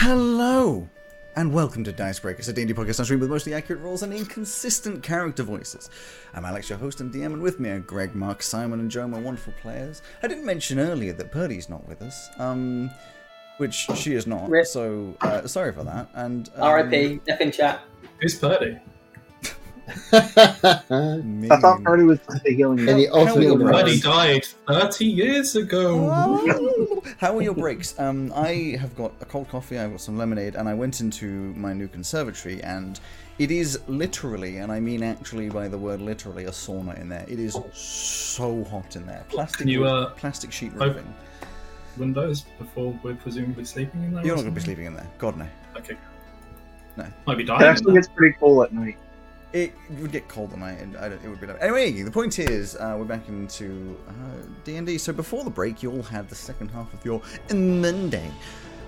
Hello, and welcome to Dice Breakers, a D&D podcast on stream with mostly accurate rolls and inconsistent character voices. I'm Alex, your host and DM, and with me are Greg, Mark, Simon, and Joe, my wonderful players. I didn't mention earlier that Purdy's not with us, um, which she is not, so uh, sorry for that. And um, R.I.P. F in chat. Who's Purdy? Me. I thought Purdy was the healing. And the How- how ultimate will died 30 years ago. How are your breaks? Um, I have got a cold coffee, I've got some lemonade, and I went into my new conservatory, and it is literally, and I mean actually by the word literally, a sauna in there. It is so hot in there. Plastic, Can you, uh, plastic sheet roofing. Windows before we're presumably sleeping in there? You're not going to be sleeping in there. God no. Okay. No. Might be It dying. in actually there. gets pretty cool at night. It would get cold at night, and I it would be. Anyway, the point is, uh, we're back into uh, D and D. So before the break, you all had the second half of your Monday,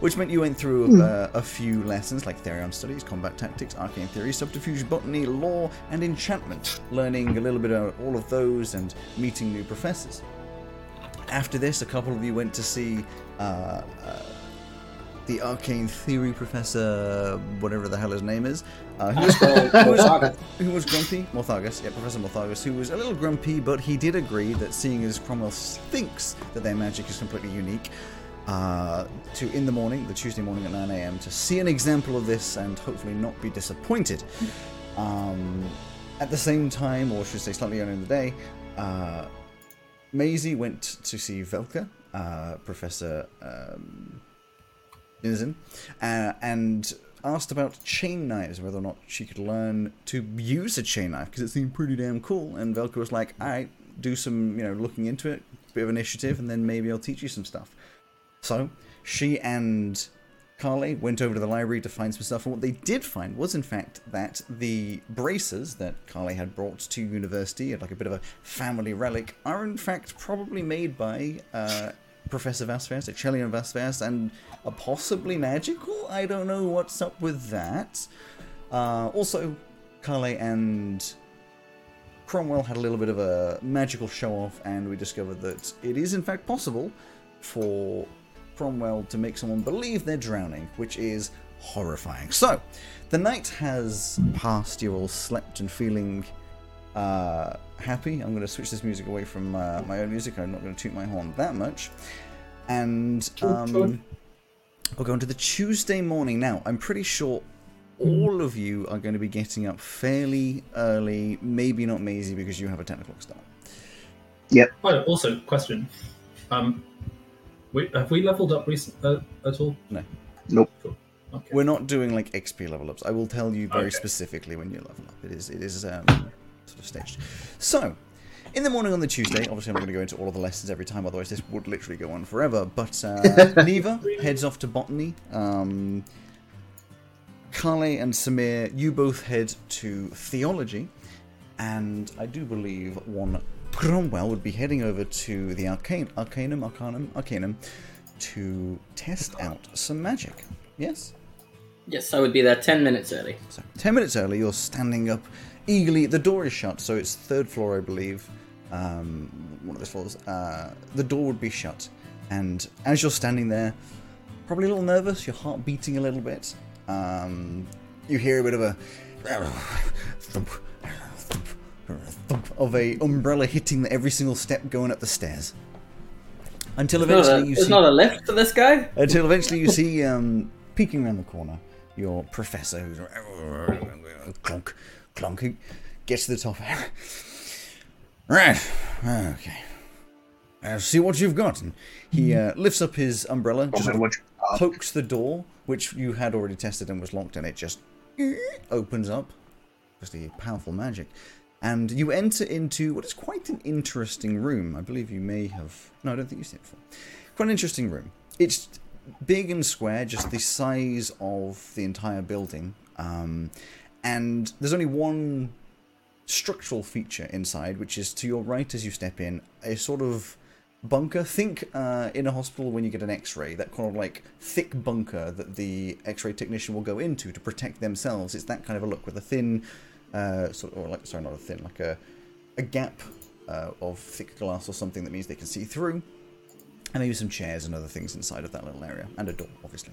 which meant you went through uh, a few lessons like Therion Studies, Combat Tactics, Arcane Theory, Subterfuge, Botany, Law, and Enchantment, learning a little bit of all of those and meeting new professors. After this, a couple of you went to see uh, uh, the Arcane Theory Professor, whatever the hell his name is, uh, who was who was, who was grumpy? Morthagus, yeah, Professor Morthagus, who was a little grumpy, but he did agree that seeing as Cromwell thinks that their magic is completely unique, uh, to in the morning, the Tuesday morning at 9 a.m., to see an example of this and hopefully not be disappointed. Um, at the same time, or should I say slightly earlier in the day, uh, Maisie went to see Velka, uh, Professor um, uh, and asked about chain knives, whether or not she could learn to use a chain knife because it seemed pretty damn cool. And Velka was like, "All right, do some, you know, looking into it, bit of initiative, and then maybe I'll teach you some stuff." So she and Carly went over to the library to find some stuff, and what they did find was, in fact, that the braces that Carly had brought to university, like a bit of a family relic, are in fact probably made by uh, Professor Vasfast, Achelion Vasfast, and are possibly magical. I don't know what's up with that. Uh, also, Carly and Cromwell had a little bit of a magical show off, and we discovered that it is in fact possible for Cromwell to make someone believe they're drowning, which is horrifying. So, the night has passed, you're all slept and feeling uh, happy. I'm going to switch this music away from uh, my own music, I'm not going to toot my horn that much. And um, we'll go on to the Tuesday morning. Now, I'm pretty sure all of you are going to be getting up fairly early, maybe not Maisie because you have a 10 o'clock start. Oh, also, question. Um, we, have we leveled up recent uh, at all? No. Nope. Cool. Okay. We're not doing like XP level ups. I will tell you very Okay. specifically when you level up. It is it is um, sort of staged. So, in the morning on the Tuesday, obviously I'm not going to go into all of the lessons every time, otherwise this would literally go on forever. But uh, Neva heads off to botany. Um, Carly and Samir, you both head to theology, and I do believe one Cromwell would be heading over to the arcane, arcanum, arcanum, arcanum to test out some magic. Yes. Yes, I would be there 10 minutes early. So, 10 minutes early, you're standing up eagerly. The door is shut, so it's third floor, I believe. Um, one of those floors. Uh, the door would be shut. And as you're standing there, probably a little nervous, your heart beating a little bit, um, you hear a bit of a thump, thump, thump of a umbrella hitting every single step going up the stairs. Until There's, not a, eventually you see not a lift for this guy? until eventually you see um, peeking around the corner your professor who's clunk clunk gets to the top right. Okay. Uh, see what you've got. And he uh, lifts up his umbrella just sort of What you got? pokes the door which you had already tested and was locked and it just opens up. Obviously powerful magic. And you enter into what is quite an interesting room. I believe you may have no i don't think you've seen it before. Quite an interesting room. It's big and square just the size of the entire building. Um, and there's only one structural feature inside which is to your right as you step in a sort of bunker. Think uh, in a hospital when you get an X-ray, that kind of like thick bunker that the X-ray technician will go into to protect themselves. It's that kind of a look with a thin, uh, sort of, or like sorry, not a thin, like a a gap uh, of thick glass or something that means they can see through, and maybe some chairs and other things inside of that little area, and a door, obviously.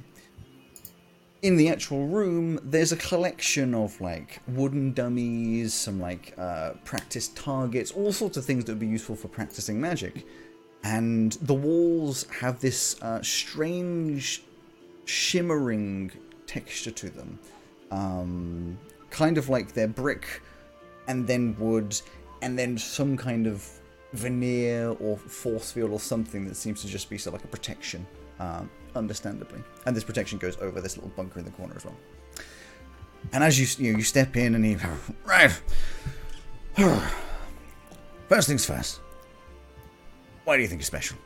In the actual room, there's a collection of like wooden dummies, some like uh, practice targets, all sorts of things that would be useful for practicing magic. And the walls have this uh, strange, shimmering texture to them, um, kind of like they're brick, and then wood, and then some kind of veneer or force field or something that seems to just be sort of like a protection. Um, understandably. And this protection goes over this little bunker in the corner as well. And as you you, know, you step in and you right. First things first. Why do you think you're special?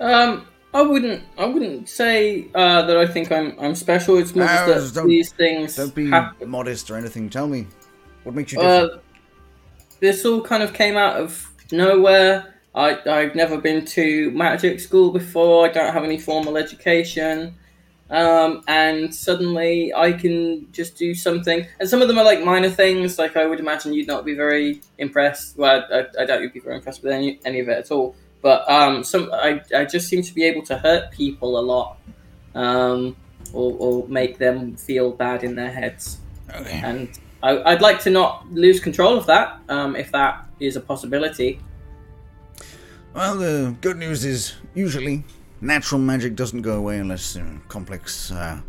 Um, I wouldn't. I wouldn't say uh, that I think I'm. I'm special. It's more no, just that these things. Don't be happen. modest or anything. Tell me, what makes you different? Uh, this all kind of came out of nowhere. I, I've never been to magic school before. I don't have any formal education. Um, and suddenly I can just do something. And some of them are like minor things, like I would imagine you'd not be very impressed. Well, I, I doubt you'd be very impressed with any, any of it at all. But um, some I, I just seem to be able to hurt people a lot, um, or, or make them feel bad in their heads. Okay. And I, would like to not lose control of that, um, if that is a possibility. Well, the good news is usually natural magic doesn't go away unless you know, complex uh,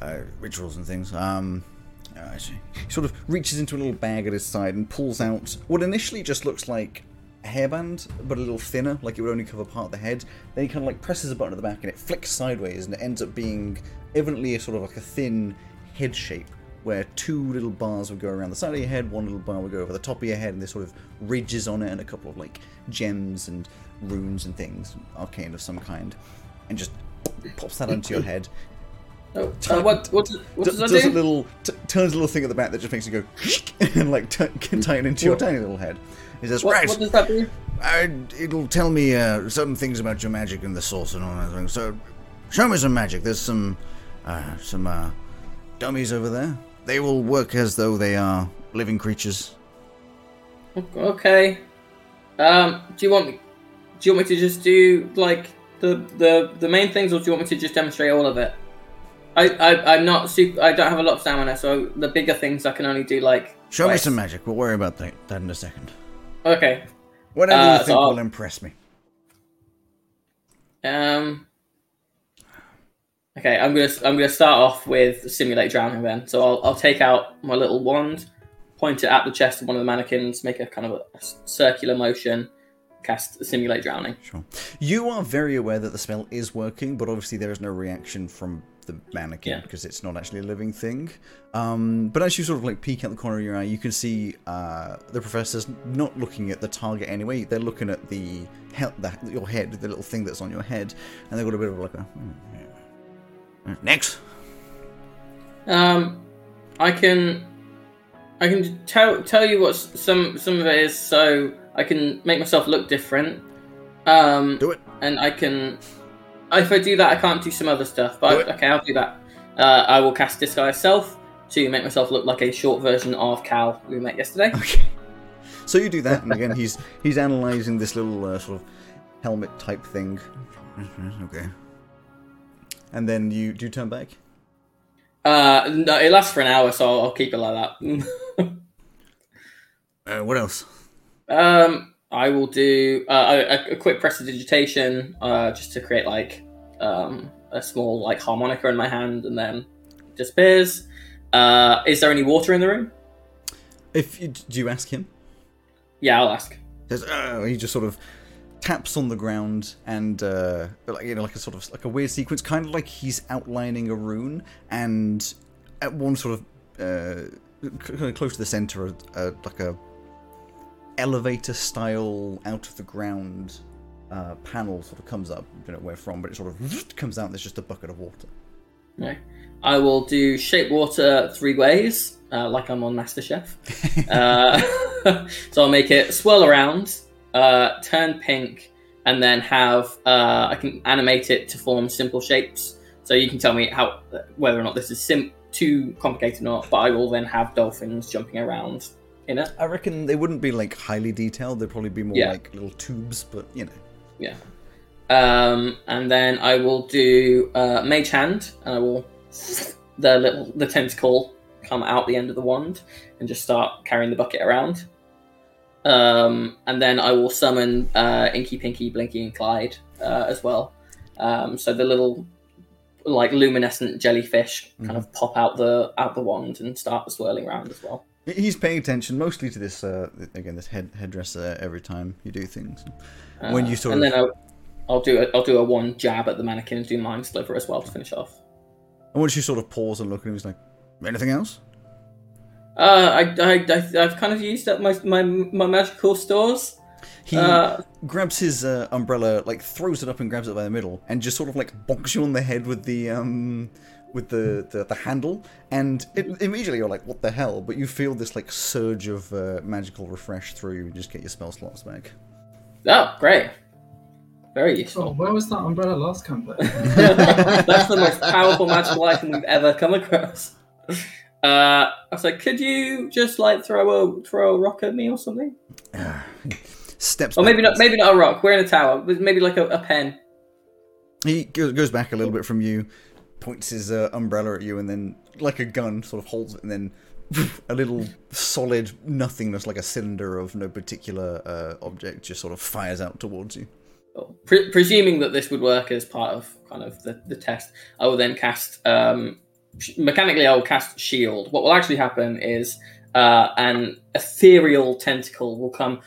uh, rituals and things. Um, see. He sort of reaches into a little bag at his side and pulls out what initially just looks like a hairband, but a little thinner, like it would only cover part of the head. Then he kind of like presses a button at the back and it flicks sideways and it ends up being evidently a sort of like a thin head shape where two little bars would go around the side of your head, one little bar would go over the top of your head, and there's sort of ridges on it, and a couple of like gems and runes and things, arcane of some kind, and just pops that onto your head. Oh, uh, what what, what does, does that do? a little t- turns a little thing at the back that just makes you go and like t- can tie it into your tiny little head. He says, what, "Right, what does that do? Uh, it'll tell me uh, some things about your magic and the source and all that thing. So, show me some magic. There's some uh, some uh, dummies over there. They will work as though they are living creatures. Okay. Um, do you want me? Do you want me to just do like the the the main things, or do you want me to just demonstrate all of it? I, I I'm not super. I don't have a lot of stamina, so the bigger things I can only do like. Show me some magic. We'll worry about that, that in a second. Okay. Whatever uh, you think so will impress me. Um. Okay, I'm gonna I'm gonna start off with simulate drowning then. So I'll I'll take out my little wand, point it at the chest of one of the mannequins, make a kind of a, a circular motion, cast simulate drowning. Sure. You are very aware that the spell is working, but obviously there is no reaction from the mannequin yeah. because it's not actually a living thing. Um, but as you sort of like peek out the corner of your eye, you can see uh, the professor's not looking at the target anyway. They're looking at the, he- the your head, the little thing that's on your head, and they've got a bit of like a. Next. Um, I can, I can tell tell you what some some of it is, so I can make myself look different. Um, do it. And I can, if I do that, I can't do some other stuff. But I, okay, I'll do that. Uh, I will cast disguise self to make myself look like a short version of Cal we met yesterday. Okay. So you do that, and again, he's he's analysing this little uh, sort of helmet type thing. Okay and then you do you turn back? Uh, no, it lasts for an hour, so I'll keep it like that. uh, what else? Um, I will do uh, a, a quick prestidigitation, uh, just to create like um a small like harmonica in my hand, and then disappears. Uh, is there any water in the room? If you, do you ask him? Yeah, I'll ask. There's, uh, he just sort of taps on the ground and uh, like you know like a sort of like a weird sequence, kind of like he's outlining a rune, and at one sort of uh, kind of close to the center, uh, like a elevator style out of the ground uh, panel sort of comes up. I don't know where from, but it sort of comes out. And there's just a bucket of water. Okay. I will do shape water three ways, uh, like I'm on MasterChef. uh, so I'll make it swirl around, uh, turn pink, and then have uh, I can animate it to form simple shapes. So you can tell me how whether or not this is sim- too complicated or not. But I will then have dolphins jumping around in it. I reckon they wouldn't be like highly detailed. They'd probably be more yeah. like little tubes, but you know. Yeah. Um, and then I will do uh, Mage Hand, and I will the little the tentacle come out the end of the wand and just start carrying the bucket around. Um, and then I will summon uh, Inky, Pinky, Blinky, and Clyde uh, as well. Um, so the little like luminescent jellyfish kind Mhm. of pop out the out the wand and start swirling around as well. He's paying attention mostly to this uh, again this head headdress uh, every time you do things. Uh, When you sort and of- then I'll, I'll do a, I'll do a one jab at the mannequin and do mind sliver as well to finish off. And once you sort of pause and look at him, he's like, "Anything else?" Uh, I, I, I, I've kind of used up my, my, my magical stores. He Uh, grabs his uh, umbrella, like throws it up and grabs it by the middle, and just sort of like bonks you on the head with the um with the the, the handle, and it, immediately you're like, "What the hell?" But you feel this like surge of uh, magical refresh through you, and just get your spell slots back. oh, great. Very Oh, useful. where was that umbrella last campaign? That's the most powerful magical item we've ever come across. Uh, I was like, could you just like throw a throw a rock at me or something? Steps. Or maybe not. Maybe not a rock. We're in a tower. Maybe like a, a pen. He goes back a little bit from you, points his uh, umbrella at you, and then, like a gun, sort of holds it, and then a little solid nothingness, like a cylinder of no particular uh, object, just sort of fires out towards you. Pre- presuming that this would work as part of kind of the, the test, I will then cast um, mechanically. I will cast shield. What will actually happen is uh, an ethereal tentacle will come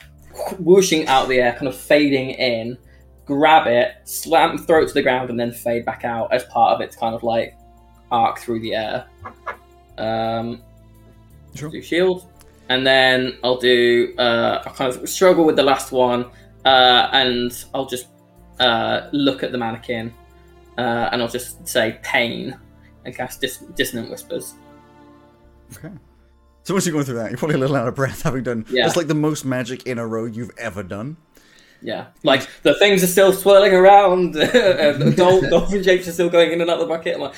whooshing out of the air, kind of fading in, grab it, slam, throw it to the ground, and then fade back out as part of its kind of like arc through the air. Um, Sure. do shield, and then I'll do. Uh, I'll kind of struggle with the last one, uh, and I'll just uh, look at the mannequin, uh, and I'll just say pain, and cast dis- dissonant whispers. Okay. So once you're going through that, you're probably a little out of breath, having done. Yeah. It's like the most magic in a row you've ever done. Yeah, like the things are still swirling around, the dol- dolphin shapes are still going in and out of the bucket. I'm like,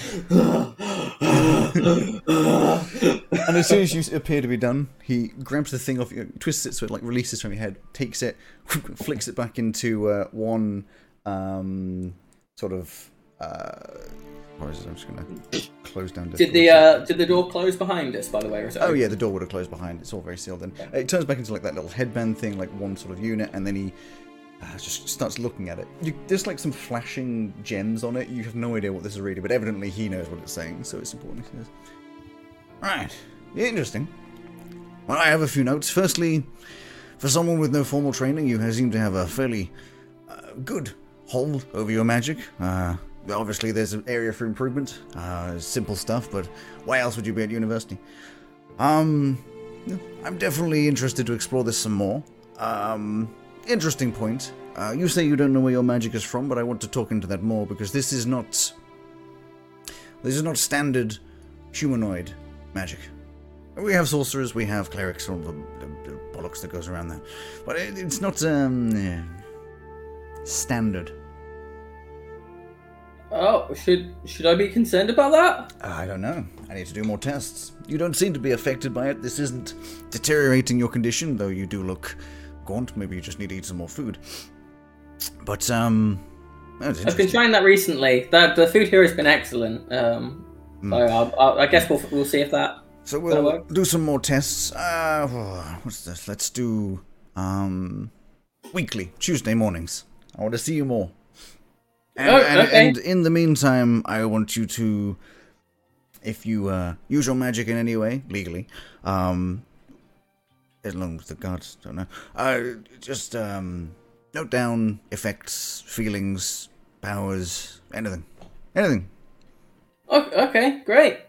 And as soon as you appear to be done, he grabs the thing off you, twists it so it like releases from your head, takes it, flicks it back into uh, one um, sort of. Uh? I'm just gonna close down. did the uh, did the door close behind us? By the way, or Oh yeah, the door would have closed behind. It's all very sealed in. It turns back into like that little headband thing, like one sort of unit, and then he uh, just starts looking at it. You, there's like some flashing gems on it. You have no idea what this is reading, but evidently he knows what it's saying, so it's important. He says, Right, interesting. Well, I have a few notes. Firstly, for someone with no formal training, you seem to have a fairly uh, good hold over your magic. Uh, obviously, there's an area for improvement. Uh, simple stuff, but why else would you be at university? Um, I'm definitely interested to explore this some more. Um, interesting point. Uh, you say you don't know where your magic is from, but I want to talk into that more because this is not. This is not standard humanoid magic. We have sorcerers, we have clerics, all the, the, bollocks that goes around that, but it, it's not um yeah, standard. Oh, should should I be concerned about that? I don't know. I need to do more tests. You don't seem to be affected by it. This isn't deteriorating your condition, though you do look gaunt. Maybe you just need to eat some more food. But, um. I've been trying that recently. That the food here has been excellent. Um, Hmm. so I'll, I'll, I guess we'll we'll see if that. So we'll do some more tests. Uh, what's this? Let's do, um. Weekly, Tuesday mornings. I want to see you more. And, Oh, and, okay. and in the meantime, I want you to, if you uh, use your magic in any way, legally, um, as long as the gods don't know, uh, just um, note down effects, feelings, powers, anything, anything. Oh, okay, great.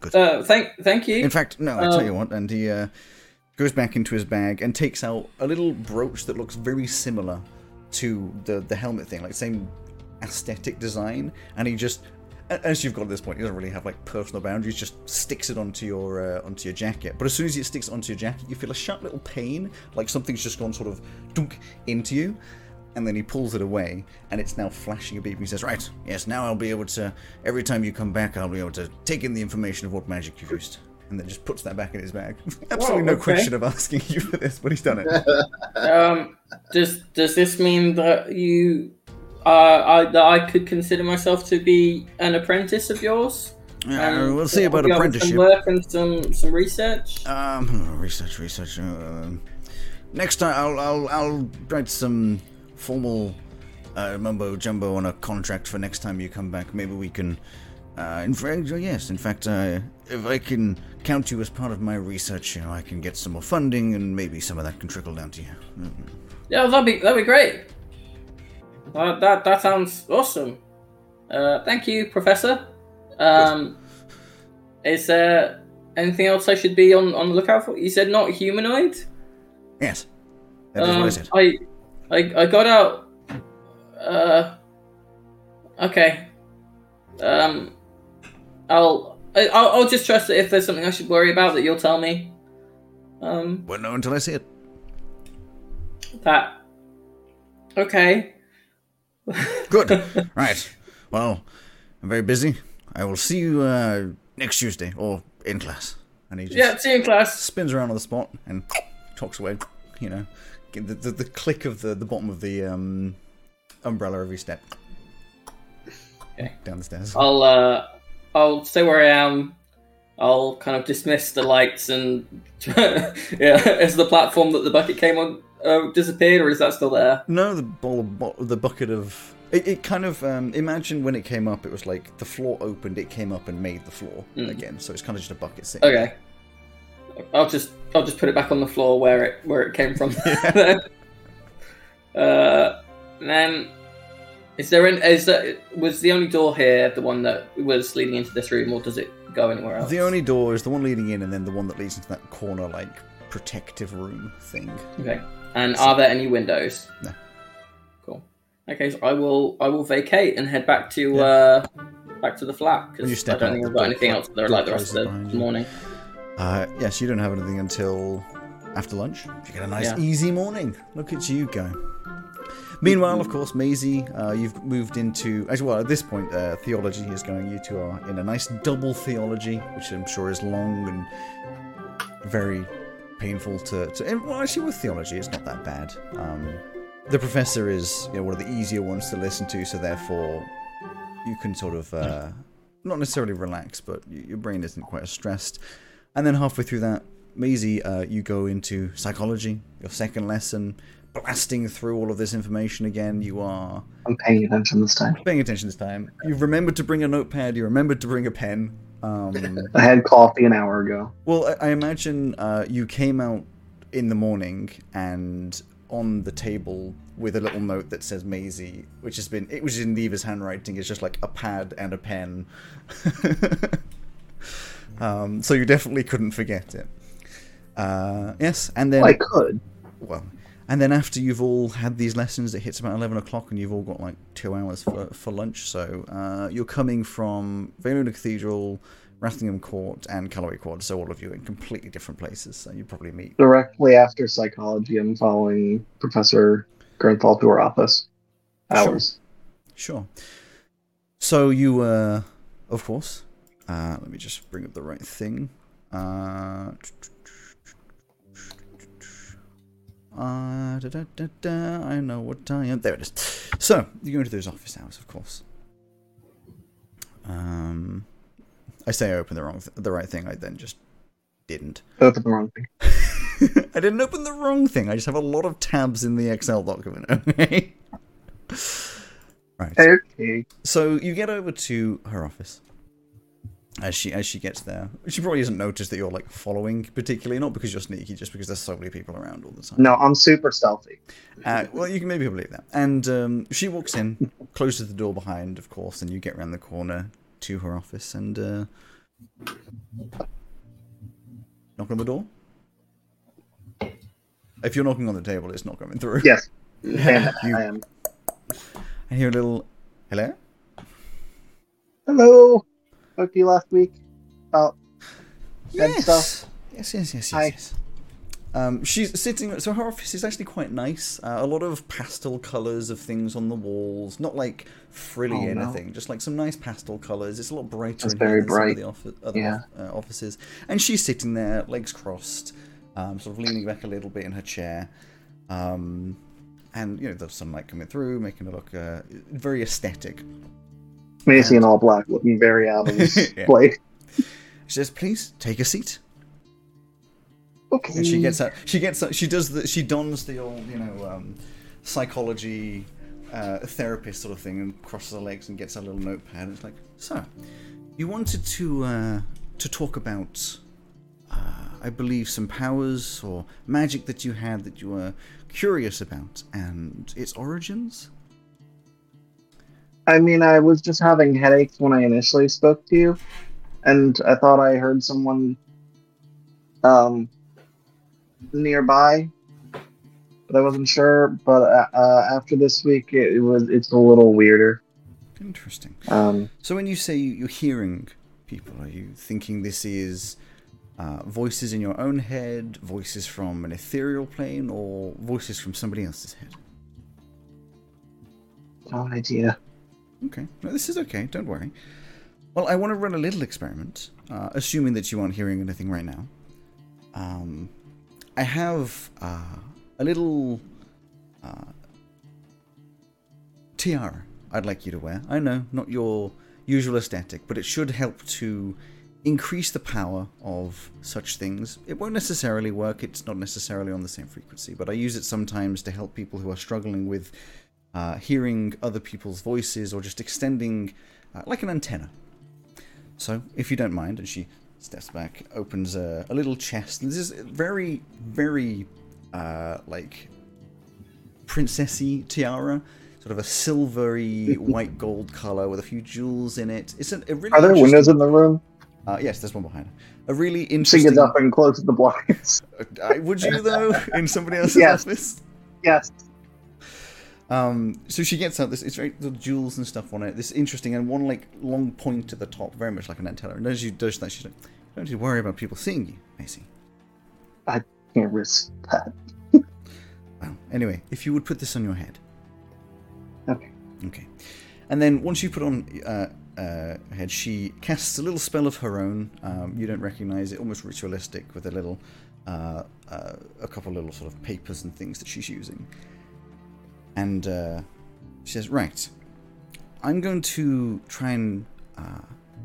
Good. Uh, thank thank you. In fact, no, I tell Um, you what, and he uh, goes back into his bag and takes out a little brooch that looks very similar to the the helmet thing, like same aesthetic design, and he just. As you've got at this point, he doesn't really have like personal boundaries. Just sticks it onto your uh, onto your jacket. But as soon as he sticks onto your jacket, you feel a sharp little pain, like something's just gone sort of dunk into you. And then he pulls it away, and it's now flashing a beep. He says, "Right, yes, now I'll be able to. Every time you come back, I'll be able to take in the information of what magic you've used." And then just puts that back in his bag. Absolutely Whoa, no okay. question of asking you for this, but he's done it. Um, does does this mean that you, uh, I, that I could consider myself to be an apprentice of yours? Uh, And we'll see about be able to apprenticeship. work and some some research. Um, research, research. Uh, next time, I'll, I'll, I'll write some formal uh, mumbo jumbo on a contract for next time you come back. Maybe we can. Uh, in fact, yes. In fact, uh, if I can count you as part of my research, you know, I can get some more funding, and maybe some of that can trickle down to you. Mm. Yeah, that'd be that'd be great. Uh, that that sounds awesome. Uh, thank you, Professor. Um, is there anything else I should be on, on the lookout for? You said not humanoid. Yes, that is what I Um, said. I, I, I got out. Uh, okay. Um, I'll, I'll, I'll just trust that if there's something I should worry about, that you'll tell me. Um, Won't know until I see it. that. Okay. Good. right. Well, I'm very busy. I will see you uh, next Tuesday or in class. And he just Yeah, see you in class. spins around on the spot and talks away. You know, the, the, the click of the, the bottom of the um, umbrella every step. Okay. Down the stairs. I'll, uh, I'll stay where I am. I'll kind of dismiss the lights and yeah, is the platform that the bucket came on uh, disappeared, or is that still there? No, the bo- the bucket of it, it kind of um, imagine when it came up, it was like the floor opened, it came up and made the floor Mm. again. So it's kind of just a bucket sitting. Okay. I'll just I'll just put it back on the floor where it where it came from. uh, then is there an is that was the only door here the one that was leading into this room, or does it go anywhere else? The only door is the one leading in, and then the one that leads into that corner, like protective room thing. Okay. And are there any windows? No. Cool. Okay, so I will I will vacate and head back to Yeah. uh back to the flat because I don't think I've got anything else there like the rest of the morning. Uh, yes, you don't have anything until after lunch. You get a nice, Yeah. easy morning. Look at you go. Meanwhile, of course, Maisie, uh, you've moved into. as well, at this point, uh, theology is going. You two are in a nice double theology, which I'm sure is long and very painful to. to well, actually, with theology, it's not that bad. Um, the professor is you know, one of the easier ones to listen to, so therefore, you can sort of uh, not necessarily relax, but your brain isn't quite as stressed. And then halfway through that, Maisie, uh, you go into psychology, your second lesson, blasting through all of this information again. You are I'm paying attention this time. paying attention this time. You've remembered to bring a notepad, you remembered to bring a pen. Um, I had coffee an hour ago. well, I, I imagine uh, you came out in the morning and on the table with a little note that says Maisie, which has been, it was in Neva's handwriting, it's just like a pad and a pen. um, so you definitely couldn't forget it. Uh, yes, and then Well, I could. well, and then after you've all had these lessons, it hits about eleven o'clock, and you've all got like two hours for, for lunch. So uh, you're coming from Valuna Cathedral, Rathingham Court, and Calloway Court. So all of you in completely different places. So you probably meet. Directly after psychology, I'm following Professor Gernthal to her office. Hours. Sure. So you, uh, of course. Uh, let me just bring up the right thing. Uh, uh, da, da, da, da, I know what I am. There it is. So you go into those office hours, of course. Um, I say I opened the wrong, th- the right thing. I then just didn't. Open the wrong thing. I didn't open the wrong thing. I just have a lot of tabs in the Excel document. Okay. right. Okay. So you get over to her office. As she as she gets there, she probably doesn't notice that you're like following particularly, not because you're sneaky, just because there's so many people around all the time. No, I'm super stealthy. Uh, well, you can maybe believe that. And um, she walks in, closes the door behind, of course, and you get around the corner to her office and uh, knock on the door. If you're knocking on the table, it's not coming through. Yes. And You- I am. I hear a little hello. Hello. Spoke to you last week about Yes. stuff. Yes, yes, yes, yes, Hi. yes. Um, she's sitting. So her office is actually quite nice. Uh, a lot of pastel colors of things on the walls. Not like frilly Oh, no. anything. Just like some nice pastel colors. It's a lot brighter here very than some bright. of the office, other Yeah. uh, offices. And she's sitting there, legs crossed, um, sort of leaning back a little bit in her chair. Um, and you know the sunlight coming through, making it look uh, very aesthetic. Maisie in all black, looking very out of his Yeah. place. She says, "Please take a seat." Okay. And she gets up. She gets. Out, she does the. She dons the old, you know, um, psychology uh, therapist sort of thing, and crosses her legs and gets a little notepad. And it's like, so, you wanted to uh, to talk about, uh, I believe, some powers or magic that you had that you were curious about and its origins. I mean, I was just having headaches when I initially spoke to you, and I thought I heard someone um, nearby, but I wasn't sure. But uh, uh, after this week, it, it was it's a little weirder. Interesting. Um, So when you say you're hearing people, are you thinking this is uh, voices in your own head, voices from an ethereal plane, or voices from somebody else's head? no idea. Okay, no, this is okay. Don't worry. Well, I want to run a little experiment, uh, assuming that you aren't hearing anything right now. Um, I have uh, a little uh, tiara I'd like you to wear. I know, not your usual aesthetic, but it should help to increase the power of such things. It won't necessarily work, it's not necessarily on the same frequency, but I use it sometimes to help people who are struggling with uh, hearing other people's voices or just extending uh, like an antenna. So, if you don't mind, and she steps back, opens a, a little chest, and this is very, very uh, like princessy tiara, sort of a silvery white gold color with a few jewels in it. It's a, a really Are there windows in the room? Uh, yes, there's one behind her. A really interesting. She gets up and closes the blinds. Uh, would you though in somebody else's Yes. office? yes. Um, so she gets out this. It's very the jewels and stuff on it. This interesting and one like long point at the top, very much like an antenna. And as she does that, she's like, "Don't you worry about people seeing you, Maisie." I can't risk that. Well, anyway, if you would put this on your head. Okay. Okay. And then once you put on uh, uh, head, she casts a little spell of her own. Um, you don't recognize it, almost ritualistic, with a little, uh, uh, a couple little sort of papers and things that she's using. And uh, she says, "Right, I'm going to try and uh,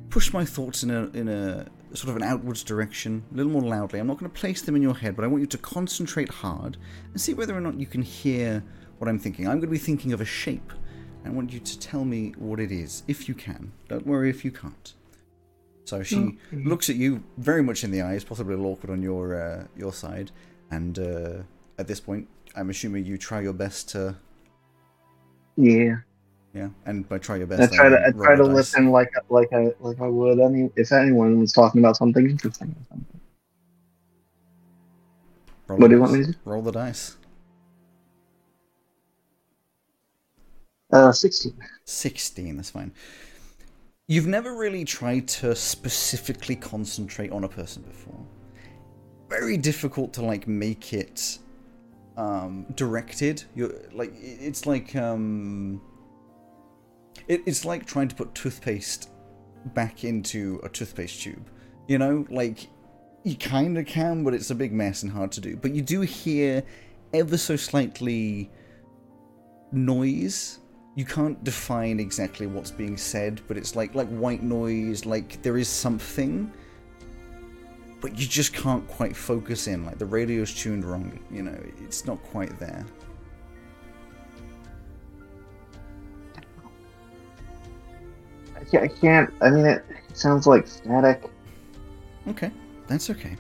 push my thoughts in a in a sort of an outwards direction, a little more loudly. I'm not going to place them in your head, but I want you to concentrate hard and see whether or not you can hear what I'm thinking. I'm going to be thinking of a shape. I want you to tell me what it is, if you can. Don't worry if you can't. So she looks at you very much in the eyes, possibly a little awkward on your uh, your side, and uh, at this point, I'm assuming you try your best to Yeah. yeah, and by try your best, I try to I try to dice. listen like like I like I would any if anyone was talking about something interesting. or something. Roll What do you want me to do? Roll the dice. Uh, sixteen. 16, that's fine. You've never really tried to specifically concentrate on a person before. Very difficult to like make it um directed. You're like it's like um it, it's like trying to put toothpaste back into a toothpaste tube. You know, like you kind of can, but it's a big mess and hard to do. But you do hear ever so slightly noise. You can't define exactly what's being said, but it's like like white noise, like there is something, but you just can't quite focus in. Like the radio's tuned wrong, you know, it's not quite there. I can't, I can't. I mean, it, it sounds like static. Okay, that's okay.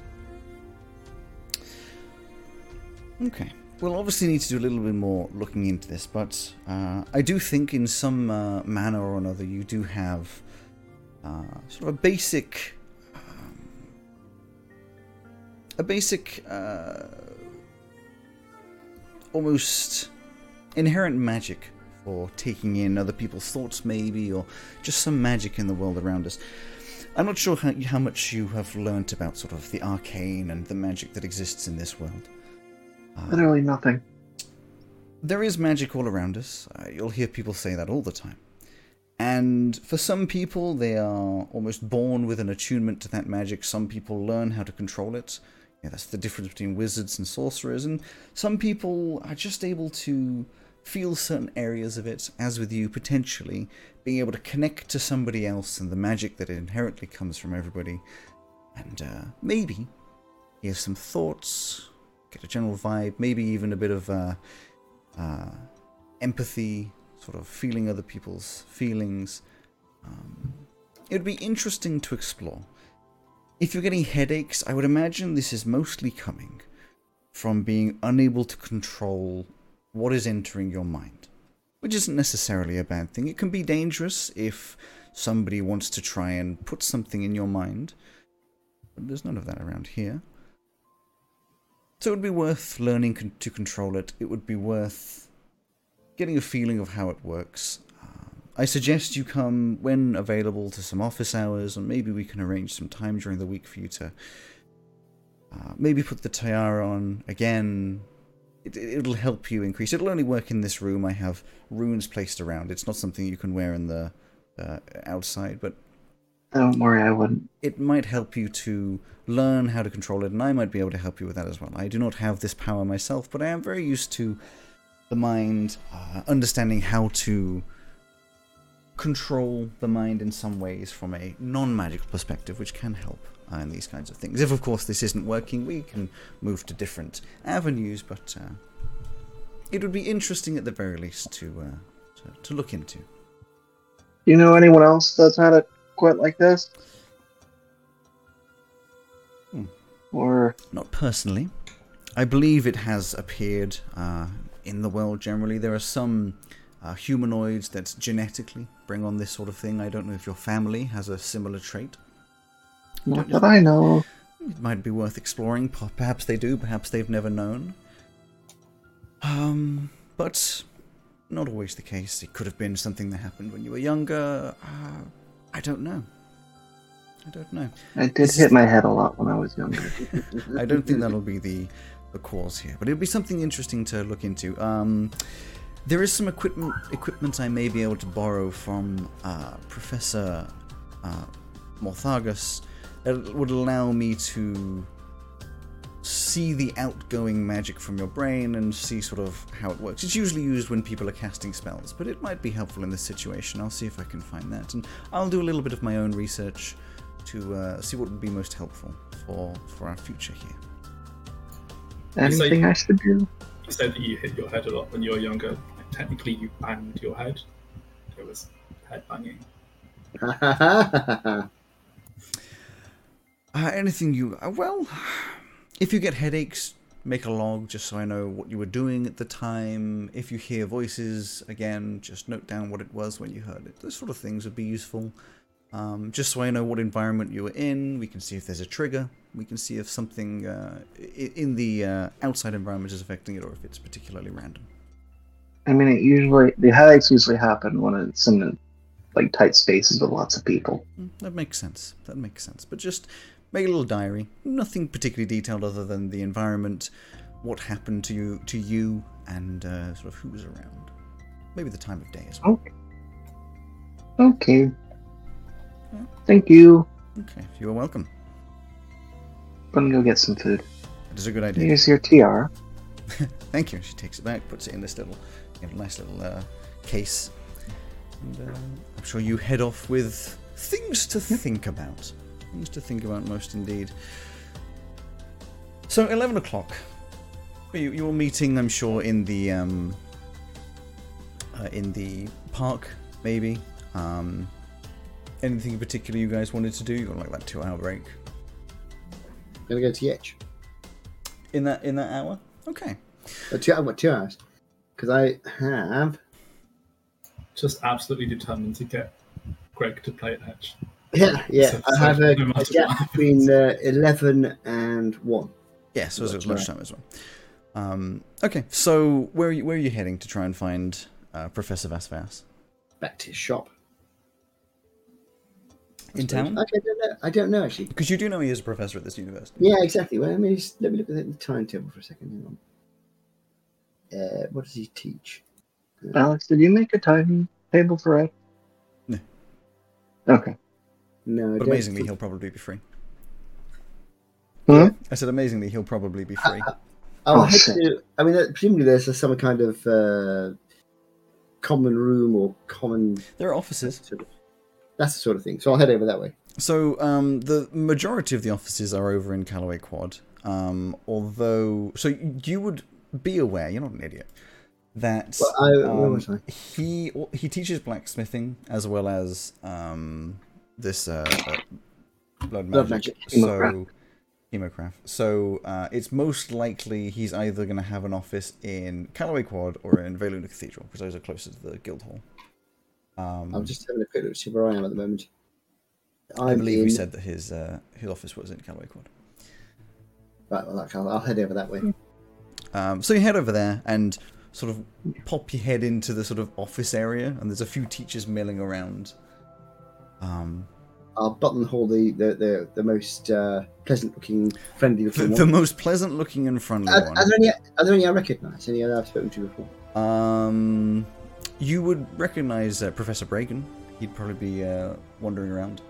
Okay. We'll obviously need to do a little bit more looking into this, but uh, I do think in some uh, manner or another you do have uh, sort of a basic. A basic. Uh, almost inherent magic for taking in other people's thoughts, maybe, or just some magic in the world around us. I'm not sure how, how much you have learnt about sort of the arcane and the magic that exists in this world. Uh, Literally nothing. There is magic all around us. Uh, you'll hear people say that all the time. And for some people, they are almost born with an attunement to that magic. Some people learn how to control it. Yeah, that's the difference between wizards and sorcerers. And some people are just able to feel certain areas of it, as with you, potentially being able to connect to somebody else and the magic that inherently comes from everybody. And uh, maybe hear some thoughts, get a general vibe, maybe even a bit of uh, uh, empathy, sort of feeling other people's feelings. Um, it would be interesting to explore. If you're getting headaches, I would imagine this is mostly coming from being unable to control what is entering your mind, which isn't necessarily a bad thing. It can be dangerous if somebody wants to try and put something in your mind, but there's none of that around here. So it would be worth learning con- to control it. It would be worth getting a feeling of how it works. I suggest you come when available to some office hours, and maybe we can arrange some time during the week for you to uh, maybe put the tiara on again, it, will help you increase. It'll only work in this room. I have runes placed around. It's not something you can wear in the uh, outside, but don't worry, I wouldn't. It might help you to learn how to control it, and I might be able to help you with that as well. I do not have this power myself, but I am very used to the mind, uh, understanding how to control the mind in some ways from a non-magical perspective, which can help uh, in these kinds of things. If, of course, this isn't working, we can move to different avenues, but uh, it would be interesting at the very least to, uh, to, to look into. You know anyone else that's had it quite like this? Hmm. Or not personally. I believe it has appeared uh, in the world generally. There are some uh, humanoids that genetically bring on this sort of thing. I don't know if your family has a similar trait. Not that I know. It might be worth exploring. Perhaps they do. Perhaps they've never known. Um, but not always the case. It could have been something that happened when you were younger. Uh, I don't know. I don't know. I did hit my head a lot when I was younger. I don't think that'll be the the cause here, but it'll be something interesting to look into. Um, there is some equipment equipment I may be able to borrow from uh, Professor uh, Morthagus it would allow me to see the outgoing magic from your brain and see sort of how it works. It's usually used when people are casting spells, but it might be helpful in this situation. I'll see if I can find that, and I'll do a little bit of my own research to uh, see what would be most helpful for for our future here. Anything I should do? You said that you hit your head a lot when you were younger. Technically, you banged your head. It was head banging. Uh, anything you. Uh, well, if you get headaches, make a log just so I know what you were doing at the time. If you hear voices, again, just note down what it was when you heard it. Those sort of things would be useful. Um, just so I know what environment you were in. We can see if there's a trigger. We can see if something uh, in the uh, outside environment is affecting it or if it's particularly random. I mean, it usually the headaches usually happen when it's in like tight spaces with lots of people. Mm, that makes sense. That makes sense. But just Make a little diary. Nothing particularly detailed other than the environment, what happened to you, to you, and uh, sort of who was around. Maybe the time of day as well. Okay. Okay. Yeah. Thank you. Okay, you are welcome. I'm gonna go get some food. That is a good idea. Here's your tiara. Thank you. She takes it back, puts it in this little, nice little uh, case, and uh, I'm sure you head off with things to think about. Things to think about most indeed. So, 11 o'clock. You, were meeting, I'm sure, in the um, uh, in the park, maybe. Um, anything in particular you guys wanted to do? You got like that two-hour break. Gonna go to Yetch. In that in that hour? Okay. Uh, two, what, two hours? Because I have just absolutely determined to get Greg to play Etch. Yeah, yeah. So, I have a, a gap between uh, 11 and 1. Yeah, so it was lunchtime as well. Um, okay, so where are you, where are you heading to try and find uh, Professor Vasvas? Back to his shop. In town? Okay, I don't know. I don't know actually. Because you do know he is a professor at this university. Yeah, exactly. Well, let me let me look at the timetable for a second. Uh, what does he teach? Alex, did you make a time table for it? No. Okay. No, But amazingly, think- he'll probably be free. Hmm? I said amazingly, he'll probably be free. I'll Oh, head to. I mean, presumably there's some kind of uh, common room or common. There are offices. Sort of, that's the sort of thing. So I'll head over that way. So um, the majority of the offices are over in Callaway Quad. Um, although, so you would be aware, you're not an idiot, that Well, I, um, he he teaches blacksmithing as well as um, this uh, uh, blood Blood magic. magic. So Hemocraft. So uh, it's most likely he's either going to have an office in Callaway Quad or in Veluna Cathedral because those are closer to the guild hall. Um, I'm just having a quick look to see where I am at the moment. I'm I believe in, we said that his uh, his office was in Callaway Quad. Right, well, I'll head over that way. Um, so you head over there and sort of pop your head into the sort of office area, and there's a few teachers milling around. Um, I'll buttonhole the the the, the most uh, pleasant looking, friendly the, looking the one. most pleasant looking and friendly Are, one. are there any? Are there any I recognise? Any I've spoken to before? Um, you would recognize uh, Professor Bragan. He'd probably be uh, wandering around.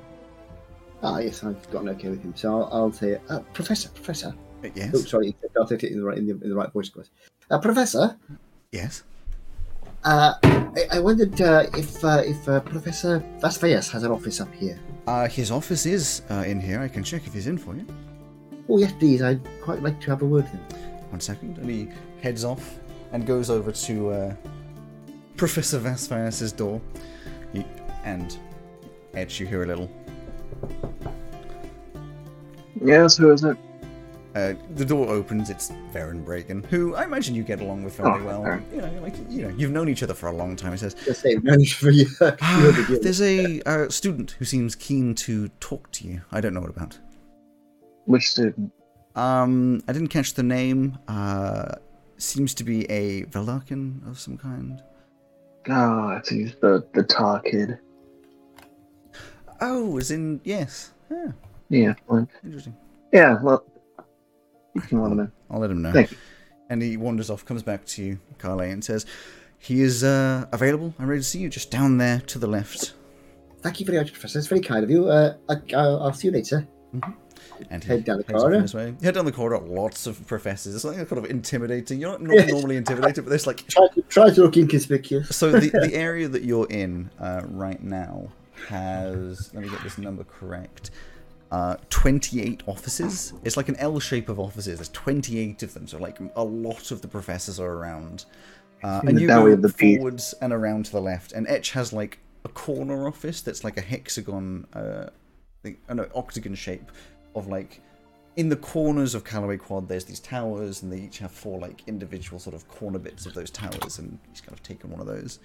Ah, yes, I've got an okay with him. So I'll, I'll say, uh, Professor, Professor. Uh, Oh, yes, sorry, I'll take it in the right in the, in the right voice, of course. Uh, Professor, yes. uh, I, I wondered uh, if uh, if uh, Professor Vasvayas has an office up here. Uh, his office is uh, in here. I can check if he's in for you. Oh yes, please. I'd quite like to have a word with him. One second, and he heads off and goes over to uh, Professor Vasfias's door. He, and Etch, you hear a little. Yes, who is it? Uh, the door opens. It's Varen Bragan, who I imagine you get along with fairly Oh, well. Varen. You know, like you know, you've known each other for a long time. He says, Just say, no need for you. "Ah, "There's a uh, student who seems keen to talk to you. I don't know what about. Which student? Um, I didn't catch the name. Uh, seems to be a Velarkin of some kind. Oh, I see. He's the the tar kid. Oh, as in yes. Yeah, Yeah. Interesting. yeah. Well, you can let him in. I'll let him know. Thank you. And he wanders off, comes back to you, Carle, and says, "He is uh, available. I'm ready to see you. Just down there to the left." Thank you very much, Professor. It's very kind of you. Uh, I, I'll, I'll see you later. And he Head down the corridor. his way. Head down the corridor. Lots of professors. It's like kind of intimidating. You're not, not normally intimidated, but there's like Try to try to look inconspicuous. so the the area that you're in uh, right now has let me get this number correct. Uh, 28 offices. It's like an L shape of offices. There's 28 of them, so like a lot of the professors are around. Uh, and you go of the beast. forwards and around to the left. And Etch has like a corner office that's like a hexagon, uh, thing, no, octagon shape of like in the corners of Callaway Quad. There's these towers, and they each have four like individual sort of corner bits of those towers. And he's kind of taken one of those.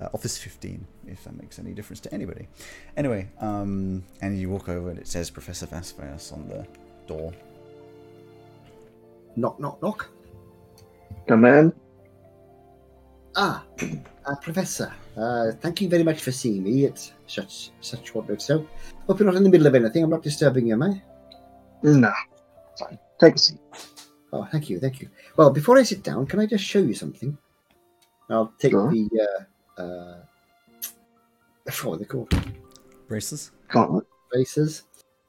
Uh, office 15, if that makes any difference to anybody. Anyway, um, and you walk over and it says Professor Vasvias on the door. Knock, knock, knock. Come in. Ah, uh, Professor. Uh, thank you very much for seeing me at such such short notice. So, hope you're not in the middle of anything. I'm not disturbing you, am I? No. Fine. Take a seat. Oh, thank you, thank you. Well, before I sit down, can I just show you something? I'll take Sure. the uh, uh, I forgot what are they called? Braces? Gauntlet. Braces.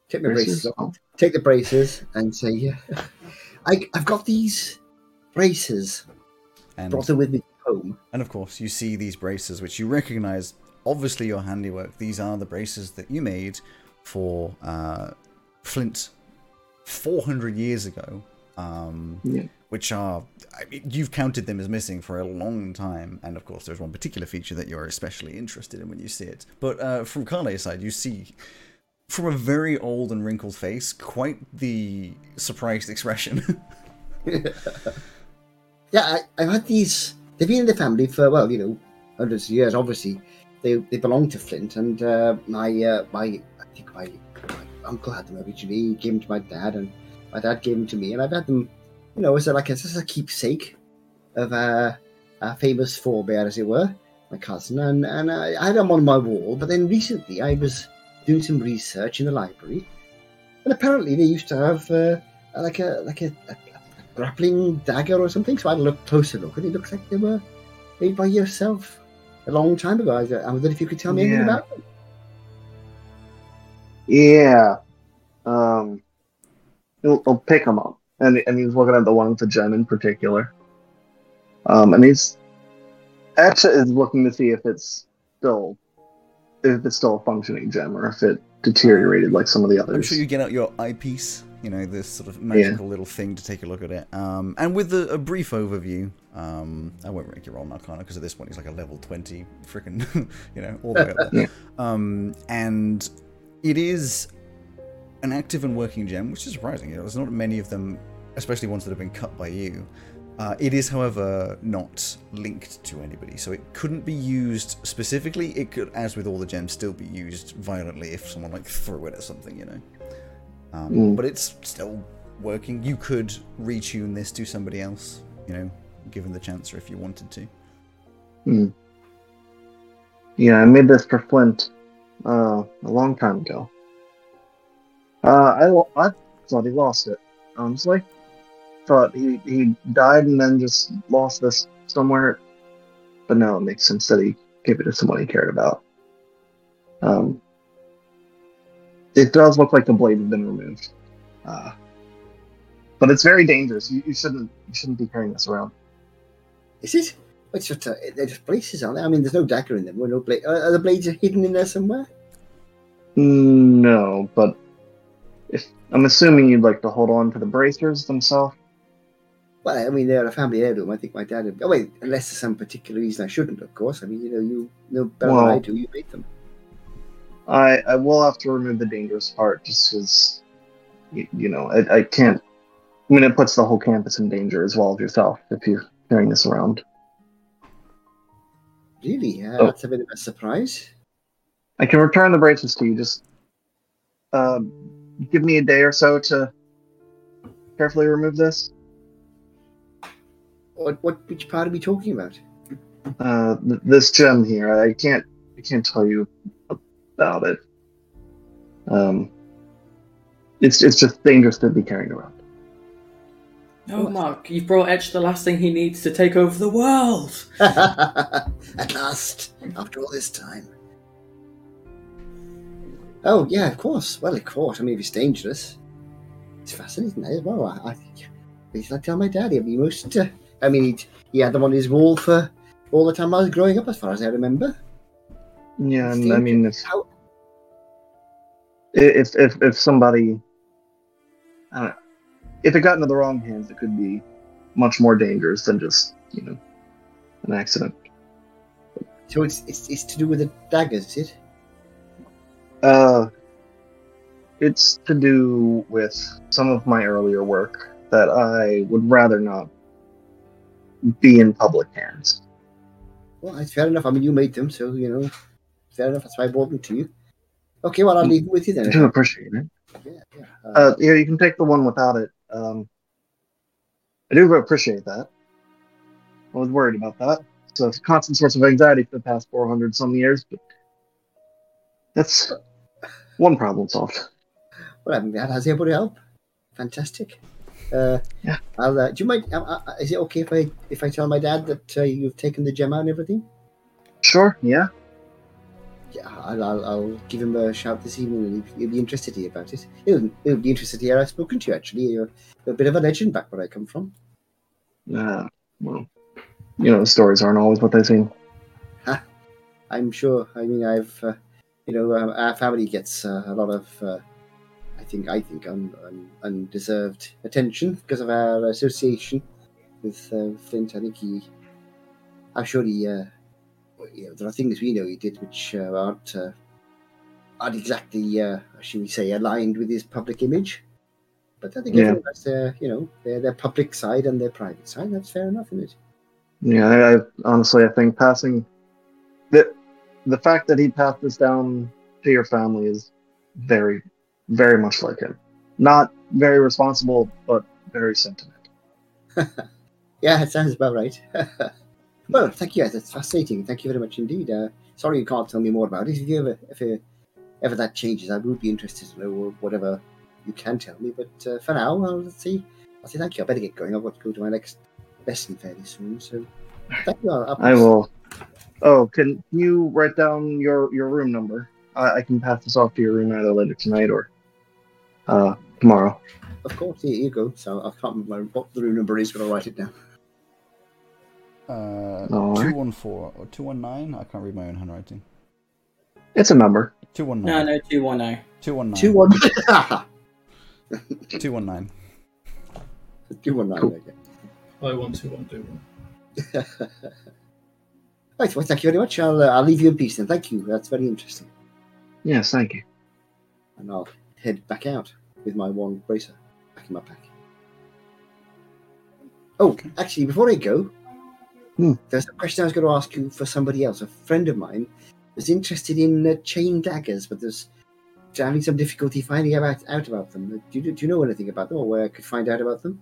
Take my braces, Braces? off. Oh. Take the braces and say, yeah. I, I've got these braces. And, Brought them with me home. and of course, you see these braces, which you recognize, obviously your handiwork. These are the braces that you made for uh, Flint 400 years ago. Um, Yeah. which are I mean, you've counted them as missing for a long time, and of course, there's one particular feature that you're especially interested in when you see it. But uh, from Carle's side, you see from a very old and wrinkled face quite the surprised expression. Yeah, I, I've had these. They've been in the family for well, you know, hundreds of years. Obviously, they they belong to Flint, and uh, my uh, my I think my, my uncle had them originally. He gave them to my dad, and my dad gave them to me, and I've had them, you know, as a, like a, as a keepsake of a, a famous forebear, as it were, my cousin, and and I, I had them on my wall. But then recently, I was doing some research in the library, and apparently they used to have uh, like a like a, a grappling dagger or something. So I had a look closer look, and it looks like they were made by yourself a long time ago. I, I wondered if you could tell me anything about them. Yeah. Um, he'll, he'll pick him up, and and he's looking at the one with the gem in particular. Um, and he's actually is looking to see if it's still if it's still a functioning gem or if it deteriorated like some of the others. I'm sure you get out your eyepiece, you know, this sort of magical little thing to take a look at it. Um, and with a, a brief overview, um, I won't make you roll an Arcana because at this point he's like a level 20, freaking, you know, all the way up there. Yeah. Um, and it is an active and working gem, which is surprising. You know, there's not many of them, especially ones that have been cut by you. Uh, it is, however, not linked to anybody, so it couldn't be used specifically. It could, as with all the gems, still be used violently if someone like threw it at something, you know. Um, Mm. But it's still working. You could retune this to somebody else, you know, given the chance, or if you wanted to. Hmm. Yeah, I made this for Flint uh, a long time ago. Uh, I, I thought he lost it, honestly. Thought he, he died and then just lost this somewhere. But now it makes sense that he gave it to someone he cared about. Um, it does look like the blade has been removed. Uh, but it's very dangerous. You, you shouldn't you shouldn't be carrying this around. Is it? It's just uh, they're just braces, aren't they? I mean, there's no dagger in them. Or no blade. Are, are the blades hidden in there somewhere? No, but if I'm assuming you'd like to hold on to the bracers themselves. Well, I mean, they're a family heirloom. I think my dad. Would, oh wait, unless there's some particular reason I shouldn't, of course. I mean, you know, you know better than I do. You made them. I I will have to remove the dangerous part just because you, you know I, I can't. I mean, it puts the whole campus in danger as well as yourself if you're carrying this around. Really? Uh, Oh. That's a bit of a surprise. I can return the braces to you. Just uh, give me a day or so to carefully remove this. What? What? Which part are we talking about? Uh, th- this gem here. I can't. I can't tell you about it. Um, it's it's just dangerous to be carrying around. No, Mark, you've brought Etch the last thing he needs to take over the world. At last, after all this time. Oh yeah, of course. Well, of course. I mean, if it's dangerous, it's fascinating as well. I, I not tell my daddy. I mean, most. Uh, I mean, he'd, he had them on his wall for all the time I was growing up, as far as I remember. Yeah, and I mean, if How? if if if somebody, I know, if it got into the wrong hands, it could be much more dangerous than just you know an accident. So it's, it's it's to do with the daggers, is it? Uh, it's to do with some of my earlier work that I would rather not be in public hands. Well, it's fair enough. I mean, you made them, so you know, fair enough. That's why I brought them to you. Okay, well, I'll leave them with you then. I do appreciate it. Yeah, yeah. Uh, Uh, yeah, you can take the one without it. Um, I do appreciate that. I was worried about that. So it's a constant source of anxiety for the past 400 some years, but that's one problem solved. Well, I was able to help. Fantastic. Uh, Yeah. I'll. Uh, do you mind? Uh, uh, is it okay if I if I tell my dad that uh, you've taken the gem out and everything? Sure, yeah. Yeah, I'll, I'll, I'll give him a shout this evening, and he'll, he'll be interested to hear about it. He'll, he'll be interested to hear I've spoken to you. Actually, you're, a bit of a legend back where I come from. Uh, well, you know, the stories aren't always what they seem. Ha, I'm sure. I mean, I've, uh, you know, uh, our family gets uh, a lot of, uh, I think, I think, un, un, undeserved attention because of our association with uh, Flint. I think he, I'm sure he, uh, you know, there are things we know he did which uh, aren't, uh, aren't exactly, uh, should we say, aligned with his public image. But I think Yeah. has their, you know, their, their public side and their private side. That's fair enough, isn't it? Yeah, I, I honestly, I think passing the the fact that he passed this down to your family is very, very much like him. Not very responsible, but very sentiment. Yeah, it sounds about right. well, thank you. That's fascinating. Thank you very much indeed. Uh, sorry you can't tell me more about it. If you ever, if you, ever that changes, I would be interested to know whatever you can tell me. But uh, for now, I'll see. I'll say thank you. I better get going. I've got to go to my next lesson fairly soon. So thank you. I'll, I'll I will. Oh, can you write down your your room number? I, I can pass this off to your room either later tonight or uh, tomorrow. Of course, here you go. So I can't remember what the room number is, but I'll write it down. Uh, Alright. 214 or 219? I can't read my own handwriting. It's a number. 219. No, no, two one zero. 219. Two one. 219. Two one nine. Cool. Okay. I want to one do one. Right. Well, thank you very much. I'll uh, I'll leave you in peace then. Thank you. That's very interesting. Yes, thank you. And I'll head back out with my one bracer back in my pack. Oh, Okay. actually, before I go, Hmm. there's a question I was going to ask you for somebody else. A friend of mine was interested in uh, chain daggers, but there's having some difficulty finding out, out about them. Do you, do you know anything about them, or where I could find out about them?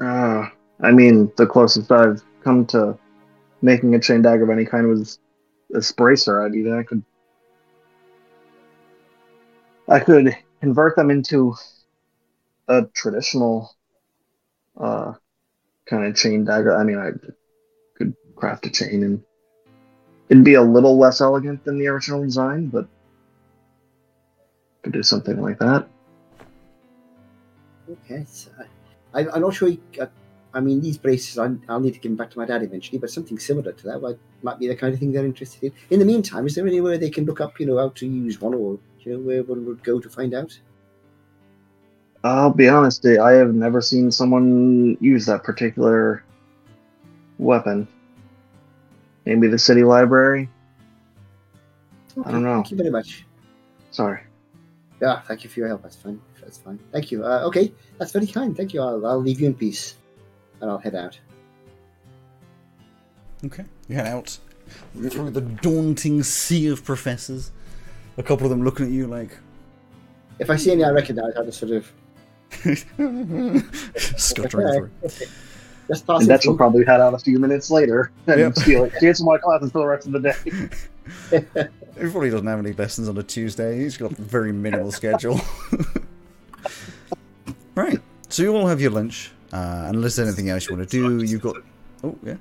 Uh, I mean, the closest I've come to making a chain dagger of any kind was a bracer. I mean, I could, I could convert them into a traditional, uh, kind of chain dagger. I mean, I could craft a chain and it'd be a little less elegant than the original design, but could do something like that. Okay, so I, I'm not sure. he- uh, I mean, these braces, I, I'll need to give them back to my dad eventually, but something similar to that might, might be the kind of thing they're interested in. In the meantime, is there anywhere they can look up, you know, how to use one, or you know, where one would go to find out? I'll be honest, I have never seen someone use that particular weapon. Maybe the city library? I don't know. Thank you very much. Sorry. Yeah, thank you for your help. That's fine. That's fine. Thank you. Uh, okay, that's very kind. Thank you. I'll, I'll leave you in peace, and I'll head out. Okay. You head out through the daunting sea of professors. A couple of them looking at you like. If I see any I recognize, I'll just sort of scuttering through. just pass And it that will probably head out a few minutes later and Yep. just be like, cancel my classes for the rest of the day. He probably doesn't have any lessons on a Tuesday. He's got a very minimal schedule. right. So you all have your lunch. Uh, unless there's anything else you want to do, you've got. Oh yeah.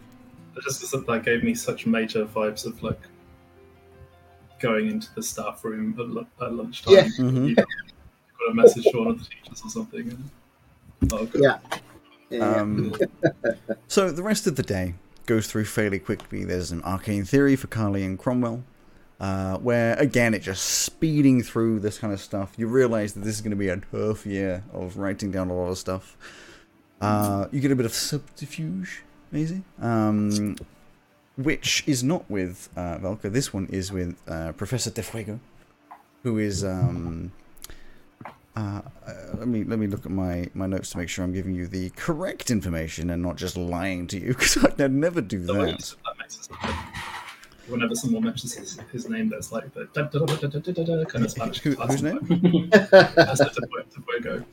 Just that that gave me such major vibes of like going into the staff room at, lu- at lunchtime. Yeah. Mhm. You got a message to one of the teachers or something. And, oh, God. Yeah. Yeah. Um, so the rest of the day goes through fairly quickly. There's an arcane theory for Carly and Cromwell, uh, where again it's just speeding through this kind of stuff. You realise that this is going to be a tough year of writing down a lot of stuff. Uh, you get a bit of subterfuge, maybe, um, which is not with uh, Valka. This one is with uh, Professor Defuego, who is. Um, uh, uh, let me let me look at my, my notes to make sure I'm giving you the correct information and not just lying to you because I'd never do that. That makes. Whenever someone mentions his, his name, that's like the da, da, da, kind of Spanish. Who, whose name?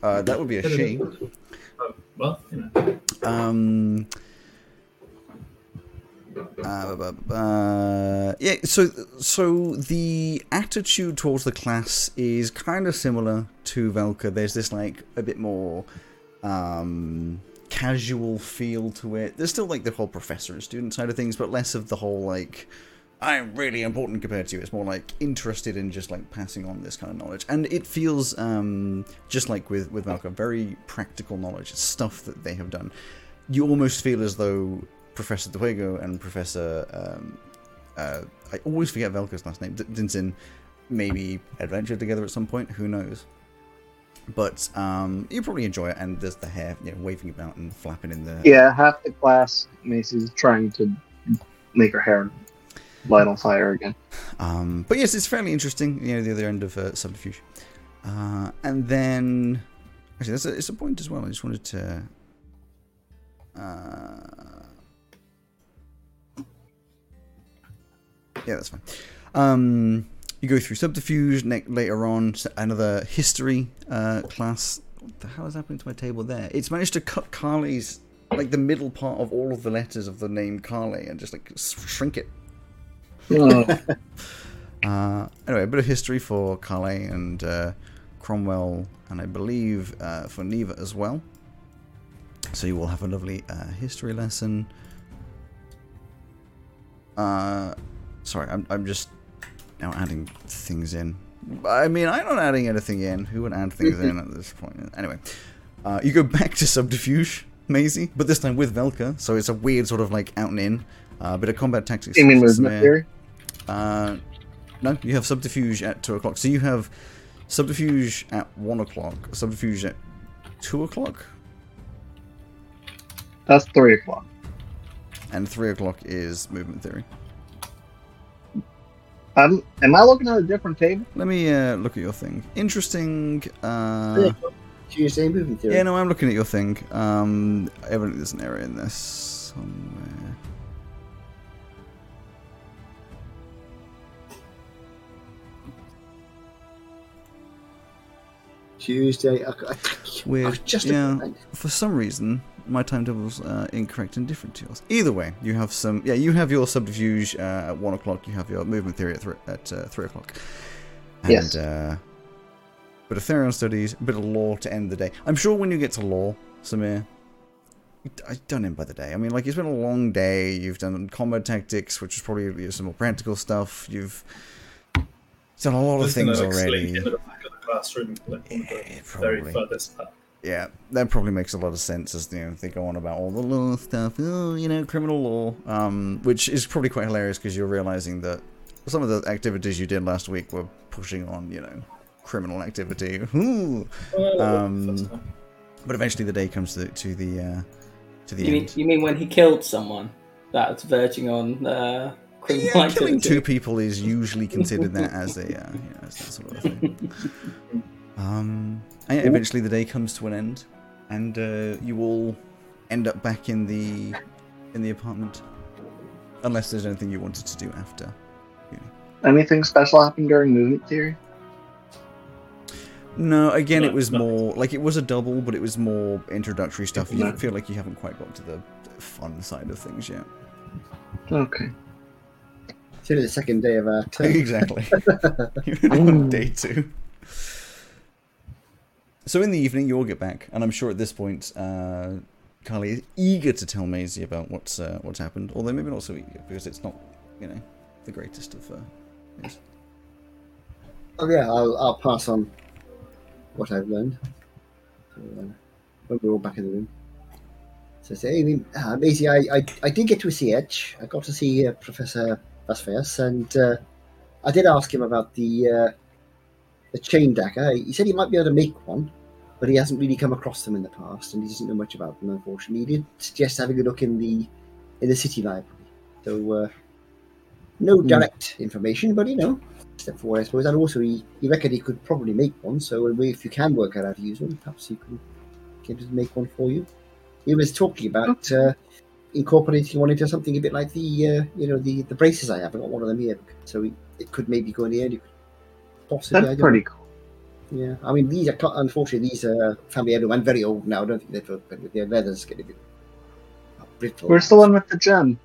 Uh, that would be a she. Well. Um, uh, uh, yeah, so so the attitude towards the class is kind of similar to Velka. There's this like a bit more um, casual feel to it. There's still like the whole professor and student side of things, but less of the whole like I'm really important compared to you. It's more like interested in just like passing on this kind of knowledge, and it feels um, just like with with Velka, very practical knowledge. Stuff that they have done. You almost feel as though Professor Duego and Professor um, uh, I always forget Velka's last name. Dinsin maybe adventure together at some point. Who knows? But um, you probably enjoy it, and there's the hair, you know, waving about and flapping in the Yeah, half the class, Maisie's trying to make her hair light on fire again. Um, but yes, it's fairly interesting. You know, the other end of uh, subterfuge. Uh, and then, actually, that's a, it's a point as well. I just wanted to. Uh, yeah, that's fine. Um, you go through subterfuge. Ne- later on, another history uh, class. What the hell is happening to my table there? It's managed to cut Carly's like the middle part of all of the letters of the name Carly and just like shrink it Uh, anyway, a bit of history for Calais and uh, Cromwell, and I believe uh, for Neva as well. So you will have a lovely uh, history lesson. Uh, sorry, I'm, I'm just now adding things in. I mean, I'm not adding anything in. Who would add things in at this point? Anyway, uh, you go back to Subterfuge, Maisie, but this time with Velka, so it's a weird sort of like out and in. Uh, bit of combat tactics. You mean for movement Samir. theory? Uh, no, you have subterfuge at two o'clock. So you have subterfuge at one o'clock, subterfuge at two o'clock, That's three o'clock. and three o'clock is movement theory. Um, am I looking at a different table? Let me uh, look at your thing. Interesting. Uh, Tuesday movement theory. yeah, no, I'm looking at your thing. Um, evidently there's an error in this somewhere. Tuesday. I, I, Weird. I just yeah. about- For some reason, my timetable's uh, incorrect and different to yours. Either way, you have some. Yeah, you have your subterfuge uh, at one o'clock. You have your movement theory at, thr at uh, three o'clock. And, Yes. Uh, bit of Therion studies, a bit of law to end the day. I'm sure when you get to law, Samir, I've done it by the day. I mean, like it's been a long day. You've done combat tactics, which is probably you know, some more practical stuff. You've done a lot of Just gonna, things like, already. In the back of the classroom, like one of the Yeah, very furthest back. Yeah, that probably makes a lot of sense as you know they go on about all the law stuff. Oh, you know, criminal law, um, which is probably quite hilarious because you're realizing that some of the activities you did last week were pushing on, you know, criminal activity. Ooh. Well, Um. But eventually the day comes to, to the uh, to the You mean, you mean when he killed someone? That's verging on uh, criminal Yeah, killing two people is usually considered that as a, uh, you know, as that sort of thing. Um, and yeah, eventually the day comes to an end, and uh, you all end up back in the in the apartment, unless there's anything you wanted to do after. Anything special happened during movement theory? No, again, it was no. more like it was a double, but it was more introductory stuff. You No. feel like you haven't quite got to the fun side of things yet. Okay. It's only the second day of our term. exactly. Day two. So in the evening, you all get back, and I'm sure at this point, uh, Carly is eager to tell Maisie about what's uh, what's happened. Although maybe not so eager because it's not, you know, the greatest of uh, things. Oh yeah, I'll, I'll pass on what I've learned. So, uh, when we're all back in the room. So I say, I uh, Maisie, I, I, I did get to see Etch. I got to see uh, Professor Vasfias, and uh, I did ask him about the uh, the chain dagger. He said he might be able to make one, but he hasn't really come across them in the past, and he doesn't know much about them. Unfortunately, he did suggest having a look in the in the city library. So uh, no Hmm. direct information, but you know, step forward, I suppose. And also, he, he reckoned he could probably make one. So if you can work out how to use one, perhaps he can get him to make one for you. He was talking about uh, incorporating one into something a bit like the uh, you know the, the braces I have. I got one of them here, so he, it could maybe go in the end. You possibly. I That's don't pretty know. cool. Yeah, I mean these are unfortunately these are family heirloom and very old now. I don't think they've worked with their leathers getting a bit brittle. We're still in with the gem.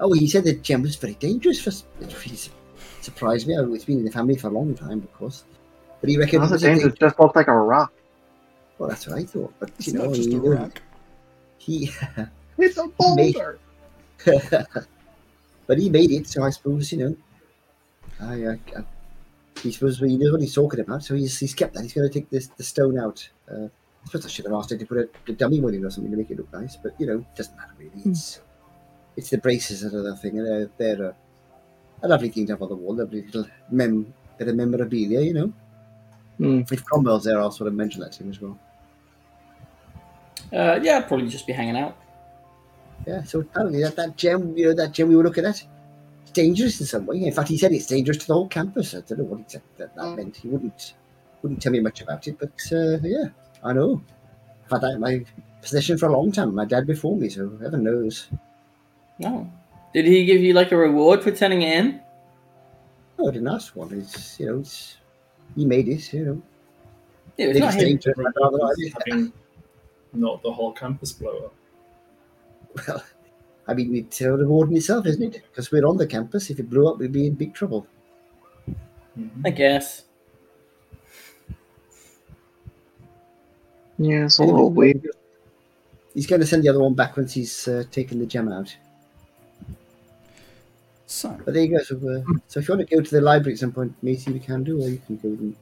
Oh, he said the gem was very dangerous. For, it surprised me. It's been in the family for a long time, of course. But he reckoned How's it it was dangerous? thing- Just looked like a rock. Well, that's what I thought. But It's you know, not just a rock. He It's a boulder. but he made it, so I suppose you know. I, uh, I he suppose he knows what he's talking about, so he's he's kept that. He's going to take this the stone out. Uh, I suppose I should have asked him to put a, a dummy one in or something to make it look nice, but you know, it doesn't matter really. It's it's the braces that are the thing, and they're, they're a, a lovely thing to have on the wall, lovely little mem bit of memorabilia, you know. Hmm. If Cromwell's there, I'll sort of mention that to him as well. Uh, yeah, I'd probably just be hanging out. Yeah, so apparently that, that gem, you know, that gem we were looking at, it's dangerous in some way. In fact, he said it's dangerous to the whole campus. I don't know what exactly that, that meant. He wouldn't wouldn't tell me much about it, but uh, yeah, I know. I've had that in my possession for a long time. My dad before me, so heaven knows. No. Did he give you like a reward for turning it in? No, I didn't ask one. It's you know, it's he made it. You know, It was If not him. dangerous, I'd rather not have it. having not the whole campus blow up. Well, I mean, it's a reward in itself, isn't it? Because we're on the campus. If it blew up, we'd be in big trouble. Mhm. I guess. Yeah, it's a little weird. he's going to send the other one back once he's uh, taken the gem out. So, But there you go. So, uh, so if you want to go to the library at some point, Maisie, we can do, or you can go with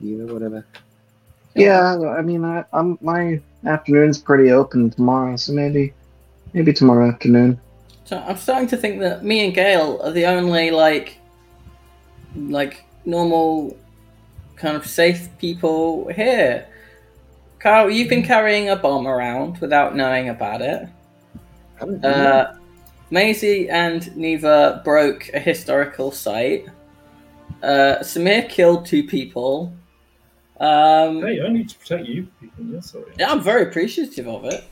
you know, whatever. Yeah, I mean, I, I'm my afternoon's pretty open tomorrow, so maybe, maybe tomorrow afternoon. So I'm starting to think that me and Gail are the only like, like normal, kind of safe people here. Carl, you've been carrying a bomb around without knowing about it. Uh, Maisie and Neva broke a historical site. Uh, Samir killed two people. Um, Hey, I need to protect you people. Yeah, sorry. yeah, I'm very appreciative of it,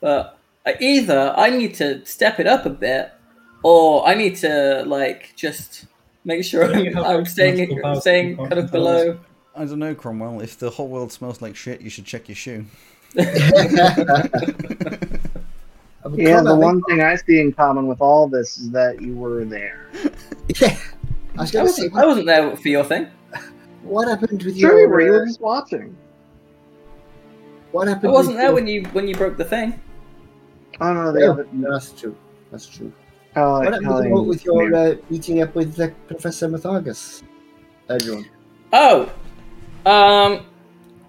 but either I need to step it up a bit, or I need to like just make sure Don't I'm, have I'm staying multiple powers staying kind of can't below. I don't know, Cromwell. If the whole world smells like shit, you should check your shoe. Yeah, the one thing I see in common with all this is that you were there. Yeah. I was I going to say, I wasn't there for your thing. What happened with Sure, you were. You your? were Uh, just watching. what happened? I happened? wasn't with there your- when you when you broke the thing. Oh no, the Yeah, other. that's true. That's true. Uh, What happened with, your- with your uh, meeting up with uh, Professor Mathargus? Everyone. Oh, um,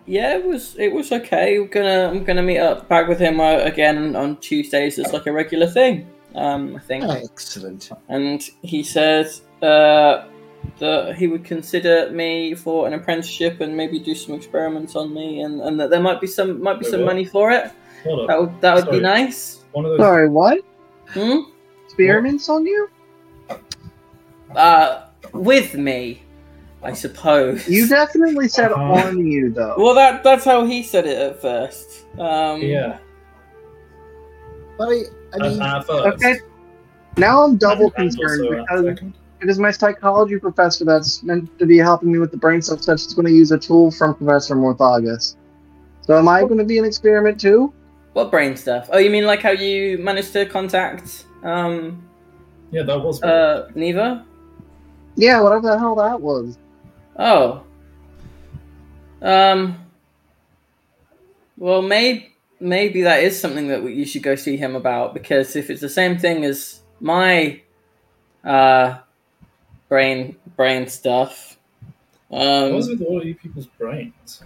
yeah, it was it was okay. I'm gonna I'm gonna meet up back with him uh, again on Tuesdays. It's like a regular thing. Um, I think. Excellent. and he says, uh, that he would consider me for an apprenticeship and maybe do some experiments on me, and, and that there might be some might be Wait, some what? money for it. Hold That would that would be nice. One of those. Sorry, what? Hmm? Experiments on you? Uh, with me, I suppose. You definitely said Uh-huh. on you though. Well, that that's how he said it at first. Um, Yeah. But I, I mean, at first. Okay. Now I'm double And- and concerned also at because second. because my psychology professor that's meant to be helping me with the brain stuff said she's going to use a tool from Professor Morthagus. So am I going to be an experiment too? What brain stuff? Oh, you mean like how you managed to contact um Yeah, that was. uh Neva? Yeah, whatever the hell that was. Oh. Um. Well, maybe maybe that is something that you should go see him about because if it's the same thing as my uh brain brain stuff, what um, was with all you people's brains?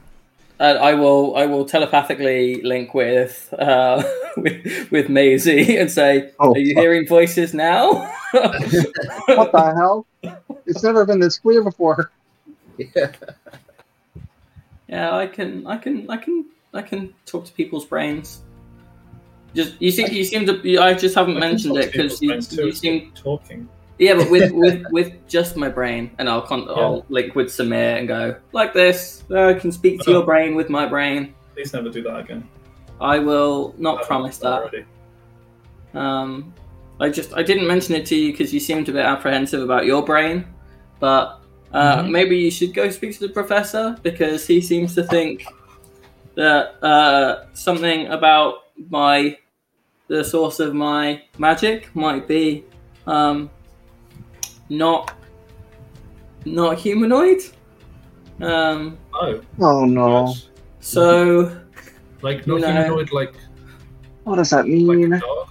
I will I will telepathically link with uh with, with Maisie and say, Oh, "Are you fuck. hearing voices now?" What the hell? It's never been this clear before. yeah. Yeah, I can, I can, I can, I can talk to people's brains. Just you seem, you seem to. I just haven't I mentioned it because you, brains too, you seem. talking. Yeah, but with with with just my brain, and I'll con- I'll link with Samir and go like this. I can speak to your brain with my brain. Please never do that again. I will not I've promise that. Already. Um, I just I didn't mention it to you because you seemed a bit apprehensive about your brain, but uh, Mhm. maybe you should go speak to the professor because he seems to think that uh, something about my the source of my magic might be um, not not humanoid. Um, Oh. Oh no. gosh. so Like not No. humanoid, like What does that like mean? a dog.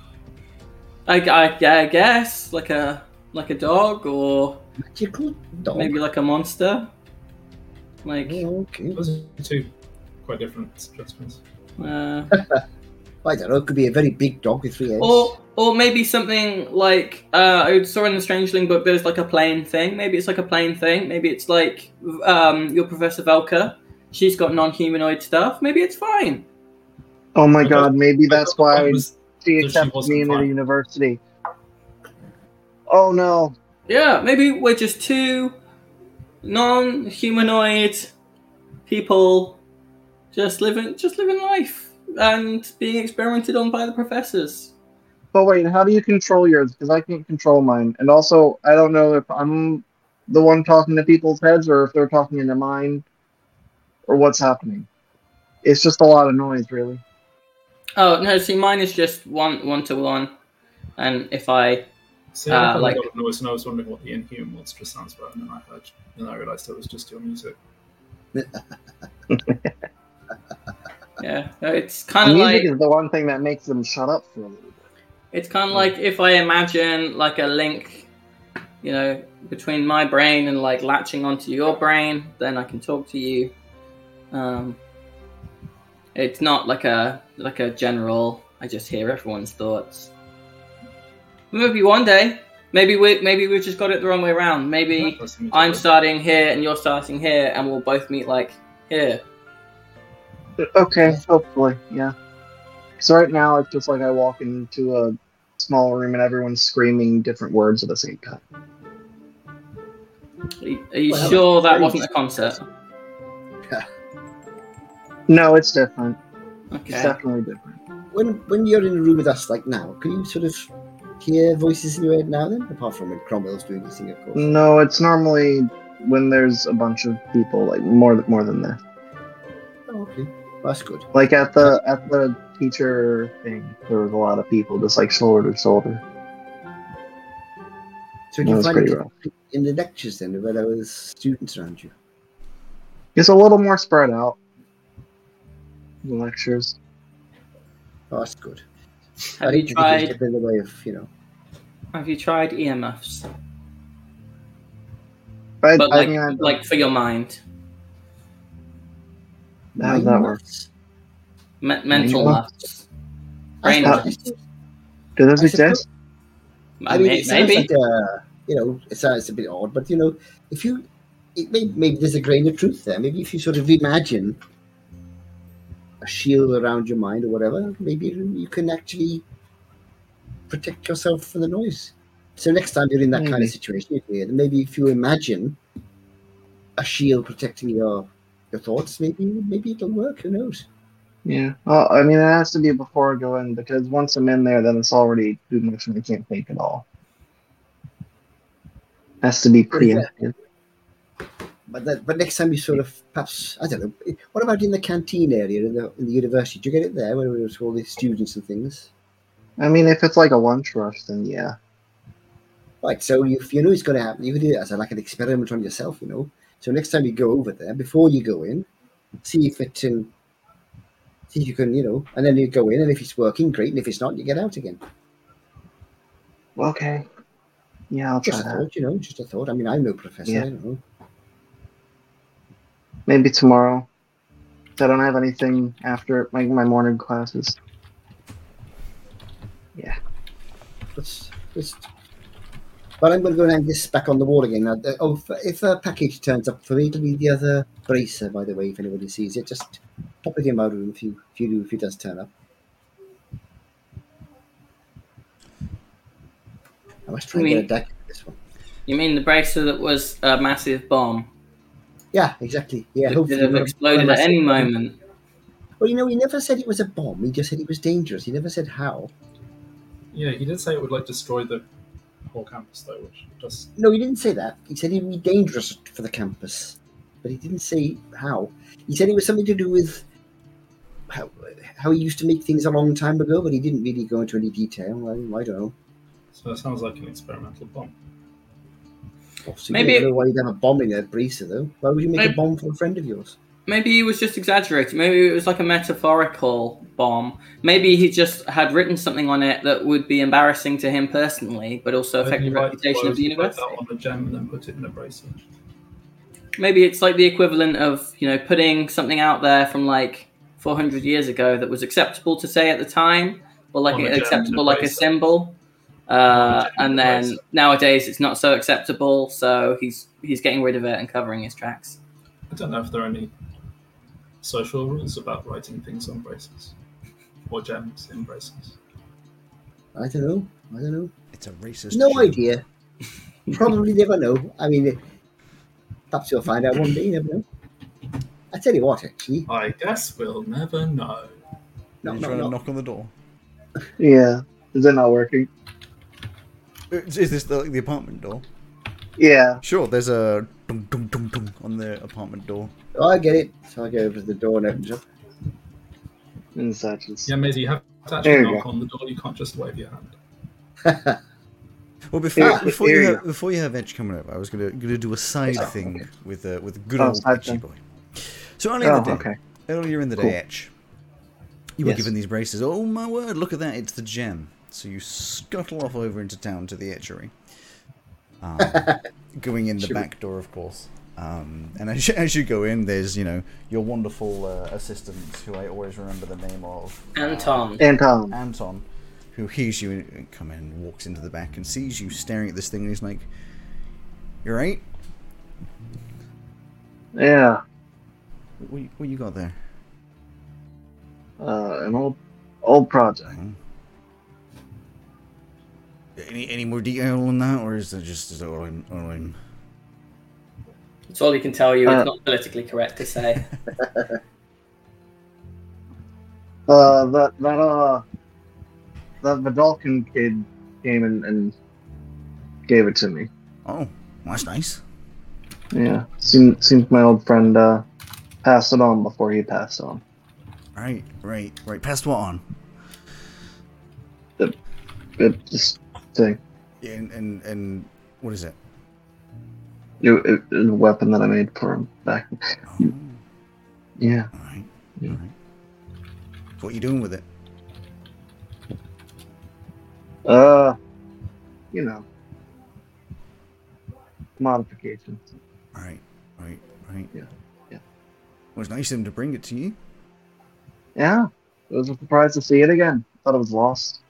I, I, I guess like a like a dog or Magical dog. maybe like a monster. Like, Oh, okay. Those are two quite different suggestions. uh, I don't know. It could be a very big dog with three heads. or or maybe something like uh, I saw in the Strangeling book. There's like a plane thing. Maybe it's like a plane thing. Maybe it's like um, your Professor Velka. She's got non-humanoid stuff. Maybe it's fine. Oh my I god, maybe that's why was- she accepted me into the university. Oh no. Yeah, maybe we're just two non-humanoid people just living just living life and being experimented on by the professors. But wait, how do you control yours? Because I can't control mine. And also, I don't know if I'm the one talking to people's heads or if they're talking in their mind or what's happening. It's just a lot of noise, really. Oh no! See, mine is just one one to one, and if I See, Uh, I like- a lot of noise, and I was wondering what the inhuman was just sounds about, and then I heard, and I realised it was just your music. Yeah, it's kind of music like is the one thing that makes them shut up for a little bit. It's kind of like if I imagine like a link, you know, between my brain and like latching onto your brain, then I can talk to you. Um, it's not like a like a general. I just hear everyone's thoughts. Maybe one day, maybe we maybe we've just got it the wrong way around. Maybe I'm starting here and you're starting here, and we'll both meet like here. Okay, hopefully, yeah. So right now it's just like I walk into a small room and everyone's screaming different words at the same time. Are you, are you Well, sure that wasn't a concert? No, it's different. It's definitely different. When when you're in a room with us like now, can you sort of hear voices in your head now? Then, apart from when Cromwell's doing his thing, of course. No, it's normally when there's a bunch of people, like more more than that. Oh, okay, that's good. Like at the at the teacher thing, there was a lot of people just like shoulder to shoulder. So do That you find it rough. in the lectures then, where there was students around you? It's a little more spread out. The lectures. Oh, that's good. I Have you didn't think it was tried? getting in the way of you know. Have you tried earmuffs? I, But I like, mean, I, like for your mind, how does that work? Me- mental Earmuffs? muffs. That's Brain Uh, nice. Do those I exist? I mean, it sounds maybe. like uh, you know, it sounds a bit odd, but you know, if you, it may, maybe there's a grain of truth there. Maybe if you sort of imagine a shield around your mind or whatever, maybe you can actually protect yourself from the noise. So next time you're in that kind of situation, maybe if you imagine a shield protecting your your thoughts, maybe maybe it'll work. Who knows? Yeah. Well, I mean, it has to be before I go in because once I'm in there, then it's already too much and I can't think at all. Has to be preemptive. But that, but next time you sort of perhaps I don't know. What about in the canteen area in the in the university? Do you get it there where there's all the students and things? I mean, if it's like a lunch rush, then yeah. Right. So if you know it's going to happen, you can do it as a, like an experiment on yourself. You know. So next time you go over there, before you go in, see if it can. See if you can, you know, and then you go in, and if it's working, great. And if it's not, you get out again. Okay. Yeah, I'll try Just a that. thought, you know, just a thought. I mean, I'm no professor. Yeah. I don't know. Maybe tomorrow. I don't have anything after my, my morning classes. Yeah. Let's, let's, but I'm going to go and hang this back on the wall again. Now, uh, oh, if, if a package turns up for me, it'll be the other bracer, by the way, if anybody sees it. Just pop it in my room if you, if you do, if it does turn up. I must try and You get a deck for this one. You mean the bracer that was a massive bomb Yeah, exactly. Yeah, it hopefully could have exploded at any moment? Well, you know, he never said it was a bomb. He just said it was dangerous. He never said how. Yeah, he did say it would like destroy the whole campus, though, which does. No, he didn't say that. He said he'd be dangerous for the campus, but he didn't say how. He said it was something to do with how, how he used to make things a long time ago, but he didn't really go into any detail. I, I don't know. So it sounds like an experimental bomb. Obviously, Maybe- I don't know why you'd have a bomb in a bracer, though. Why would you make Maybe- a bomb for a friend of yours? Maybe he was just exaggerating. Maybe it was like a metaphorical bomb. Maybe he just had written something on it that would be embarrassing to him personally, but also affect the reputation of the university. that on the gem and then put it in a bracelet. Maybe it's like the equivalent of you know putting something out there from like 400 years ago that was acceptable to say at the time, or like acceptable like a symbol. A Uh, and and then bracelet. nowadays it's not so acceptable, so he's he's getting rid of it and covering his tracks. I don't know if there are any social rules about writing things on braces or gems in braces? I don't know. I don't know. It's a racist. No joke. idea. Probably never know. I mean, perhaps you'll find out one day. You never know. I tell you what, actually, I guess we'll never know. no, Are you no, trying no. to knock on the door? Yeah. Is it not working? Is is this the, the apartment door? Yeah. Sure, there's a dum dum dum dum on the apartment door. Oh, I get it. So I go over to the door and opens up. And such. It's, Yeah, Maisie, you have to There actually you knock go. on the door. You can't just wave your hand. Well, before Yeah, before here you you have, before you have Etch coming over, I was gonna gonna do a side Oh, thing okay. with uh, with good Oh, old side Edgy thing. boy. So earlier Oh, in the day, okay. earlier in the day, Cool. Etch, You were Yes. given these braces. Oh my word! Look at that! It's the gem. So you scuttle off over into town to the etchery, um, going in the Sure. back door, of course. Um, and as, you- as you go in, there's you know your wonderful uh, assistant, who I always remember the name of, Anton. Anton. Anton, who hears you and come in, and walks into the back, and sees you staring at this thing, and he's like, "You're right. Yeah. What, you- what you got there?" Uh, an old old project. Any any more detail on that, or is it just is it all in, all in? That's all he can tell you. Uh, It's not politically correct to say. Uh, that that uh, that Vidalkin kid came and, and gave it to me. Oh, that's nice. Yeah, seems seems my old friend uh passed it on before he passed on. Right, right, right. Passed what on? The, just thing. Yeah, and and, and what is it? It, it, a weapon that I made for him back. Oh, Yeah. all right, Yeah. all right. So what you doing with it? Uh, you know, modifications. Right, right, right. Yeah, yeah. Well, it's nice of him to bring it to you. Yeah, it was a surprise to see it again. I thought it was lost.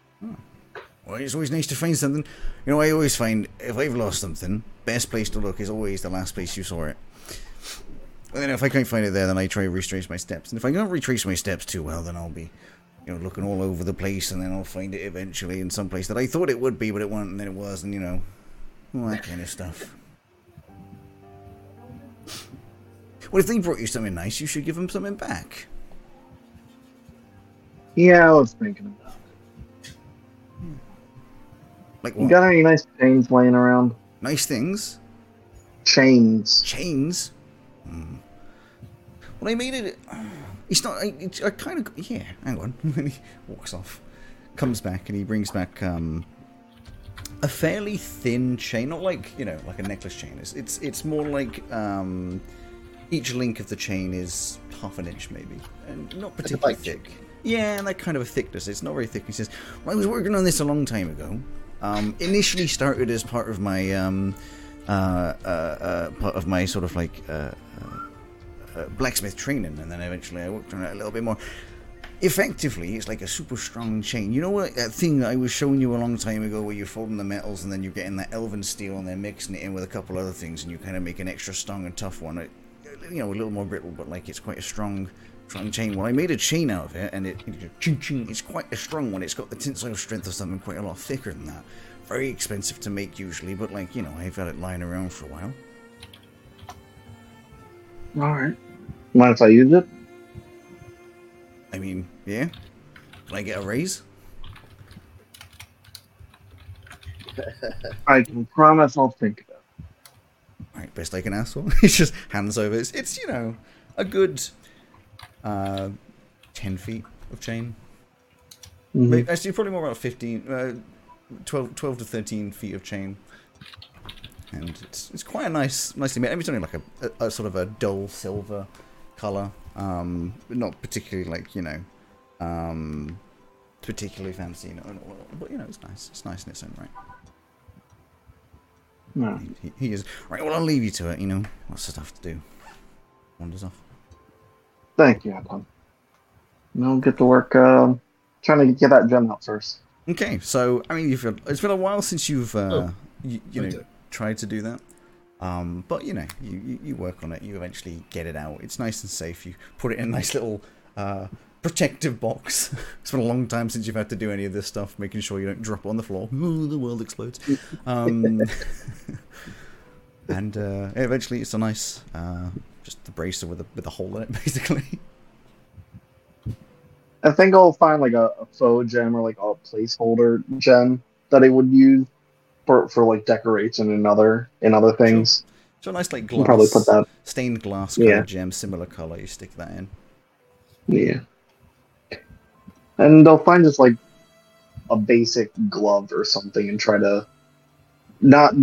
Well, it's always nice to find something. You know, I always find if I've lost something, best place to look is always the last place you saw it. And then if I can't find it there, then I try to retrace my steps. And if I can't retrace my steps too well, then I'll be, you know, looking all over the place, and then I'll find it eventually in some place that I thought it would be, but it wasn't, and then it was, and you know, all that kind of stuff. Well, if they brought you something nice, you should give them something back. Yeah, I was thinking about Like it. You got any nice chains laying around? Nice things. Chains. chains. Hmm. Well, I made it. It's not. I, it's, I kind of. Yeah. Hang on. And he walks off, comes back, and he brings back um a fairly thin chain, not like you know, like a necklace chain. It's it's it's more like um each link of the chain is half an inch maybe, and not particularly thick. Yeah, and that kind of a thickness. It's not very thick. He says, well, "I was working on this a long time ago. Um, initially started as part of my um, uh, uh, uh, part of my sort of like uh, uh, uh, blacksmith training, and then eventually I worked on it a little bit more. Effectively, it's like a super strong chain. You know what that thing that I was showing you a long time ago, where you're folding the metals and then you're getting that elven steel and then mixing it in with a couple other things, and you kind of make an extra strong and tough one. It, you know, a little more brittle, but like it's quite a strong, strong chain. Well, I made a chain out of it, and it, it ching, ching, it's quite a strong one. It's got the tensile strength of something quite a lot thicker than that. Very expensive to make usually, but like you know, I've had it lying around for a while. All right. Mind if I use it? I mean, yeah. Can I get a raise? I can promise I'll think about Right, best I can ask for. he just hands over. It's, it's you know a good uh, ten feet of chain. Mhm. Maybe- Actually, probably more about 15, uh, 12, 12 to thirteen feet of chain. And it's it's quite a nice, nicely made. I mean, it's only like a, a, a sort of a dull silver color. Um, not particularly like you know, um, particularly fancy. You know, but you know, it's nice. It's nice in its own right. No. He, he is right. Well, I'll leave you to it. You know, lots of stuff to do. Wanders off. Thank you, Anton. I'll get to work um, trying to get that gem out first. Okay, so I mean, you've it's been a while since you've uh, Oh, you, you know okay. tried to do that. Um, but you know, you, you, you work on it. You eventually get it out. It's nice and safe. You put it in a nice little uh, protective box. it's been a long time since you've had to do any of this stuff, making sure you don't drop it on the floor. Ooh, the world explodes. Um, and uh, eventually, it's a nice uh, just the bracer with a with a hole in it, basically. I think I'll find like a, a faux gem or like a placeholder gem that I would use for, for like decoration and other and other things. So a nice like glass, probably put that. stained glass Yeah. gem, similar color. You stick that in. Yeah. And I'll find just like a basic glove or something and try to not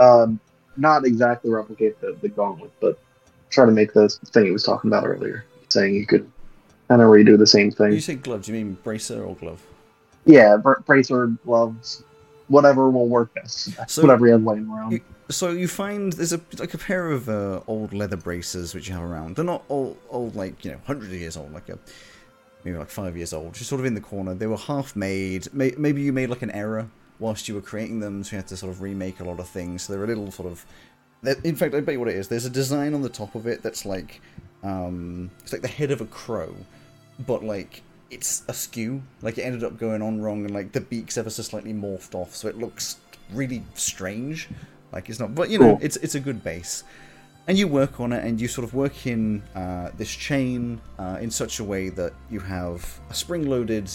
uh, not exactly replicate the, the gauntlet, but try to make the thing he was talking about earlier, saying you could kind of redo the same thing. you say glove, do you mean bracer or glove? Yeah, br- bracer, gloves, whatever will work best. So- whatever you have laying around. You- So you find there's a like a pair of uh, old leather braces which you have around. They're not old, old like you know, hundred years old, like a maybe like five years old. Just sort of in the corner. They were half made. May, maybe you made like an error whilst you were creating them, so you had to sort of remake a lot of things. So they're a little sort of. In fact, I bet you what it is. There's a design on the top of it that's like, um, it's like the head of a crow, but like it's askew. Like it ended up going on wrong, and like the beak's ever so slightly morphed off, so it looks really strange. Like it's not, but you know, it's it's a good base. And you work on it, and you sort of work in uh, this chain uh, in such a way that you have a spring-loaded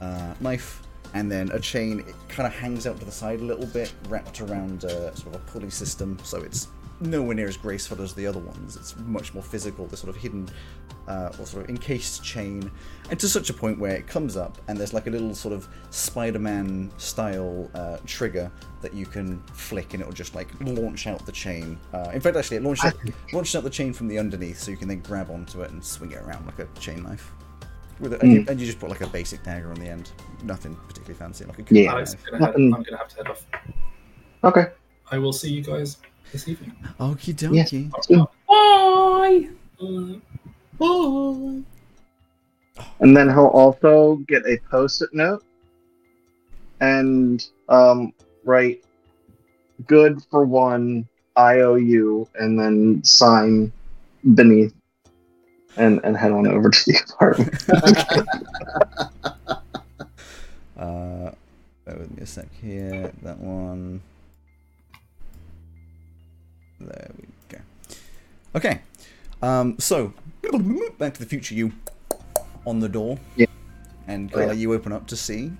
uh, knife, and then a chain. It kind of hangs out to the side a little bit, wrapped around uh, sort of a pulley system, so it's nowhere near as graceful as the other ones. It's much more physical. The sort of hidden uh, or sort of encased chain, and to such a point where it comes up and there's like a little sort of Spider-Man style uh, trigger that you can flick, and it'll just like launch out the chain. Uh, in fact, actually, it launches out, launches out the chain from the underneath, so you can then grab onto it and swing it around like a chain knife. With it, and, you, and you just put like a basic dagger on the end. Nothing particularly fancy, like a Yeah. Alex. I'm gonna, head, I'm gonna have to head off. Okay. I will see you guys this evening. Okie Yes. dokie. Bye. Bye. And then he'll also get a post-it note and um, write "good for one IOU" and then sign beneath, and and head on over to the apartment. Uh, bear with me a sec here. That one. There we go. Okay. Um, so, Back to the Future, you on the door. Yeah. And Oh, yeah. You open up to see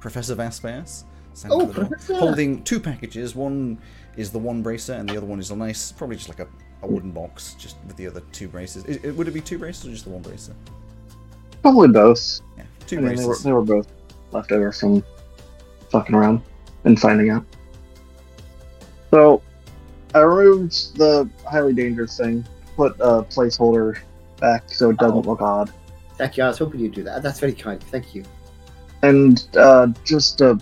Professor Vaspeas standing Oh, at the door, Professor! holding two packages. One is the one bracer, and the other one is a nice, probably just like a, a wooden box, just with the other two braces. Is, it- would it be two braces or just the one bracer? Probably both. Yeah, two I mean, they were braces. they were both left over from fucking around and finding out. So I removed the highly dangerous thing, put a placeholder back so it doesn't Oh. look odd, Thank you. I was hoping you'd do that. That's very kind. Thank you. and uh, just to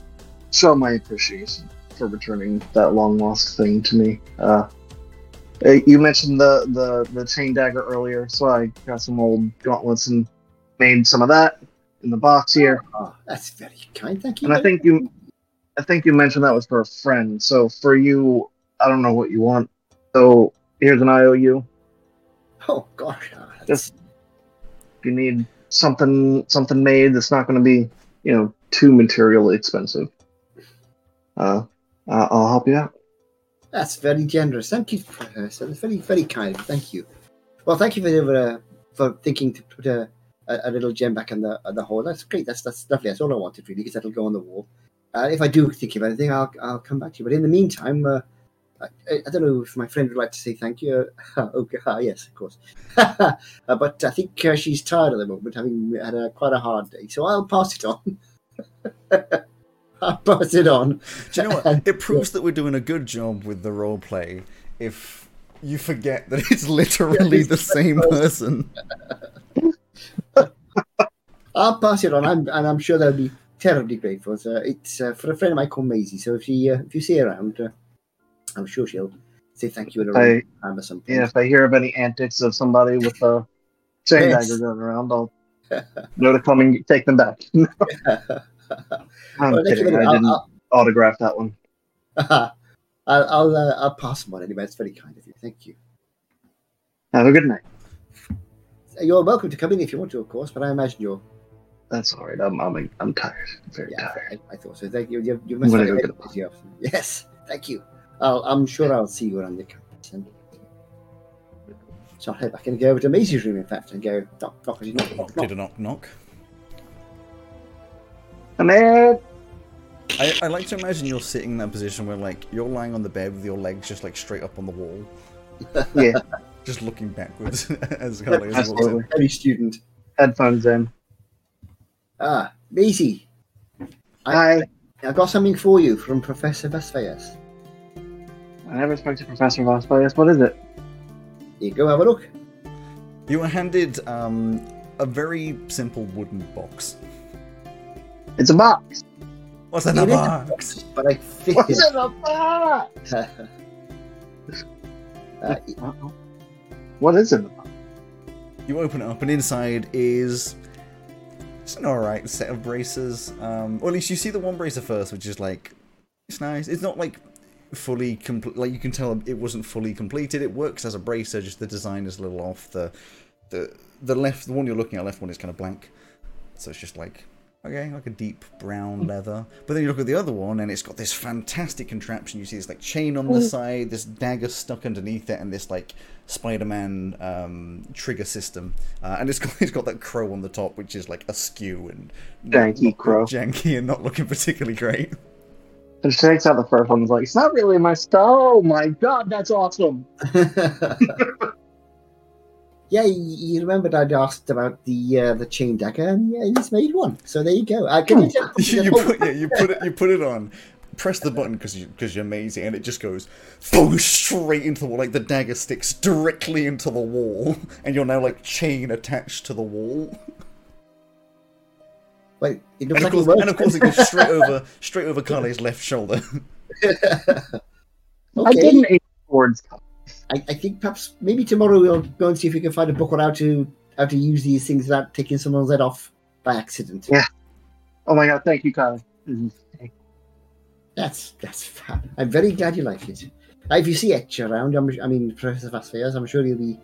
show my appreciation for returning that long lost thing to me. Uh, you mentioned the, the the chain dagger earlier, so I got some old gauntlets and made some of that in the box here. Oh, that's very kind. Thank you. And I think you, I think you mentioned that was for a friend. So for you, I don't know what you want. So here's an IOU. Oh gosh. ah, Just if you need something something made that's not going to be you know too materially expensive. Uh, uh, I'll help you out. That's very generous. Thank you, Professor. That's very, very kind. Thank you. Well, thank you for uh, for thinking to put a, a, a little gem back in the in the hole. That's great. That's that's lovely. That's all I wanted really, because that'll go on the wall. Uh, if I do think of anything, I'll I'll come back to you. But in the meantime, uh, I, I don't know if my friend would like to say thank you. Uh, okay, ah, yes, of course. uh, but I think uh, she's tired at the moment, having had a, quite a hard day. So I'll pass it on. I'll pass it on. Do you know what? It proves that we're doing a good job with the role play if you forget that it's literally the same person. I'll pass it on, I'm, and I'm sure they'll be terribly grateful. So it's uh, for a friend of mine called Maisie. So if she uh, if you see her around, uh, I'm sure she'll say thank you at a I- random time or something. Yeah, if I hear of any antics of somebody with a chain Yes. dagger going around, I'll know to come and take them back. I'm Well, kidding. i didn't I'll, autograph that one. I'll, I'll, I'll, uh, I'll pass them on anyway. It's very kind of you. Thank you. Have a good night. You're welcome to come in if you want to, of course. But I imagine you're. That's all right. I'm I'm, I'm tired. Very Yeah, tired. I, I thought so. Thank you. You, you must have go get a busy often. Yes. Thank you. I'll, I'm sure I'll see you around the campus. And so I'll head back and go over to Maisie's room, in fact, and go knock, knock, knock, knock, Did a knock knock. Come in. I, I like to imagine you're sitting in that position where like you're lying on the bed with your legs just like straight up on the wall, Yeah, just looking backwards as Carly as he walks in. Every student. Headphones in. Ah, Maisie. I, Hi. I got something for you from Professor Vesfayas. I never spoke to Professor Vasquez. What is it? You go have a look. You were handed um, a very simple wooden box. It's a box. What's in the It is box? But I think. What's in the box? uh, Uh-oh. What is in the box? You open it up, and inside is it's an alright set of braces. Um, or at least you see the one bracer first, which is like it's nice. It's not like fully complete. Like you can tell it wasn't fully completed. It works as a bracer, just the design is a little off. The the the left, the one you're looking at, left one is kind of blank. So it's just like okay, like a deep brown leather. But then you look at the other one, and it's got this fantastic contraption. You see this like chain on the side, this dagger stuck underneath it, and this like Spider-Man um, trigger system. Uh, and it's got it's got that crow on the top, which is like askew and Janky not- crow. janky, and not looking particularly great. And she takes out the first one and is like, it's not really my style. Oh my god, that's awesome. yeah, you, you remembered I'd asked about the uh, the chain dagger, and yeah, he's made one. So there you go. Uh, can you tell- you, you put yeah, you put it you put it on. Press the button because you, cause you're amazing, and it just goes boom, straight into the wall. Like the dagger sticks directly into the wall, and you're now like chain attached to the wall. Wait, it looks And of course, it and of course, it goes straight over straight over Carly's left shoulder. I didn't aim towards I, I think perhaps maybe tomorrow we'll go and see if we can find a book on how to how to use these things without taking someone's head off by accident. Yeah. Oh my god, thank you, Kyle. That's that's fab. I'm very glad you like it. Uh, if you see Etch around, I'm, I mean Professor Fastfires, I'm sure he'll be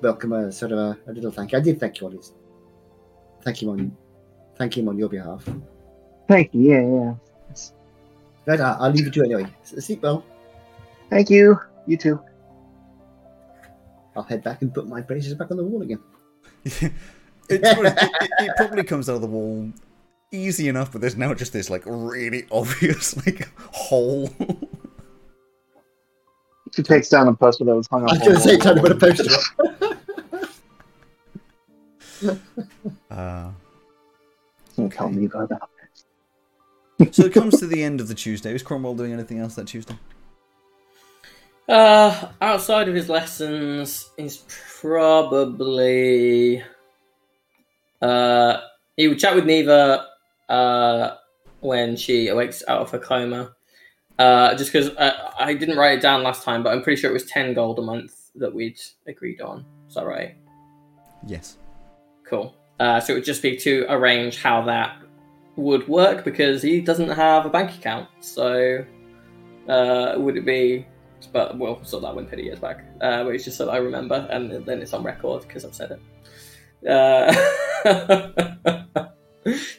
welcome a sort of a, a little thank you. I did thank you on his thank him on thank him on your behalf. Thank you, yeah, yeah. Right, I'll, I'll leave it to you anyway. Sleep well. Thank you. You too. I'll head back and put my braces back on the wall again. it, it, it, it probably comes out of the wall easy enough, but there's now just this like really obvious like hole. She takes down a poster that was hung up. I was on going to say wall. trying to put a poster up. Uh, Don't tell me about that. so it comes to the end of the Tuesday. Is Cromwell doing anything else that Tuesday? Uh, outside of his lessons, he's probably uh he would chat with Neva uh when she awakes out of her coma. Uh, just because uh, I didn't write it down last time, but I'm pretty sure it was ten gold a month that we'd agreed on. Is that right? Yes. Cool. Uh, so it would just be to arrange how that would work because he doesn't have a bank account. So uh, would it be? But we'll sort that when Pity gets back. Uh, but it's just so that I remember, and then it's on record because I've said it. Uh,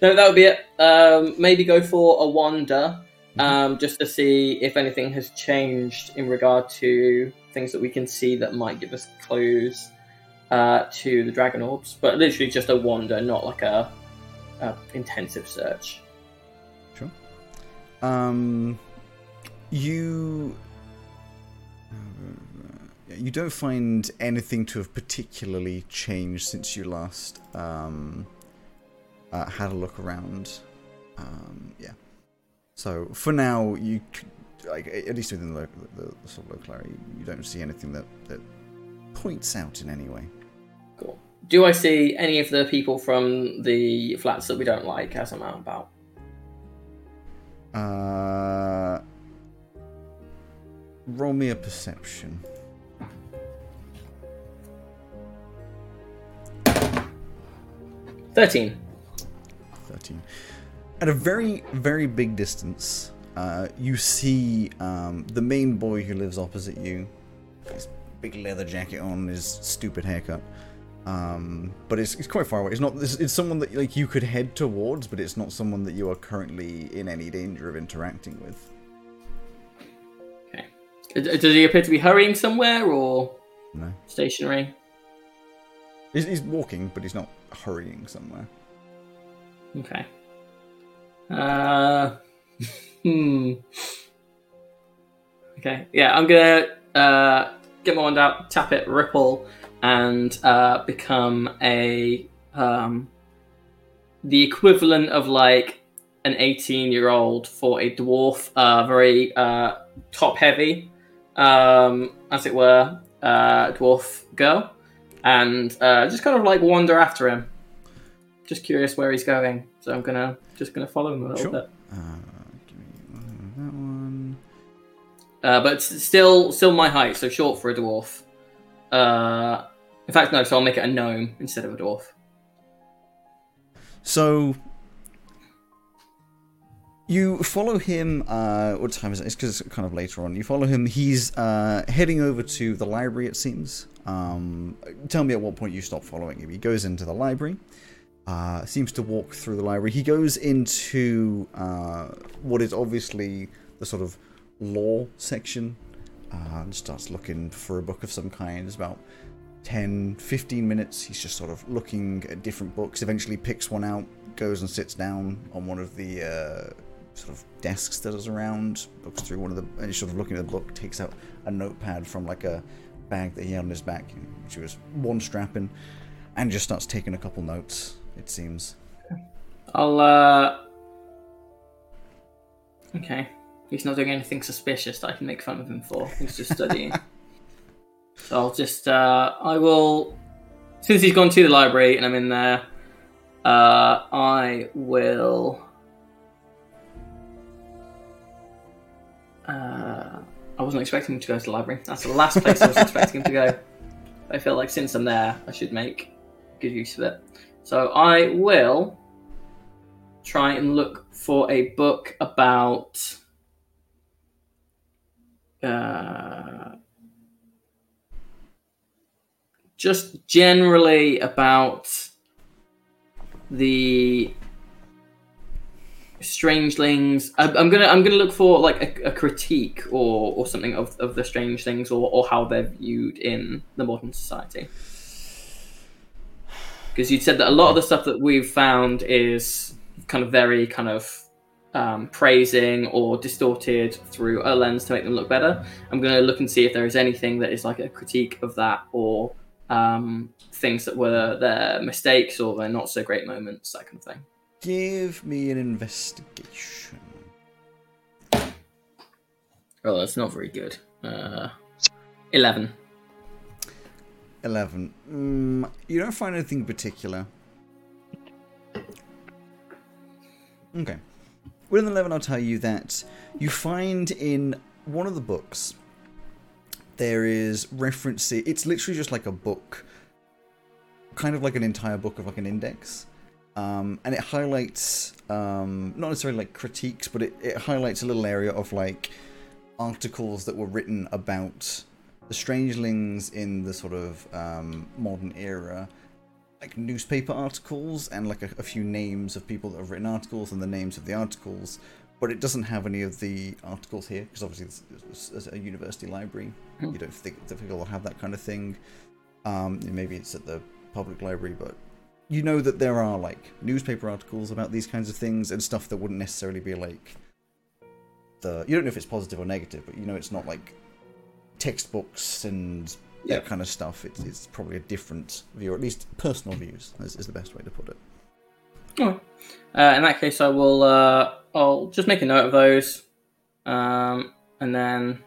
no, that would be it. Um, maybe go for a wander, um, just to see if anything has changed in regard to things that we can see that might give us clues uh, to the dragon orbs, but literally just a wander, not like a, a intensive search. Sure. Um, you you don't find anything to have particularly changed since you last um, uh, had a look around. Um, yeah. So for now, you like at least within the, the, the sort of local area, you don't see anything that that points out in any way. Cool. Do I see any of the people from the flats that we don't like as I'm out and about? Uh, roll me a perception. Thirteen. 13. At a very, very big distance, uh, you see um, the main boy who lives opposite you. His big leather jacket on, his stupid haircut. Um, but it's, it's quite far away. It's not. It's, it's someone that like you could head towards, but it's not someone that you are currently in any danger of interacting with. Okay. Does he appear to be hurrying somewhere or No, stationary? he's, he's walking, but he's not hurrying somewhere. Okay. Uh, hmm. Okay. Yeah, I'm gonna uh, get my wand out, tap it, ripple, and uh, become a um, the equivalent of like an 18 year old for a dwarf, uh, very uh, top heavy, um, as it were, uh, dwarf girl. And uh, just kind of like wander after him. Just curious where he's going, so I'm gonna just gonna follow him a little Sure. bit. Uh, give me that one. Uh, but still still my height, so short for a dwarf. Uh, in fact, no. So I'll make it a gnome instead of a dwarf. So you follow him. Uh, what time is it? It's because it's kind of later on. You follow him. He's uh, heading over to the library. It seems. Um, tell me at what point you stop following him. He goes into the library. Uh, seems to walk through the library. He goes into uh, what is obviously the sort of law section. Uh, and starts looking for a book of some kind. It's about 10, 15 minutes. He's just sort of looking at different books. Eventually picks one out, goes and sits down on one of the uh, sort of desks that is around, looks through one of the, and he's sort of looking at the book, takes out a notepad from like a bag that he had on his back, which was one strapping, and just starts taking a couple notes, it seems. I'll. uh... Okay, he's not doing anything suspicious that I can make fun of him for. He's just studying. so I'll just. Uh, I will. Since he's gone to the library and I'm in there, uh, I will. Uh, I wasn't expecting him to go to the library. That's the last place I was expecting him to go. I feel like since I'm there, I should make good use of it. So I will try and look for a book about uh, just generally about the strangelings I, i'm gonna i'm gonna look for like a, a critique or or something of, of the strangelings or, or how they're viewed in the modern society because you said that a lot of the stuff that we've found is kind of very kind of um, praising or distorted through a lens to make them look better. I'm going to look and see if there is anything that is like a critique of that or um, things that were their mistakes or their not so great moments, that kind of thing. Give me an investigation. Oh, that's not very good. Uh, Eleven. 11. Mm, you don't find anything in particular. Okay. Within 11, I'll tell you that you find in one of the books there is reference. It's literally just like a book, kind of like an entire book of like an index. Um, and it highlights, um, not necessarily like critiques, but it, it highlights a little area of like articles that were written about the strangelings in the sort of um, modern era, like newspaper articles and like a, a, few names of people that have written articles and the names of the articles, but it doesn't have any of the articles here because obviously it's, it's, it's a university library. You don't think that people will have that kind of thing. Um, maybe it's at the public library, but you know that there are like newspaper articles about these kinds of things and stuff that wouldn't necessarily be like the. You don't know if it's positive or negative, but you know it's not like textbooks and Yeah. that kind of stuff. It's, it's probably a different view, or at least personal views is, is the best way to put it. Uh, in that case, I will. Uh, I'll just make a note of those, um, and then.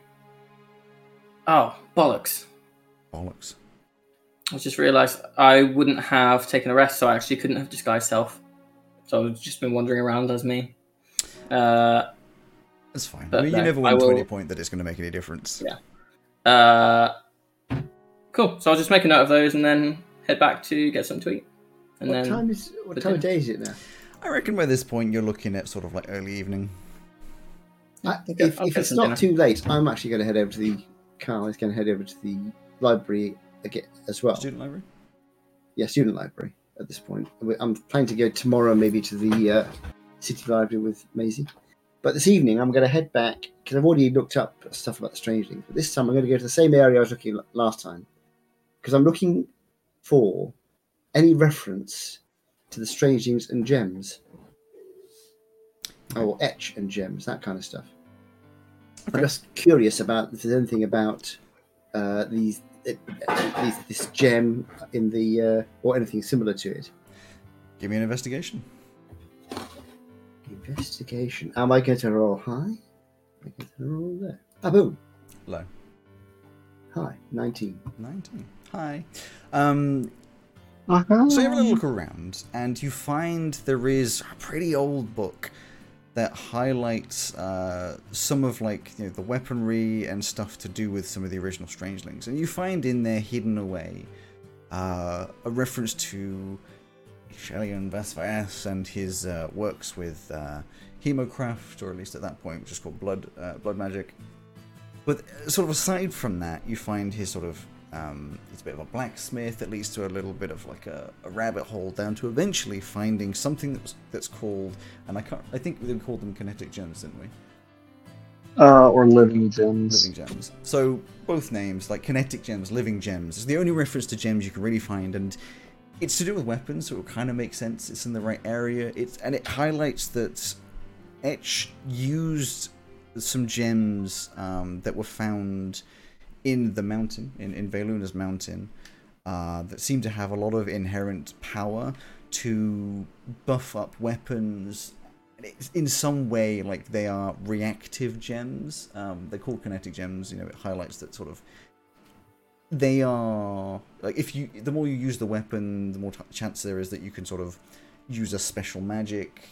Oh bollocks! Bollocks. I just realised I wouldn't have taken a rest, so I actually couldn't have disguised self. So I've just been wandering around as me. Uh, That's fine. But I mean, you no, never I want to any point that it's going to make any difference. Yeah. uh, cool. So I'll just make a note of those and then head back to get something to eat. And what then time is what the time of day is it now? I reckon by this point you're looking at sort of like early evening. I, Okay, if if it's not dinner. too late, I'm actually going to head over to the. Carl is going to head over to the library again as well. Student library. Yeah, student library at this point. I'm planning to go tomorrow, maybe to the uh, city library with Maisie. But this evening, I'm going to head back because I've already looked up stuff about the strangelings. But this time, I'm going to go to the same area I was looking at last time because I'm looking for any reference to the strangelings and gems, or etch and gems, that kind of stuff. I'm just curious about if there's anything about uh, these, uh, these this gem in the uh, or anything similar to it. Give me an investigation. Investigation. Am I going to roll high? Am I going to roll there? Ah, boom. Low. Hi, 19. 19. Hi. Um, Uh-huh. So you have a little look around, and you find there is a pretty old book that highlights uh, some of like you know, the weaponry and stuff to do with some of the original Strangelings, and you find in there hidden away uh, a reference to Shelian Vasvas and his uh, works with uh, Hemocraft, or at least at that point, which is called Blood uh, Blood Magic. But uh, sort of aside from that, you find his sort of um, he's a bit of a blacksmith that leads to a little bit of like a, a rabbit hole down to eventually finding something that's, that's called, and I can't, I think we called them kinetic gems, didn't we? Uh, or living gems. Living gems. So both names, like kinetic gems, living gems, is the only reference to gems you can really find, and it's to do with weapons, so it kind of makes sense. It's in the right area. It's and it highlights that Etch used some gems um, that were found in the mountain, in, in Veluna's mountain, uh, that seem to have a lot of inherent power to buff up weapons. In some way, like they are reactive gems. Um, they're called kinetic gems. You know, it highlights that sort of they are like if you the more you use the weapon, the more t- chance there is that you can sort of use a special magic.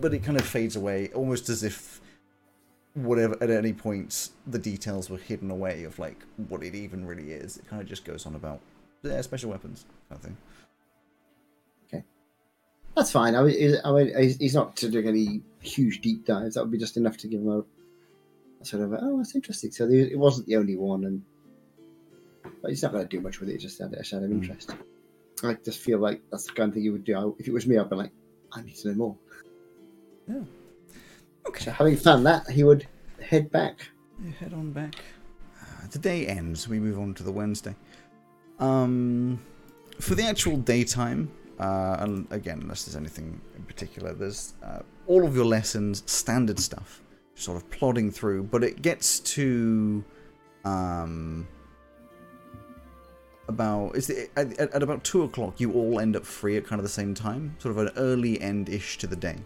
But it kind of fades away, almost as if whatever at any point the details were hidden away of like what it even really is. It kind of just goes on about yeah, special weapons kind of thing. Okay, that's fine. I mean, I mean, he's not doing any huge deep dives. That would be just enough to give him a, a sort of, oh, that's interesting. So it wasn't the only one, and but he's not going to do much with it. Just had a shadow of Mm. interest. I just feel like that's the kind of thing you would do. I, if it was me, I'd be like, I need to know more. So Okay, having found that, he would head back. you head on back. Uh, the day ends. We move on to the Wednesday. Um, for the actual daytime, uh, and again, unless there's anything in particular, there's uh, all of your lessons, standard stuff, sort of plodding through. But it gets to um, about it's the, at, at at about two o'clock. You all end up free at kind of the same time, sort of an early end-ish to the day.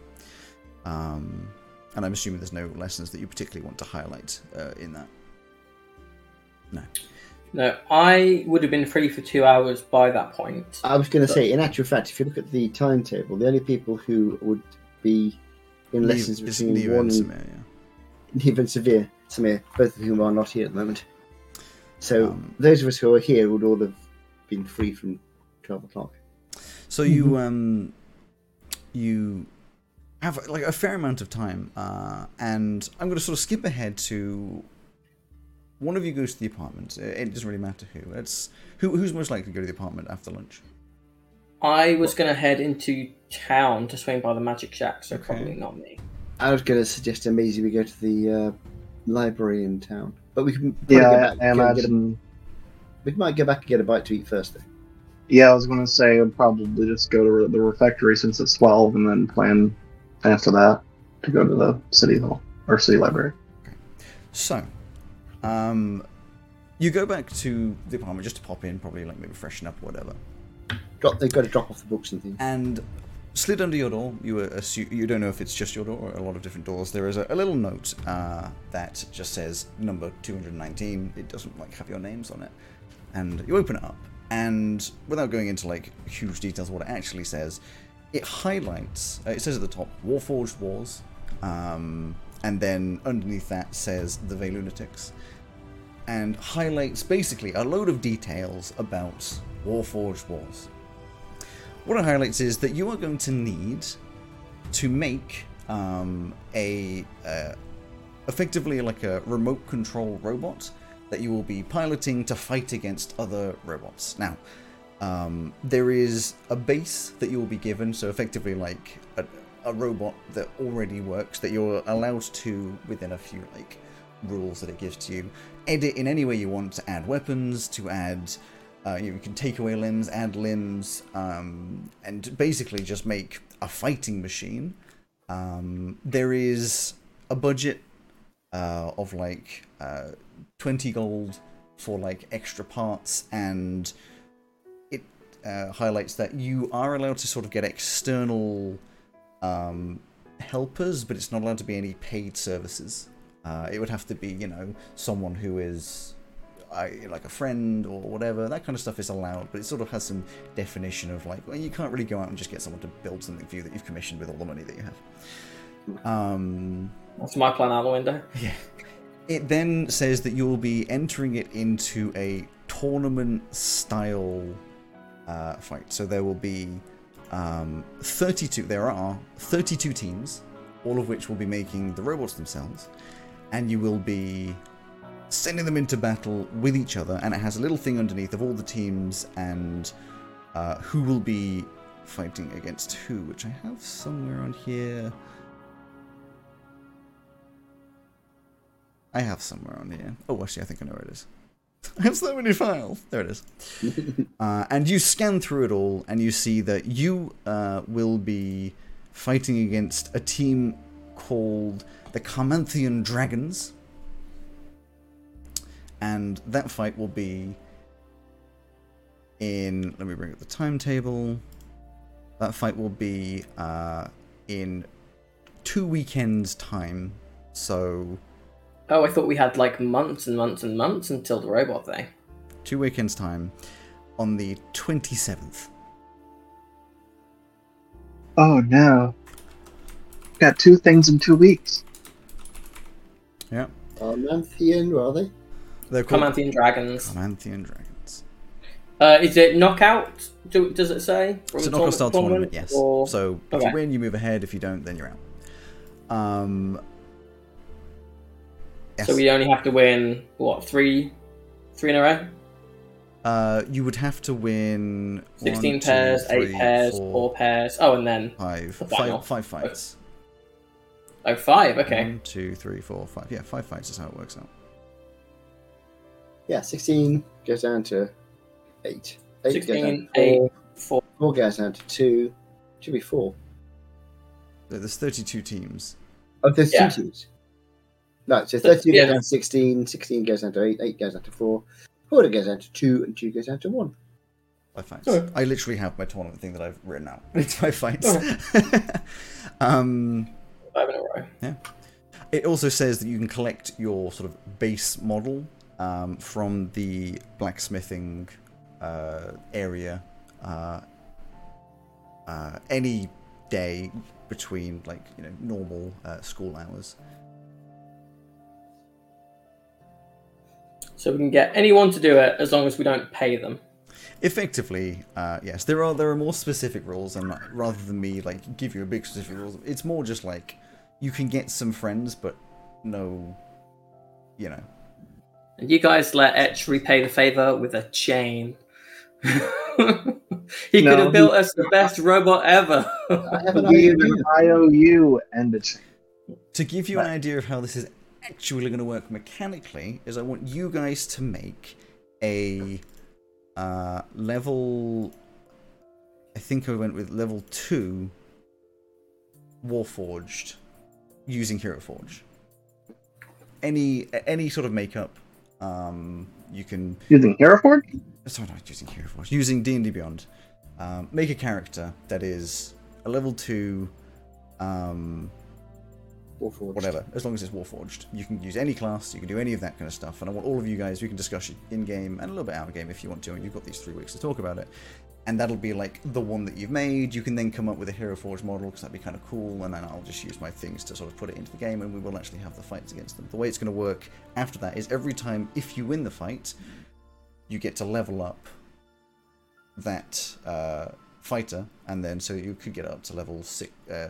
Um, and I'm assuming there's no lessons that you particularly want to highlight uh, in that. No. No, I would have been free for two hours by that point. I was going to say, in actual fact, if you look at the timetable, the only people who would be in lessons Neve- between Neve one and and Samir, yeah. Neve and Severe, Samir, both of whom are not here at the moment. So Um, those of us who are here would all have been free from twelve o'clock. So you um you have like a fair amount of time, uh, and I'm going to sort of skip ahead to one of you goes to the apartment. It doesn't really matter who. It's who who's most likely to go to the apartment after lunch. I was going to head into town to swing by the Magic Shack, so Okay. probably not me. I was going to suggest to Maisie we go to the uh, library in town, but we can Yeah, go I, back, I go and get a, we might go back and get a bite to eat first. Though. Yeah, I was going to say I'd probably just go to the refectory since it's 12 and then plan after that to go to the city hall or city library. So, um, you go back to the apartment just to pop in, probably like maybe freshen up or whatever. Drop, they've got to drop off the books and things. And slid under your door, you assume you don't know if it's just your door or a lot of different doors. There is a, a little note uh, that just says number 219. It doesn't like have your names on it, and you open it up, and without going into like huge details of what it actually says, it highlights. Uh, it says at the top Warforged Wars, um, and then underneath that says the Vey Lunatics and highlights basically a load of details about Warforged Wars. What it highlights is that you are going to need to make um, a uh, effectively like a remote control robot that you will be piloting to fight against other robots. Now, um, there is a base that you will be given, so effectively like a, a robot that already works that you're allowed to within a few like rules that it gives to you. Edit in any way you want to add weapons to add uh, you, know, you can take away limbs add limbs um, and basically just make a fighting machine. Um, there is a budget uh, of like uh, 20 gold for like extra parts and uh, highlights that you are allowed to sort of get external um, helpers but it's not allowed to be any paid services uh, it would have to be, you know, someone who is I, like a friend or whatever. That kind of stuff is allowed, but it sort of has some definition of like, well, you can't really go out and just get someone to build something for you that you've commissioned with all the money that you have. Um, That's my plan out the window. yeah. It then says that you'll be entering it into a tournament style uh, fight. So there will be um, 32, there are 32 teams, all of which will be making the robots themselves, and you will be sending them into battle with each other. And it has a little thing underneath of all the teams and uh, who will be fighting against who, which I have somewhere on here. I have somewhere on here. Oh, actually, I think I know where it is. I have so many files. There it is. uh, and you scan through it all, and you see that you uh, will be fighting against a team called the Carmanthian Dragons. And that fight will be in. Let me bring up the timetable. That fight will be uh, in two weekends' time. So Oh, I thought we had like months and months and months until the robot thing. two weekends time on the 27th Oh no. Got two things in two weeks. yeah Carmanthian, where are they? they're called Carmanthian Dragons. Carmanthian dragons Uh, is it knockout? Do, does it say? it's a knockout style tournament yes Or... so if you win you move ahead if you don't then you're out um yes. So we only have to win what three, three in a row? uh you would have to win Sixteen one, two, pairs, eight pairs, four, four pairs. Oh, and then five The final. five five fights oh five. Okay. One, two, three, four, five. Yeah, five fights is how it works out. Yeah, 16 goes down to 8. 8 goes down 16, to 8, 4. four. goes down to 2. Should be 4. There's 32 teams. Oh, there's Yeah. two teams. No, so 13 yeah. goes down to 16, 16 goes down to 8, 8 goes down to 4, 4 goes down to 2, and 2 goes down to 1. Five fights. Oh. I literally have my tournament thing that I've written out. It's five fights. um, Five in a row. Yeah. it also says that you can collect your sort of base model um, from the blacksmithing uh, area uh, uh, any day between like you know normal uh, school hours. So we can get anyone to do it as long as we don't pay them. Effectively, uh, yes, there are there are more specific rules, and rather than me like give you a big specific rules, it's more just like you can get some friends, but no, you know, And you guys let Etch repay the favor with a chain. he could have built us the best robot ever. I have an Give idea. an IOU and a chain. to give you an idea of how this is actually going to work mechanically, is I want you guys to make a uh, level. I think I went with level two. Warforged, using Hero Forge. Any any sort of makeup, um, you can Using Hero Forge? sorry, not using Hero Forge, using D and D Beyond. Um, make a character that is a level two, um, Warforged. whatever, as long as it's Warforged. You can use any class, you can do any of that kind of stuff, and I want all of you guys, we can discuss it in game and a little bit out of game if you want to, and you've got these three weeks to talk about it. And that'll be like the one that you've made. You can then come up with a Hero Forge model because that'd be kind of cool, and then I'll just use my things to sort of put it into the game, and we will actually have the fights against them. The way it's going to work after that is every time, if you win the fight, you get to level up that uh, fighter, and then so you could get up to level six, uh,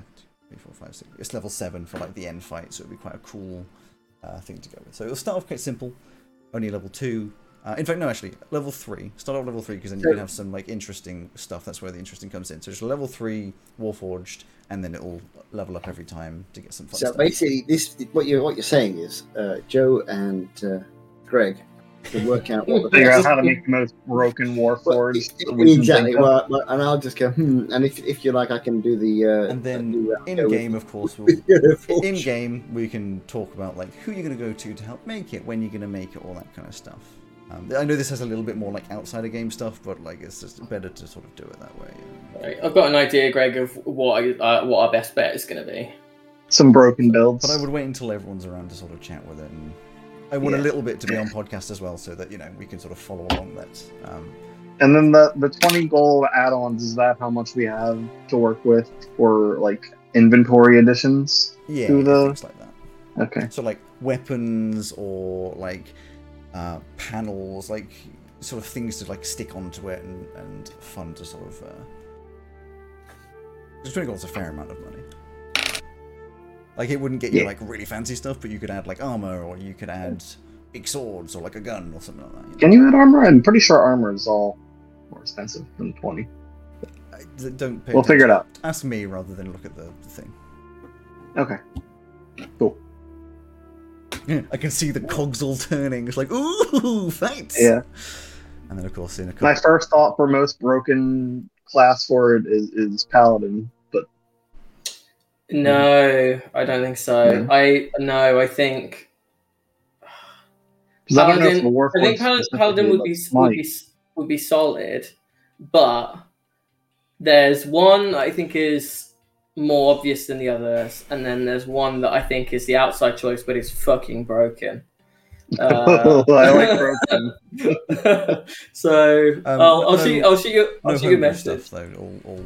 three, four, five, six. It's level seven for like the end fight, so it'd be quite a cool uh, thing to go with. So it'll start off quite simple, only level two. Uh, in fact, no, actually, level three. Start off level three because then you can have some like interesting stuff. That's where the interesting comes in. So just level three, Warforged, and then it'll level up every time to get some fun So stuff. basically, this what you're what you're saying is uh, Joe and uh, Greg can work out what the Figure out how to make the most broken Well, Warforged. e- that we can exactly. Well, well, and I'll just go, hmm. And if if you like, I can do the. Uh, And then do, uh, in go with- game, of course, we'll in game we can talk about like who you're going to go to to help make it when you're going to make it all that kind of stuff um, i know this has a little bit more like outside of game stuff but like it's just better to sort of do it that way Right, I've got an idea, Greg, of what I, uh, what our best bet is going to be. Some broken builds. but i would wait until everyone's around to sort of chat with it and I want a little bit to be on podcast as well, so that you know we can sort of follow along that. Um, And then the the twenty gold add-ons is that how much we have to work with for like inventory additions? yeah, To the- things like that. Okay. So like weapons or like uh, panels, like sort of things to like stick onto it and, and fun to sort of. Uh... Because twenty gold's a fair amount of money. Like it wouldn't get you Yeah. like really fancy stuff, but you could add like armor, or you could add big swords, or like a gun, or something like that. you know? Can you add armor? I'm pretty sure armor is all more expensive than twenty. I- Don't. Pay We'll figure it out. Ask me rather than look at the, thing. Okay. Cool. I can see the cogs all turning. It's like ooh, fights. Yeah. And then of course in a couple... My first thought for most broken class for it is, is paladin, No, I don't think so. No? I no, I think because I don't know if Paladin- the I think Pal- Paladin would be would be would be solid, but there's one I think is more obvious than the others, and then there's one that I think is the outside choice, but it's fucking broken. Uh, I like broken. so Um, I'll, I'll no- shoot. I'll shoot you. I'll No shoot you a homebrew message. stuff though. All, all,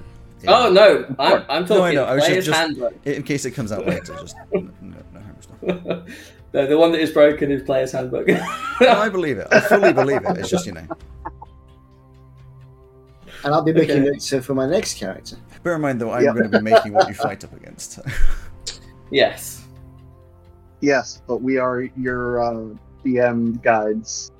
Oh no, I'm, I'm No, I talking know, I was just- player's just- handbook. In case it comes out later, just no, no, no homebrew the, the one that is broken is player's handbook. No, I believe it. I fully believe it. It's just you know. And I'll be making Okay. notes uh, for my next character. Bear in mind though, I'm Yeah. going to be making what you fight up against. yes. yes, but we are your uh, DM guides.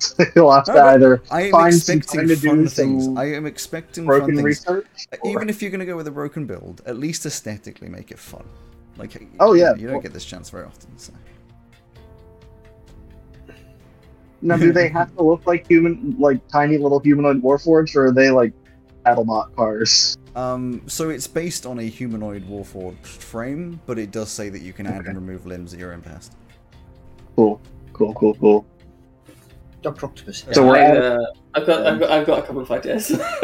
You'll have to No, either I am Find some expecting time to fun do things. I am expecting fun broken things. research. or- Even if you're going to go with a broken build, at least aesthetically make it fun. Like, Oh, yeah, you don't get this chance very often. So. Now, do they have to look like human, like tiny little humanoid warforged, or are they like BattleBot cars? Um, so it's based on a humanoid warforged frame, but it does say that you can add Okay. and remove limbs at your impasse. Cool, cool, cool, cool. Dr. Octopus. So we're I, uh, I've, got, I've got, I've got a couple of ideas.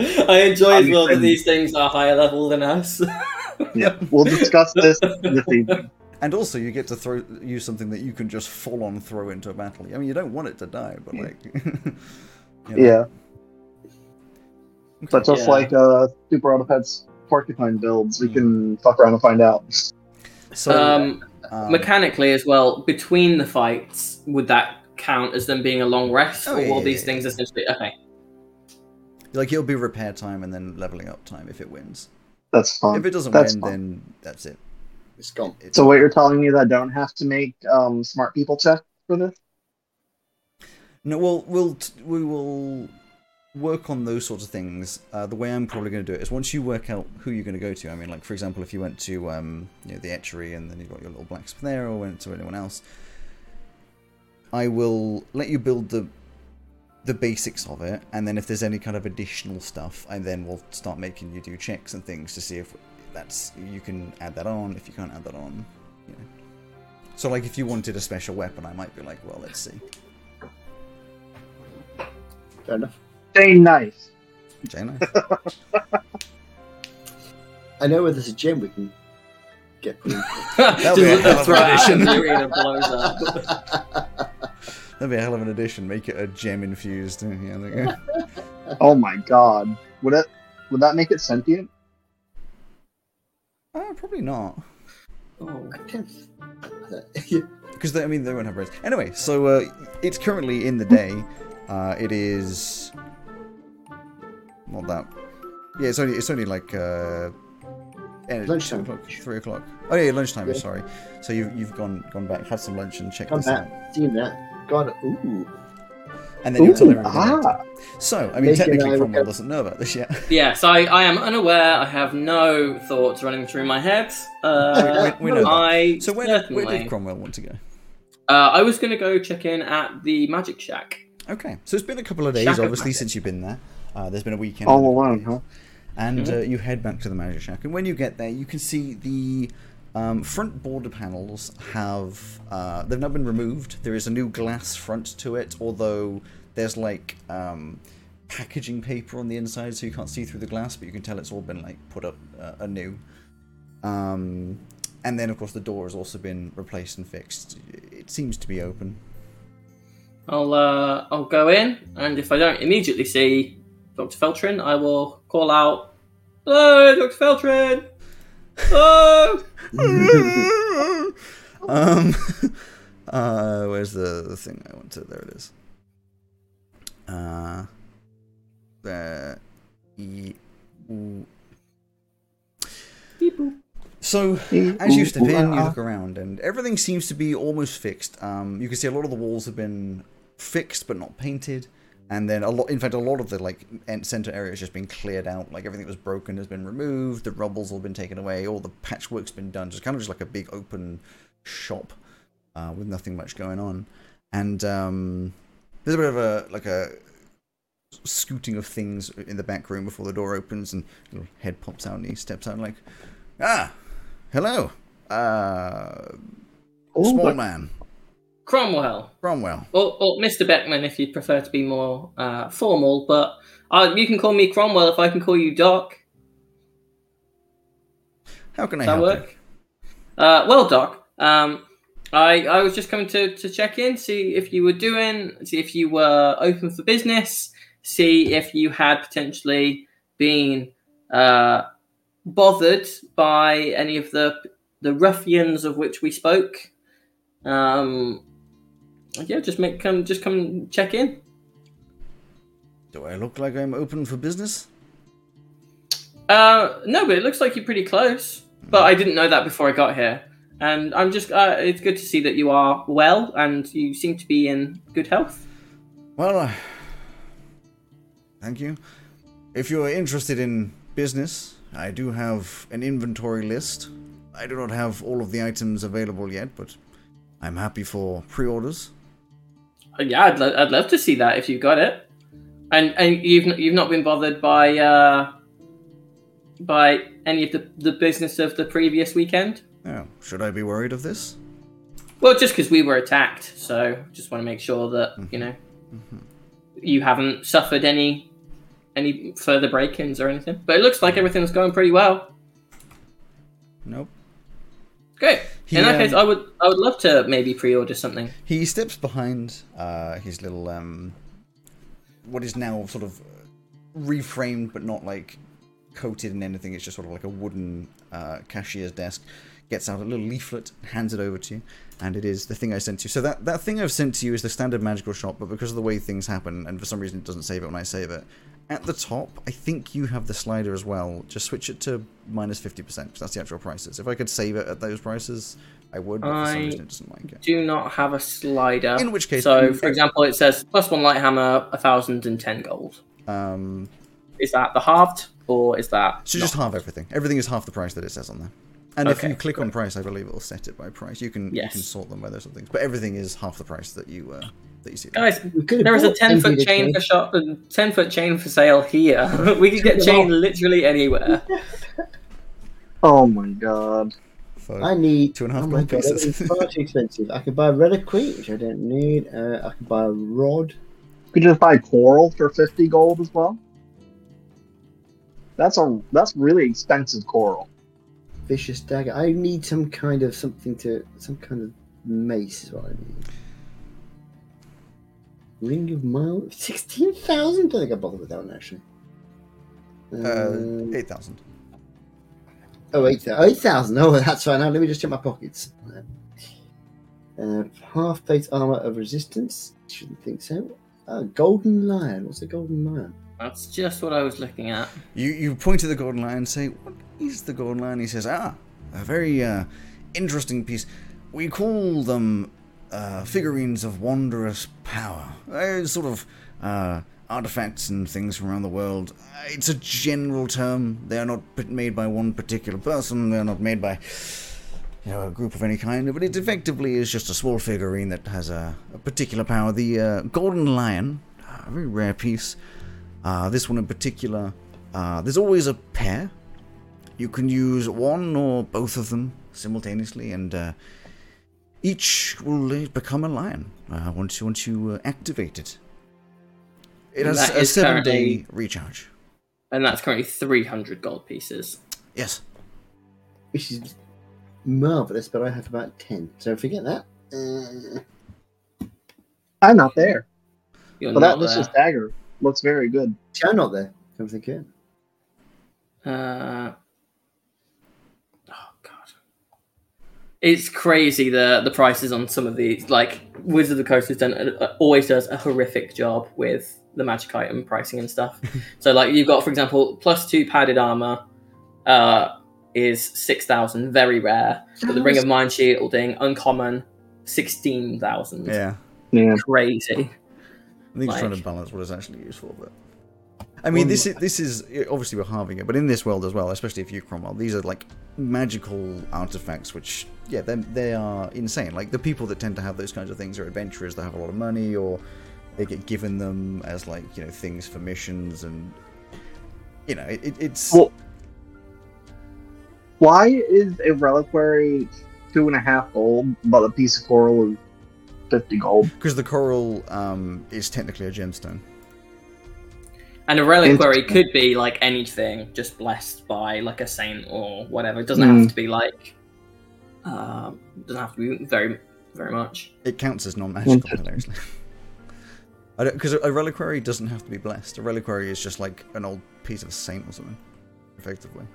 I enjoy as well that these things are higher level than us. Yeah, we'll discuss this this evening. And also, you get to throw use something that you can just full on throw into a battle. I mean, you don't want it to die, but like, you know. Yeah, but just Yeah. like uh, Super Auto Pets porcupine builds, we can fuck around and find out. So, um, um, mechanically as well, between the fights, would that count as them being a long rest, Oh, or yeah, will yeah, these yeah. things essentially? Okay, like it'll be repair time and then leveling up time if it wins. That's fine. If it doesn't That's win, fine. then that's it. It's gone. It- So what you're telling me that I don't have to make um, smart people check for this? No, well, we'll t- we will work on those sorts of things. Uh, the way I'm probably going to do it is once you work out who you're going to go to. I mean, like for example, if you went to um, you know the etchery and then you got your little blacksmith there, or went to anyone else, I will let you build the the basics of it, and then if there's any kind of additional stuff, I then will start making you do checks and things to see if that's you can add that on. If you can't add that on, you know. So like if you wanted a special weapon, I might be like, well, let's see. Fair enough. Stay nice. Jane, I know where there's a gym we can get put in. That'll be a Just hell of throw it out addition. and the arena blows up. That'd be a hell of an addition. Make it a gem infused. Yeah, there you go. Oh my god. Would it would that make it sentient? Uh, probably not. Oh. I can- Because I mean they won't have brains. Anyway, so uh, it's currently in the day. Uh, it is not that. Yeah, it's only it's only like uh, eh, Lunchtime. o'clock, three o'clock. Oh yeah, lunchtime. Yeah. Sorry. So you've you've gone gone back, had some lunch, and checked Come this back. out, Seen that. God, ooh. and then you'll tell Ooh, everybody. later. ah. So I mean, Making technically, Cromwell look- doesn't know about this yet. Yes, I, I am unaware. I have no thoughts running through my head. Uh, We- we know that. I So where did, certainly. where did Cromwell want to go? uh, I was going to go check in at the Magic Shack. Okay, so it's been a couple of days, Shack obviously, Magic. since you've been there. Uh, there's been a weekend. All alone, huh? And Mhm. uh, you head back to the Magic Shack. And when you get there, you can see the um, front border panels have. Uh, they've now been removed. There is a new glass front to it, although there's like um, packaging paper on the inside, so you can't see through the glass, but you can tell it's all been like put up uh, anew. Um, and then of course the door has also been replaced and fixed. It seems to be open. I'll uh, I'll go in, and if I don't immediately see Doctor Feltrin, I will call out, "Hello, Doctor Feltrin! Hello!" um, uh, where's the, the thing I want to? There it is. Uh, there. E, ooh. So, as you step in, you look around, and everything seems to be almost fixed. Um, you can see a lot of the walls have been fixed but not painted, and then a lot. In fact, a lot of the like center area has just been cleared out. Like everything that was broken has been removed. The rubble's all been taken away. All the patchwork's been done. Just kind of just like a big open shop uh, with nothing much going on. And um, there's a bit of a like a scooting of things in the back room before the door opens, and little head pops out, and he steps out like, ah, hello, uh, Oh, small man, Cromwell, Cromwell. or, or Mr. Beckman, if you'd prefer to be more uh, formal, but uh, you can call me Cromwell if I can call you Doc. How can I Does that help work? Uh, well, Doc, um, I I was just coming to, to check in, see if you were doing, see if you were open for business, see if you had potentially been uh, bothered by any of the the ruffians of which we spoke. Um, yeah, just make come just come check in. Do I look like I'm open for business? Uh, no, but it looks like you're pretty close. But I didn't know that before I got here, and I'm just. Uh, it's good to see that you are well and you seem to be in good health. Well, uh, thank you. If you are interested in business, I do have an inventory list. I do not have all of the items available yet, but I'm happy for pre-orders. Yeah, I'd, lo- I'd love to see that if you got it. And and you've you've not been bothered by uh, by any of the the business of the previous weekend. Now, should I be worried of this? Well, just because we were attacked, so just want to make sure that you know you haven't suffered any any further break-ins or anything. But it looks like everything's going pretty well. Nope. Great. He, In that um, case, I would I would love to maybe pre-order something. He steps behind uh, his little um, what is now sort of reframed but not like coated in anything. It's just sort of like a wooden uh, cashier's desk. Gets out a little leaflet, hands it over to you, and it is the thing I sent you. So that that thing I've sent to you is the standard magical shop, but because of the way things happen, and for some reason it doesn't save it when I save it. At the top, I think you have the slider as well. Just switch it to minus minus fifty percent because that's the actual prices. If I could save it at those prices, I would. But for some I- reason, it doesn't like it. Do not have a slider. In which case- so for example, it says plus one light hammer, a thousand and ten gold. Um, Is that the halved or is that? So just not? halve everything. Everything is half the price that it says on there. And if you click on price, I believe it will set it by price. You can you can sort them by those sort of things, but everything is half the price that you uh, that you see. there. Guys, We could have there is a ten foot chain for shop, a ten foot chain for sale here. we could get chain literally anywhere. Oh my god. For- I need Two and a half oh my gold god, pieces. far too expensive. I could buy a reliquary, which I don't need. Uh, I could buy a rod. Could you could just buy coral for fifty gold as well. That's a that's really expensive coral. Vicious dagger. I need some kind of something to some kind of mace is what I need. Ring of Mile sixteen thousand. Don't think I bother with that one actually. uh, Um, eight thousand. Oh, 8,000. 8,000. Oh, that's fine. Now let me just check my pockets. Uh, half plate armor of resistance. Shouldn't think so. Uh, golden lion. What's a golden lion? That's just what I was looking at. You you point to the golden lion and say, "What is the golden lion?" He says, "Ah, a very uh, interesting piece. We call them uh, figurines of wondrous power. Uh, sort of uh, artifacts and things from around the world. Uh, It's a general term. They are not made by one particular person. They are not made by." You know, a group of any kind, but it effectively is just a small figurine that has a, a particular power. The uh, golden lion, a very rare piece, this one in particular, there's always a pair. You can use one or both of them simultaneously, and each will become a lion uh, once you once you uh, activate it. It And has a seven day recharge. And that's currently 300 gold pieces. Yes. Which is marvelous, but I have about ten. So forget that. Uh, I'm not there. You're But that not vicious there. dagger looks very good. see, I'm not there. Come thinking. Uh, oh god, it's crazy the the prices on some of these. Like Wizard of the Coast has done uh, always does a horrific job with the magic item pricing and stuff. so like you've got, for example, plus two padded armor uh, is six thousand, very rare. But the Ring of Mind Shielding, uncommon, sixteen thousand. Yeah. Yeah. Crazy. I think it's trying to Like- balance what is actually useful, but I mean, this is this is obviously we're halving it, but in this world as well, especially if you Cromwell, these are like magical artifacts, which yeah, they they are insane. Like the people that tend to have those kinds of things are adventurers that have a lot of money, or they get given them as like you know things for missions, and you know it, it's Well, why is a reliquary two and a half gold, but a piece of coral is fifty gold? because the coral um, is technically a gemstone. And a reliquary could be like anything, just blessed by like a saint or whatever. It doesn't Mm. have to be like, um, doesn't have to be very, very much. It counts as non-magical, hilariously. Because a reliquary doesn't have to be blessed. A reliquary is just like an old piece of a saint or something, effectively.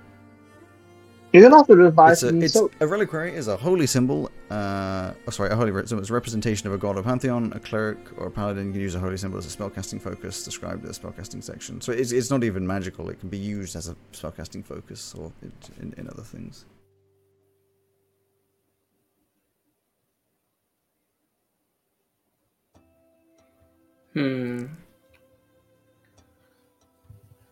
You can also just buy It's a, it's, soap. a reliquary is a holy symbol. Uh, oh, sorry, a holy symbol. It's a representation of a god or pantheon. A cleric or a paladin can use a holy symbol as a spellcasting focus, described in the spellcasting section. So it's, it's not even magical. It can be used as a spellcasting focus or in, in other things. Hmm.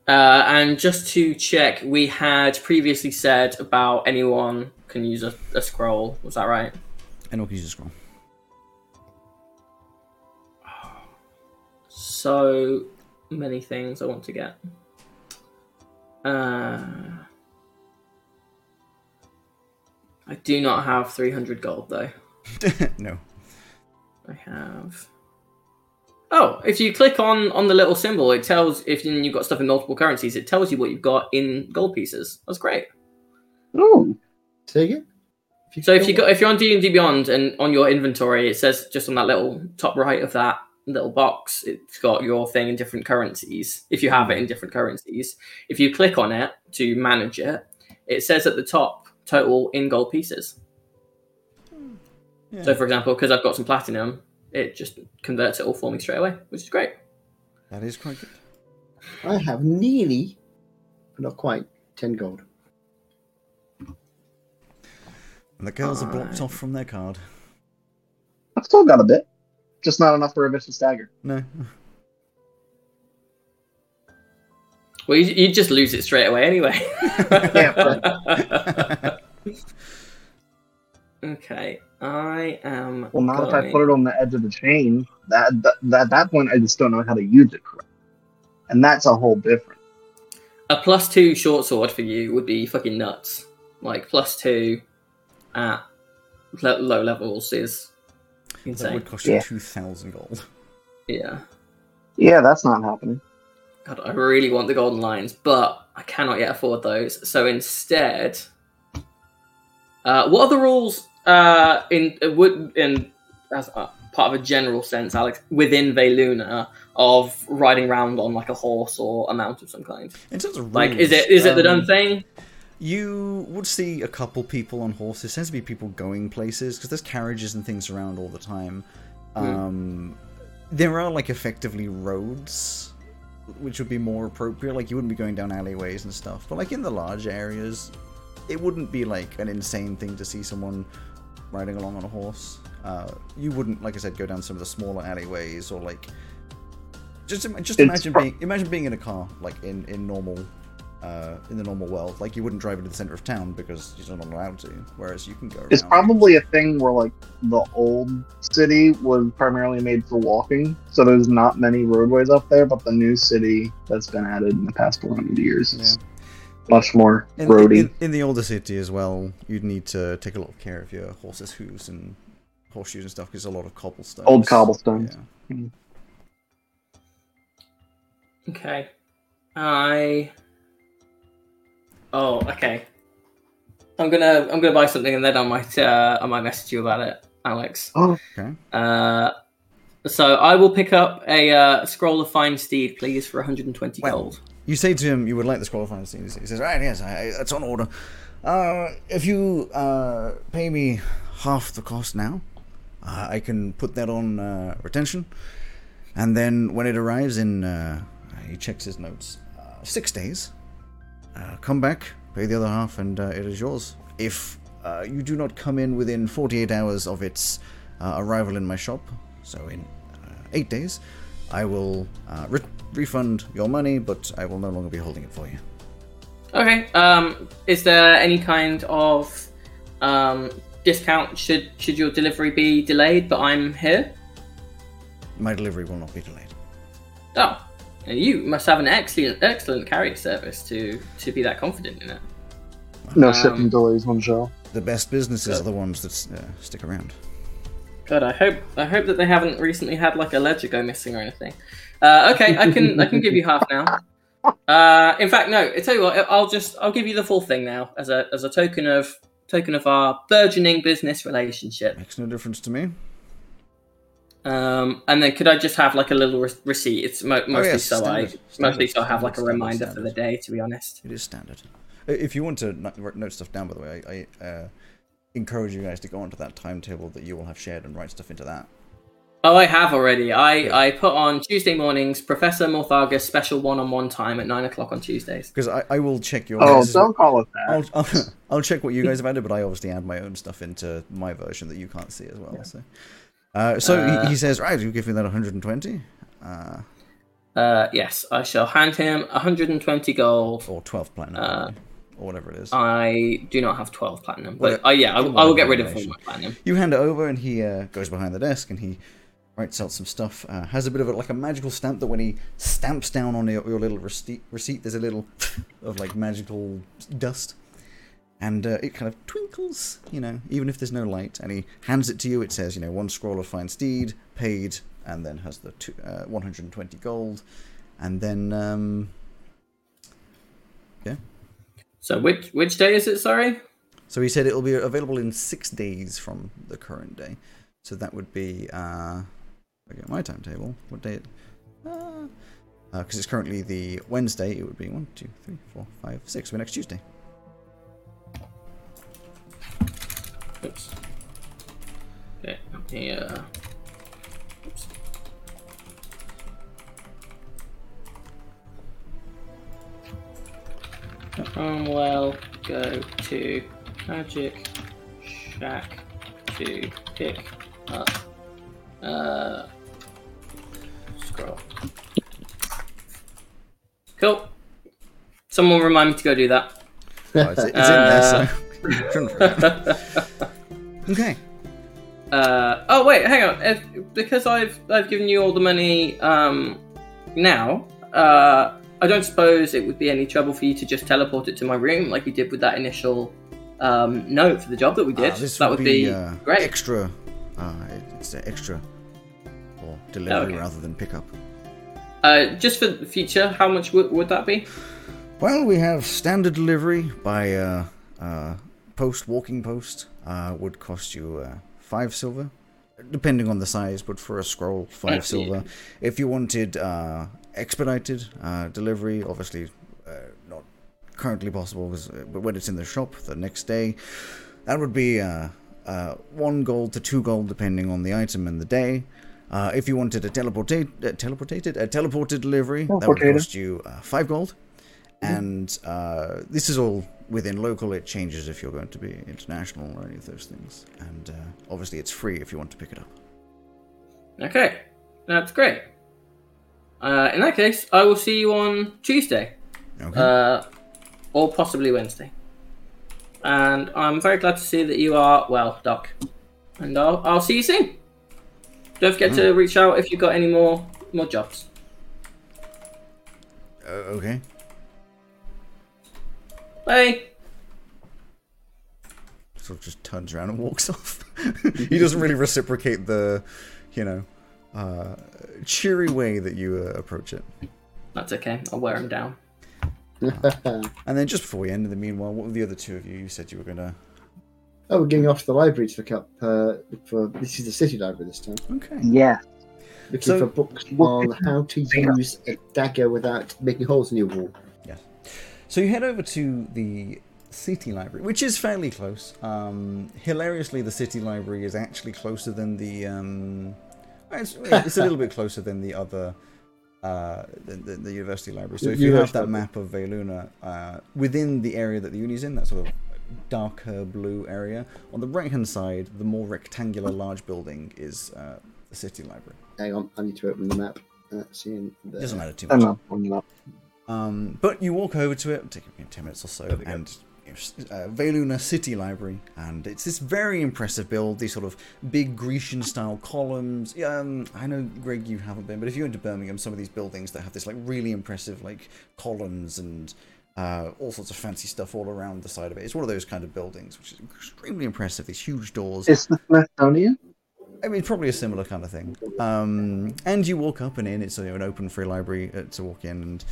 Uh, and just to check, we had previously said about anyone can use a, a scroll. Was that right? Anyone can use a scroll. So many things I want to get. Uh, I do not have 300 gold though. no. I have. Oh, if you click on on the little symbol, it tells if you- you've got stuff in multiple currencies. It tells you what you've got in gold pieces. That's great. Ooh, Say again. If So if you got if you're on D and D Beyond and on your inventory, it says just on that little top right of that little box, it's got your thing in different currencies. If you have it in different currencies, if you click on it to manage it, it says at the top total in gold pieces. Yeah, So for example, because I've got some platinum, it just converts it all for me straight away, which is great. that is quite good. I have nearly, but not quite, ten gold. And the girls are blocked Alright. off from their card. I've still got a bit, just not enough for a vicious dagger. No. Well, you, you just lose it straight away anyway. Yeah, okay, I am. Well, not if I put it on the edge of the chain. That, that at that point, I just don't know how to use it correctly, and that's a whole different. A plus two short sword for you would be fucking nuts. Like plus two at le- low levels is That insane. would cost you Yeah. 2,000 gold. Yeah. Yeah, that's not happening. God, I really want the golden lions, but I cannot yet afford those. So instead, uh, what are the rules uh, in uh, would in as part of a general sense, Alex, within Veluna of riding around on like a horse or a mount of some kind? In terms of Like, is it is it the um, done thing? You would see a couple people on horses. Tends to be people going places because there's carriages and things around all the time. Hmm. Um, there are like effectively roads, which would be more appropriate. Like you wouldn't be going down alleyways and stuff. But like in the large areas, it wouldn't be like an insane thing to see someone riding along on a horse. Uh, you wouldn't, like I said, go down some of the smaller alleyways or like. Just, just imagine pro- being imagine being in a car like in in normal uh, in the normal world. Like you wouldn't drive into the center of town because you're not allowed to. Whereas you can go. It's probably a thing where like the old city was primarily made for walking, so there's not many roadways up there. But the new city that's been added in the past 400 years is much more In, roady. in, in the older city as well, you'd need to take a lot of care of your horses' hooves and horseshoes and stuff because a lot of cobblestones. Old cobblestones. Yeah. Okay. I. Oh, okay. I'm gonna I'm gonna buy something and then I might uh, I might message you about it, Alex. Oh, Okay. Uh, so I will pick up a uh, scroll of fine steed, please, for 120 Well, gold. You say to him you would like this fine steed. He says, "Right, yes, I, that's on order. Uh, if you uh, pay me half the cost now, uh, I can put that on uh, retention, and then when it arrives in, uh, he checks his notes, uh, six days. Come back, pay the other half, and it is yours. If you do not come in within 48 hours of its arrival in my shop, so in eight days, I will uh, re- refund your money, but I will no longer be holding it for you. Okay. Um, is there any kind of um, discount should should your delivery be delayed, but I'm here? My delivery will not be delayed. Oh, you must have an excellent excellent carrier service to to be that confident in it. no Um, shipping delays on show. The best businesses are the ones that uh, stick around. God, I hope I hope that they haven't recently had like a ledger go missing or anything. Uh, okay, I can I can give you half now. Uh, in fact, no. I tell you what, I'll just I'll give you the full thing now as a as a token of token of our burgeoning business relationship. Makes no difference to me. Um, and then could I just have like a little re- receipt? It's mo- mostly yes, so I standard, mostly so I have like a standard, reminder for the day. To be honest. It is standard. If you want to note stuff down, by the way, I, I uh, encourage you guys to go onto that timetable that you will have shared and write stuff into that. Oh, I have already. I, Yeah. I put on Tuesday mornings Professor Morthagus special one-on-one time at nine o'clock on Tuesdays. Because I, I will check your. Oh, guys' don't call it that. I'll, I'll, I'll check what you guys have added, but I obviously add my own stuff into my version that you can't see as well. So, uh, so Uh, he, he says, "Right, you give me that 120, uh, Uh, yes, I shall hand him 120 gold. or 12 platinum, Uh, probably, or whatever it is." I do not have 12 platinum, Well, but uh, yeah, I, I will get rid of all my platinum. You hand it over, and he uh, goes behind the desk, and he writes out some stuff. Uh, has a bit of a, like a magical stamp that when he stamps down on your, your little receipt, receipt, there's a little of like magical dust, and uh, it kind of twinkles, you know, even if there's no light. And he hands it to you. It says, you know, one scroll of fine steed, paid, and then has the two, uh, 120 gold, and then um, So which which day is it? Sorry. So he said it will be available in six days from the current day. So that would be, uh, I get my timetable. What day? Because uh, uh it's currently the Wednesday, it would be one, two, three, four, five, six. So next Tuesday. Oops. Okay. Yeah. Cromwell, go to Magic Shack to pick up uh scroll. Cool. Someone remind me to go do that. Oh, it's, it's in there, so. Okay. Uh, oh wait, hang on. If, because I've I've given you all the money um, now, uh, I don't suppose it would be any trouble for you to just teleport it to my room like you did with that initial um, note for the job that we did. Ah, this that would be, uh, great. extra. Uh, it's uh, extra or delivery Okay. rather than pickup. Uh, just for the future, how much would, would that be? Well, we have standard delivery by uh, uh, post, walking post, uh, would cost you uh, five silver, depending on the size, but for a scroll, five see. silver. If you wanted uh, expedited uh, delivery, obviously uh, not currently possible, 'cause, uh, but when it's in the shop the next day, that would be uh, uh, one gold to two gold, depending on the item and the day. Uh, if you wanted a teleportate, uh, teleportated, a teleported delivery, that would cost you uh, five gold. And uh, this is all within local. It changes if you're going to be international or any of those things. And uh, obviously, it's free if you want to pick it up. Okay, that's great. Uh, in that case, I will see you on Tuesday. Okay. uh, or possibly Wednesday. And I'm very glad to see that you are well, Doc. And I'll, I'll see you soon. Don't forget to reach out if you've got any more more jobs. Uh, okay. Bye. Sort of just turns around and walks off. he doesn't really reciprocate the, you know, uh, cheery way that you uh, approach it. That's okay. I'll wear him down. And then just before we end, in the meanwhile, what were the other two of you? You said you were gonna. oh, we're going off to the library to look up. Uh, for this is the city library this time. Okay. Yeah. Looking So- for books on how to use a dagger without making holes in your wall. So you head over to the city library, which is fairly close. Um, hilariously, the city library is actually closer than the. Um, it's, it's a little bit closer than the other. Uh, than, than the university library. So if you have that map of Veluna uh, within the area that the uni's in, that sort of darker blue area, on the right hand side, the more rectangular large building is uh, the city library. Hang on, I need to open the map. Uh, seeing the... Doesn't matter too I'm much. Not pulling it up. Um, but you walk over to it, take you 10 minutes or so, There we go. and uh, Veluna City Library, and it's this very impressive build, these sort of big Grecian style columns. Yeah, um, I know, Greg, you haven't been, but if you went to Birmingham, some of these buildings that have this like really impressive like columns and uh, all sorts of fancy stuff all around the side of it. It's one of those kind of buildings, which is extremely impressive. These huge doors. It's the Smithsonian. I mean, probably a similar kind of thing. Um, and you walk up and in. It's you know, an open free library uh, to walk in, and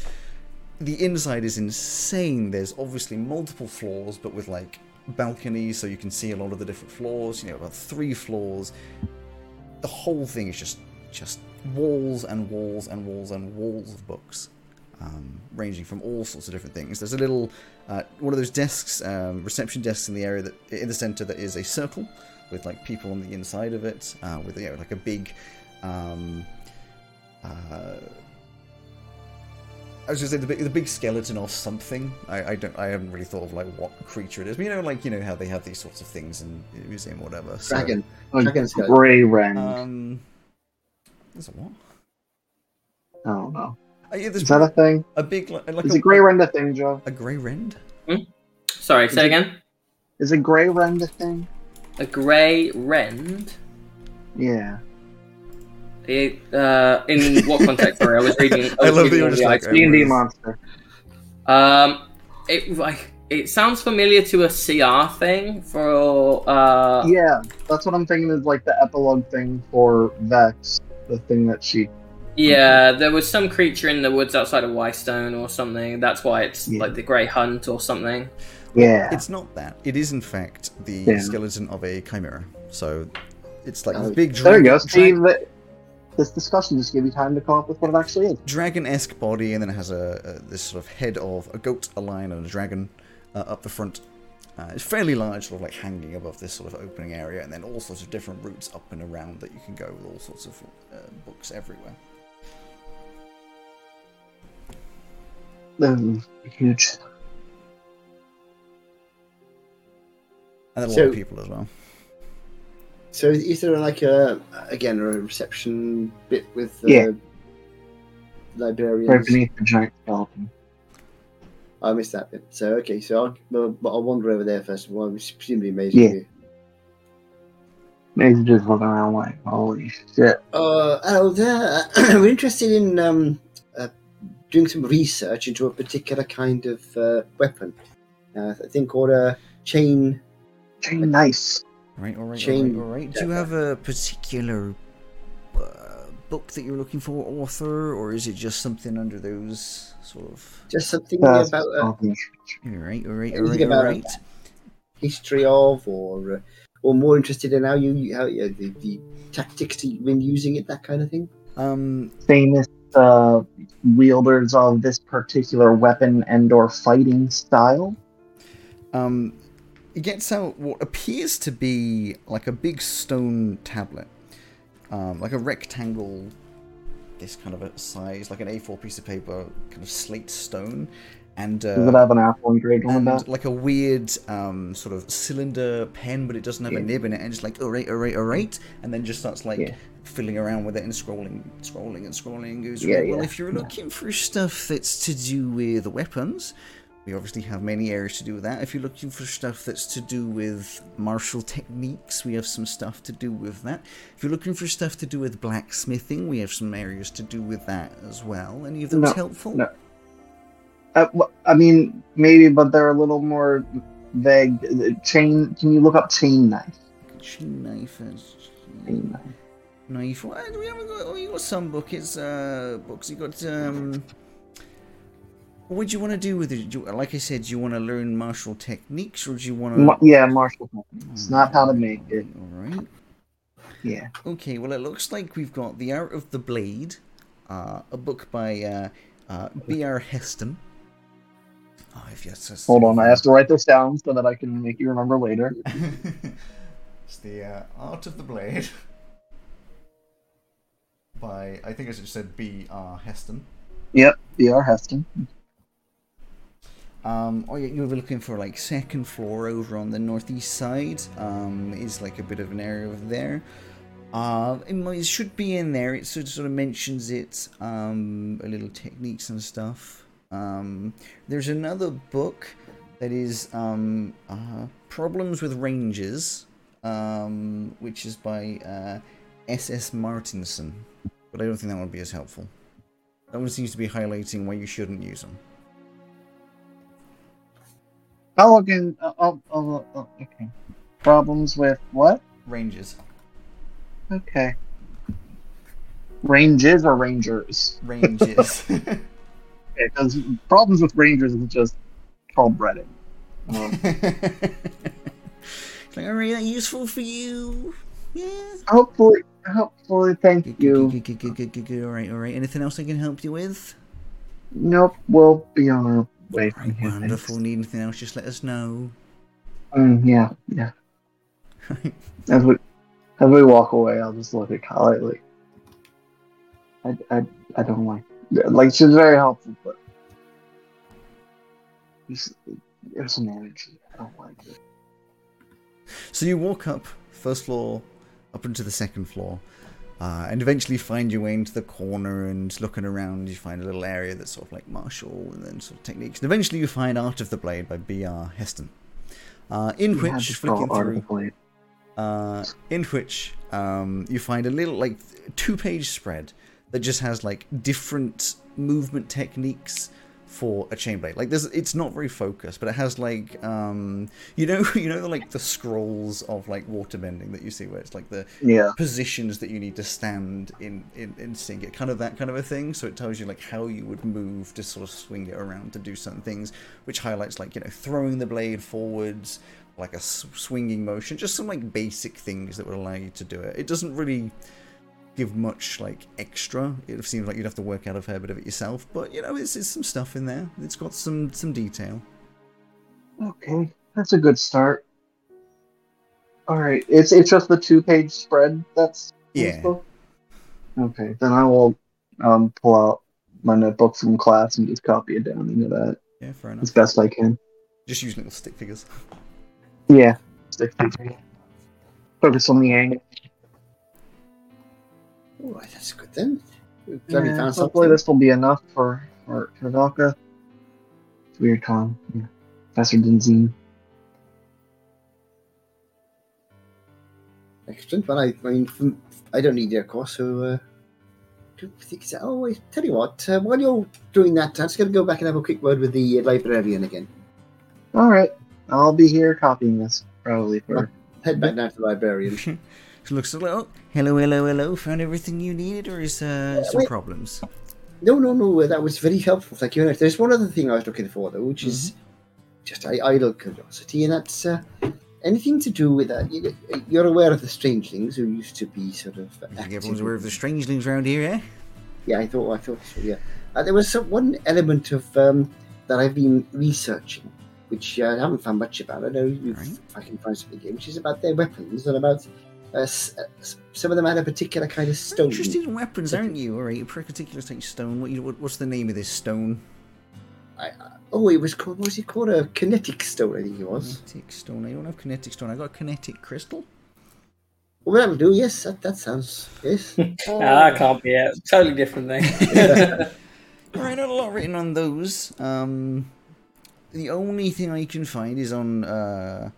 the inside is insane. There's obviously multiple floors, but with like balconies, so you can see a lot of the different floors. You know, about three floors. The whole thing is just just walls and walls and walls and walls of books. Um, ranging from all sorts of different things. There's a little uh, one of those desks, um, reception desks in the area that in the center that is a circle with like people on the inside of it, uh, with you know like a big. Um, uh, I was gonna say the big, the big skeleton or something. I, I don't I haven't really thought of like what creature it is. But you know, like you know how they have these sorts of things in the museum, or whatever. So, Dragon. Oh, Dragon's got- Gray Wren. Um, there's a what? I don't know. Uh, yeah, Is that a thing? a big like, like Is a, a Gray Wren a thing, Joe? a grey rend? Sorry, say again. Is a Gray Wren a thing? A grey rend. Yeah. It, uh, in what context? Sorry, I was reading. I was love that reading you were just the like, items. D and D monster. Um, it like it sounds familiar to a CR thing for uh. Yeah, that's what I'm thinking is like the epilogue thing for Vex, the thing that she. Yeah, there was some creature in the woods outside of Whitestone or something. That's why it's Yeah. like the Grey Hunt or something. Yeah. It's not that. It is in fact the Yeah. skeleton of a chimera. So it's like Oh, this big there you go. See, the, this discussion just gave you time to come up with what it actually is. dragon-esque body, and then it has a, a this sort of head of a goat, a lion, and a dragon uh, up the front. Uh, it's fairly large, sort of like hanging above this sort of opening area, and then all sorts of different routes up and around that you can go with all sorts of uh, books everywhere. Um, huge. And then a lot So- of people as well. So is there like a again a reception bit with uh, Yeah. librarians? Right beneath the giant skeleton. I missed that bit. So okay, so I'll, well, I'll wander over there first of all. Which presumably amazing. Yeah. Maze just looking around like, holy shit. Uh, oh, there. we're interested in um, uh, doing some research into a particular kind of uh, weapon. Uh, I think called a chain. Chain nice. Right, all right, all right, Chain- all right. Do you have a particular uh, book that you're looking for, author, or is it just something under those sort of? Just something Uh, about uh, All right, all right, all Anything right, about- right. history of, or uh, or more interested in how you how the, the tactics that you've been using it, that kind of thing. Um, Famous uh, wielders of this particular weapon and or fighting style. um, he gets out what appears to be like a big stone tablet, um, like a rectangle, this kind of a size, like an A4 piece of paper, kind of slate stone, and uh, Does it have an apple engraved on the back? like a weird um, sort of cylinder pen, but it doesn't have a nib in it, and just like all right, all right, all right, and then just starts like Yeah. fiddling around with it and scrolling, scrolling and scrolling, and goes, Yeah, well, yeah. if you're looking for stuff that's to do with weapons, we obviously have many areas to do with that. If you're looking for stuff that's to do with martial techniques, we have some stuff to do with that. If you're looking for stuff to do with blacksmithing, we have some areas to do with that as well. Any of those No, helpful? no. Uh, wh- I mean, maybe, but they're a little more vague. Uh, Chain. Can you look up chain knife? Chain knife is Chain knife. knife. Well, we haven't got. We got some buckets. Uh, books. You got um. What do you want to do with it? Do you, like I said, do you want to learn martial techniques, or do you want to? Ma- yeah, martial It's not how to make it. All right. Yeah. Okay. Well, it looks like we've got the Art of the Blade, uh, a book by uh, uh, B.R. Heston. Oh, if yes, Hold on, I have to write this down so that I can make you remember later. it's the uh, Art of the Blade by I think I have said B.R. Heston. Yep, B.R. Heston. Um, oh yeah, you'll be looking for like second floor over on the northeast side. Um, is like a bit of an area over there. Uh, it, should be in there. It sort of, sort of mentions it, um, a little techniques and stuff. Um, there's another book that is um, uh, Problems with Ranges, um, which is by uh, S.S. Martinson. But I don't think that would be as helpful. That one seems to be highlighting why you shouldn't use them. I'll look in. I'll, I'll, I'll, I'll- okay. Problems with what? Ranges. Okay. Ranges or rangers? Ranges. Because problems with rangers is just called Reddit. Um, It's like, are that useful for you? Yeah. hopefully, hopefully, thank you. Good, good, good, good, good, good. All right, all right. Anything else I can help you with? Nope, we'll be on our way All from right, here. wonderful. Need anything else? Just let us know. Mm, yeah, yeah. As we as we walk away, I'll just look at Kyle like I, I, I don't like like she's very helpful, but there's, there's some energy. I don't like it. So you walk up first floor, up into the second floor, uh, and eventually find your way into the corner. And looking around, you find a little area that's sort of like martial and then sort of techniques. And eventually, you find Art of the Blade by B.R. Heston, uh, in which flicking through. of the blade. uh, in which um, you find a little like two page spread that just has like different movement techniques for a chain blade. Like this, it's not very focused, but it has like um, you know you know like the scrolls of like waterbending that you see where it's like the Yeah. positions that you need to stand in in, in sing it kind of that kind of a thing so it tells you like how you would move to sort of swing it around to do certain things which highlights like you know throwing the blade forwards like a swinging motion just some like basic things that would allow you to do it it doesn't really give much like extra it seems like you'd have to work out a fair bit of it yourself but you know it's, it's some stuff in there it's got some some detail Okay, that's a good start. All right, it's it's just the two page spread. That's Yeah. book? Okay, then I will um pull out my notebook from class and just copy it down into that yeah fair enough. as best I can. just use little stick figures Yeah. Stick figure. Focus on the angle. All right, that's good then. We've Yeah, found hopefully something. this will be enough for for, for Valka. It's weird time. Yeah. Professor Denzine. Excellent. Well, I, I mean, from, I don't need your course, so. Uh, think so. Oh, wait, tell you what. Uh, while you're doing that, I'm just going to go back and have a quick word with the uh, librarian again. All right, I'll be here copying this probably for. Head back now to the librarian. She looks like, oh, hello, hello, hello. Found everything you needed, or is uh, some wait. problems? No, no, no. uh, That was very helpful. Thank you. There's one other thing I was looking for, though, which is just idle curiosity, and that's uh, anything to do with that. You, you're aware of the strangelings who used to be sort of. I think everyone's aware of the strangelings around here, yeah? Yeah, I thought. I thought so. Yeah, uh, there was some, one element of um, that I've been researching, which uh, I haven't found much about. I know if Right. if I can find something here, which is about their weapons and about uh, s- uh, s- some of them had a particular kind of You're stone. interested in weapons, aren't you? All right, a particular type of stone. What, you, what, what's the name of this stone? I, I, oh, it was called. What was it called? A kinetic stone, I think it was. Kinetic stone. I don't have kinetic stone. I got kinetic crystal. Well, that'll do. Yes, that, that sounds yes. Ah, that can't be it. Totally different thing. All right, not a lot written on those. Um, the only thing I can find is on uh,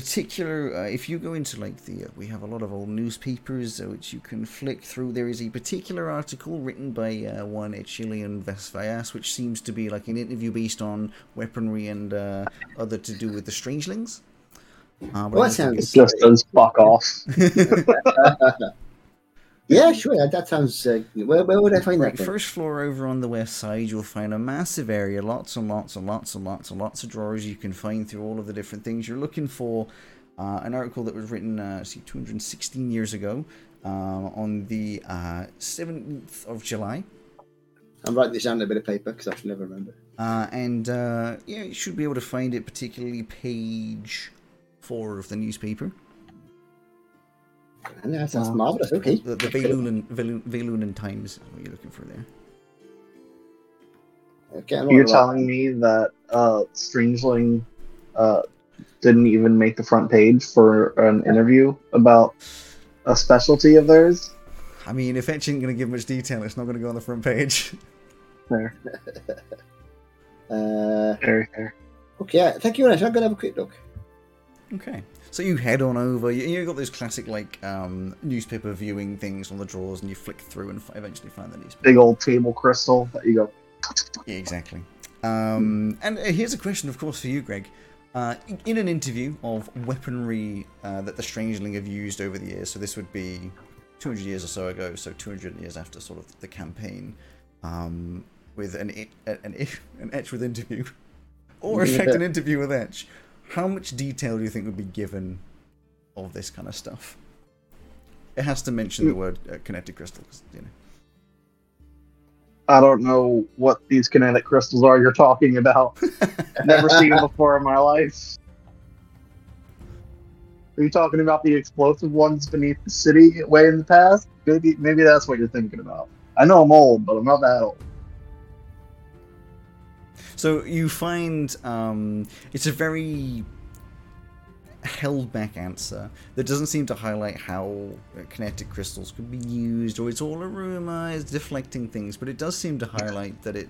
particular. Uh, if you go into like the, uh, we have a lot of old newspapers uh, which you can flick through. There is a particular article written by uh, one Echilian Vesvias, which seems to be like an interview based on weaponry and uh, other to do with the strangelings. Uh, Well, that sounds- just does fuck off. Yeah, sure. That, that sounds. Uh, where, where would I find Right, that? then? first floor over on the west side, you'll find a massive area, lots and lots and lots and lots and lots of drawers you can find through all of the different things you're looking for. Uh, an article that was written, uh, see, 216 years ago, um, on the uh, 7th of July. I'm writing this down on a bit of paper because I should never remember. Uh, and uh, yeah, you should be able to find it, particularly page four of the newspaper. And that sounds Wow. marvelous. Okay. The, the Velunan, Velunan Times What are you're looking for there. Okay. You're telling me that uh, Strangeling uh, didn't even make the front page for an interview about a specialty of theirs? I mean, if Etch isn't going to give much detail, it's not going to go on the front page. There, Uh, very fair. okay. Thank you very much. I'm gonna have a quick look. Okay. So you head on over. You, you've got those classic, like, um, newspaper viewing things on the drawers, and you flick through and f- eventually find the newspaper. Big old table crystal that you go. Yeah, exactly. Um, and uh, here's a question, of course, for you, Greg. Uh, in an interview of weaponry uh, that the Strangeling have used over the years, so this would be 200 years or so ago, so 200 years after sort of the campaign, um, with an an an Etch with interview, or in fact an interview with Etch. How much detail do you think would be given of this kind of stuff? It has to mention the word uh, kinetic crystal, 'cause, you know. I don't know what these kinetic crystals are you're talking about. Never seen them before in my life. Are you talking about the explosive ones beneath the city way in the past? Maybe maybe that's what you're thinking about. I know I'm old, but I'm not that old. So you find um, it's a very held back answer that doesn't seem to highlight how kinetic crystals could be used, or it's all a rumor, it's deflecting things, but it does seem to highlight that it,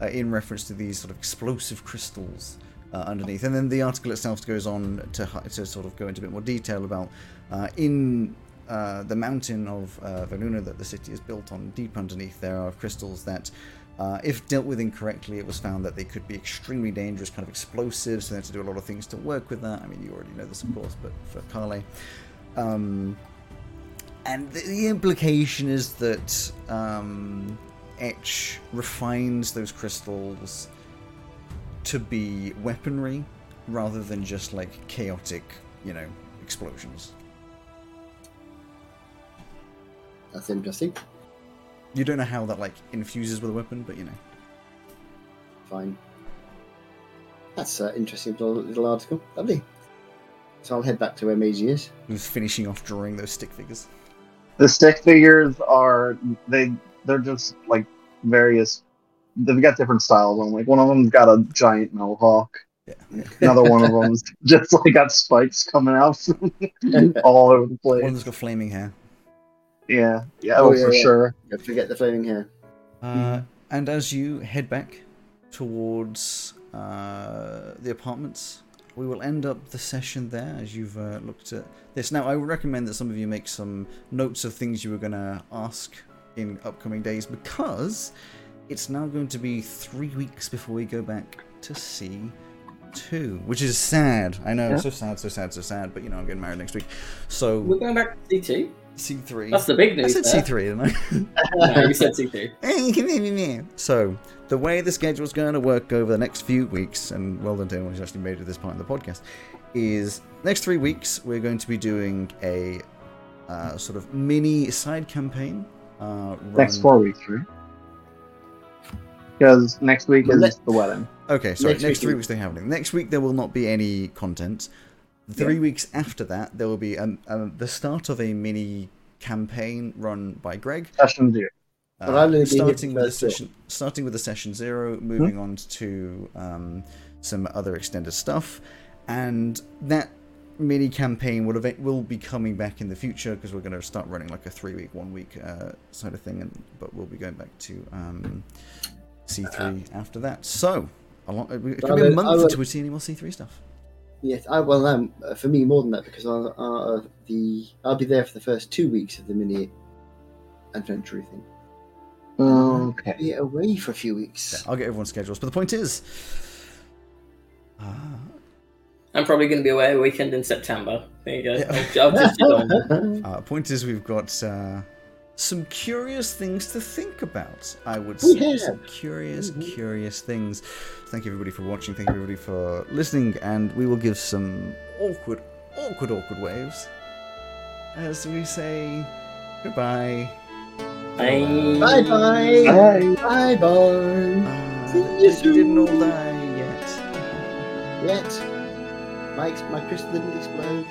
uh, in reference to these sort of explosive crystals uh, underneath. And then the article itself goes on to, to sort of go into a bit more detail about uh, in uh, the mountain of uh, that the city is built on, deep underneath, there are crystals that, uh, if dealt with incorrectly, it was found that they could be extremely dangerous, kind of explosives. So they had to do a lot of things to work with that. I mean, you already know this, of course, but for Kale. Um, and the, the implication is that um, Etch refines those crystals to be weaponry rather than just like chaotic, you know, explosions. That's interesting. You don't know how that like infuses with a weapon, but you know. Fine. That's an interesting little, little article. Lovely. So I'll head back to where Maisie is. Who's finishing off drawing those stick figures? The stick figures are they they're just like various they've got different styles on. Like one of them's got a giant mohawk. Yeah. Another one of them's just like got spikes coming out from all over the place. One's got flaming hair. Yeah, yeah, Oh, oh, yeah, for yeah. sure. Don't forget the flaming hair. Uh, and as you head back towards uh, the apartments, we will end up the session there as you've uh, looked at this. Now, I would recommend that some of you make some notes of things you were going to ask in upcoming days because it's now going to be three weeks before we go back to C2, which is sad. I know, Yeah. so sad, so sad, so sad, but you know, I'm getting married next week. So, We're going back to C2. C3. That's the big news. I news. said there. C3, didn't I? No, you said C2. so, the way the schedule's going to work over the next few weeks, and well done to anyone who's actually made it this part of the podcast, is next three weeks we're going to be doing a uh, sort of mini side campaign. Uh, Next four weeks, right? Because next week Well, is let- the wedding. Okay, sorry. Next Next, week three weeks they're happening. Next week there will not be any content. Three weeks after that, there will be um, um, the start of a mini campaign run by Greg. Session zero. But I'll only be here starting with the Hmm? session, starting with the session zero, moving on to um, some other extended stuff, and that mini campaign will event will be coming back in the future because we're going to start running like a three week, one week uh, sort of thing, and but we'll be going back to um, C three after that. So a lot, it could be a month until we see any more C three stuff. Yes, I well, um, uh, for me more than that because I'll uh, the I'll be there for the first two weeks of the mini adventure thing. Okay. Be away for a few weeks. I'll get everyone's schedules, but the point is. Uh, I'm probably going to be away a weekend in September. There you go. Yeah. I'll, I'll just you on. Uh, point is, we've got uh, some curious things to think about. I would say have. some curious, Mhm. curious things. Thank you everybody for watching. Thank you everybody for listening, and we will give some awkward, awkward, awkward waves as we say goodbye. Bye. Bye bye. Bye. Bye bye. Uh, See that you you didn't all soon. die yet. Yet. My, ex- my crystal didn't explode.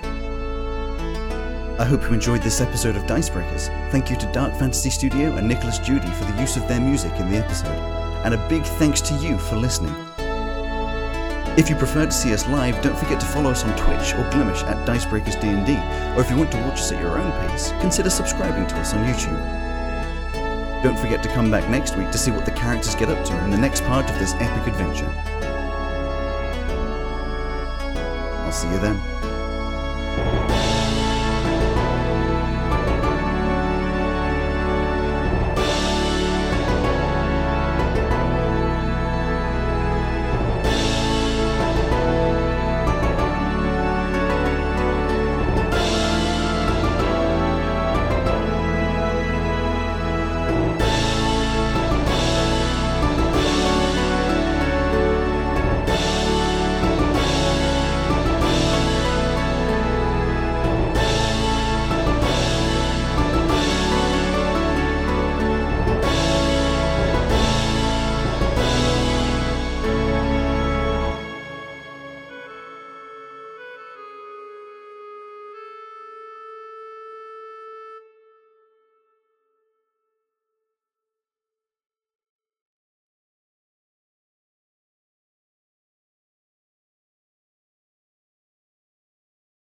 I hope you enjoyed this episode of Dicebreakers. Thank you to Dark Fantasy Studio and Nicolas Jeudy for the use of their music in the episode. And a big thanks to you for listening. If you prefer to see us live, don't forget to follow us on Twitch or Glimesh at Dicebreakers D&D, or if you want to watch us at your own pace, consider subscribing to us on YouTube. Don't forget to come back next week to see what the characters get up to in the next part of this epic adventure. I'll see you then.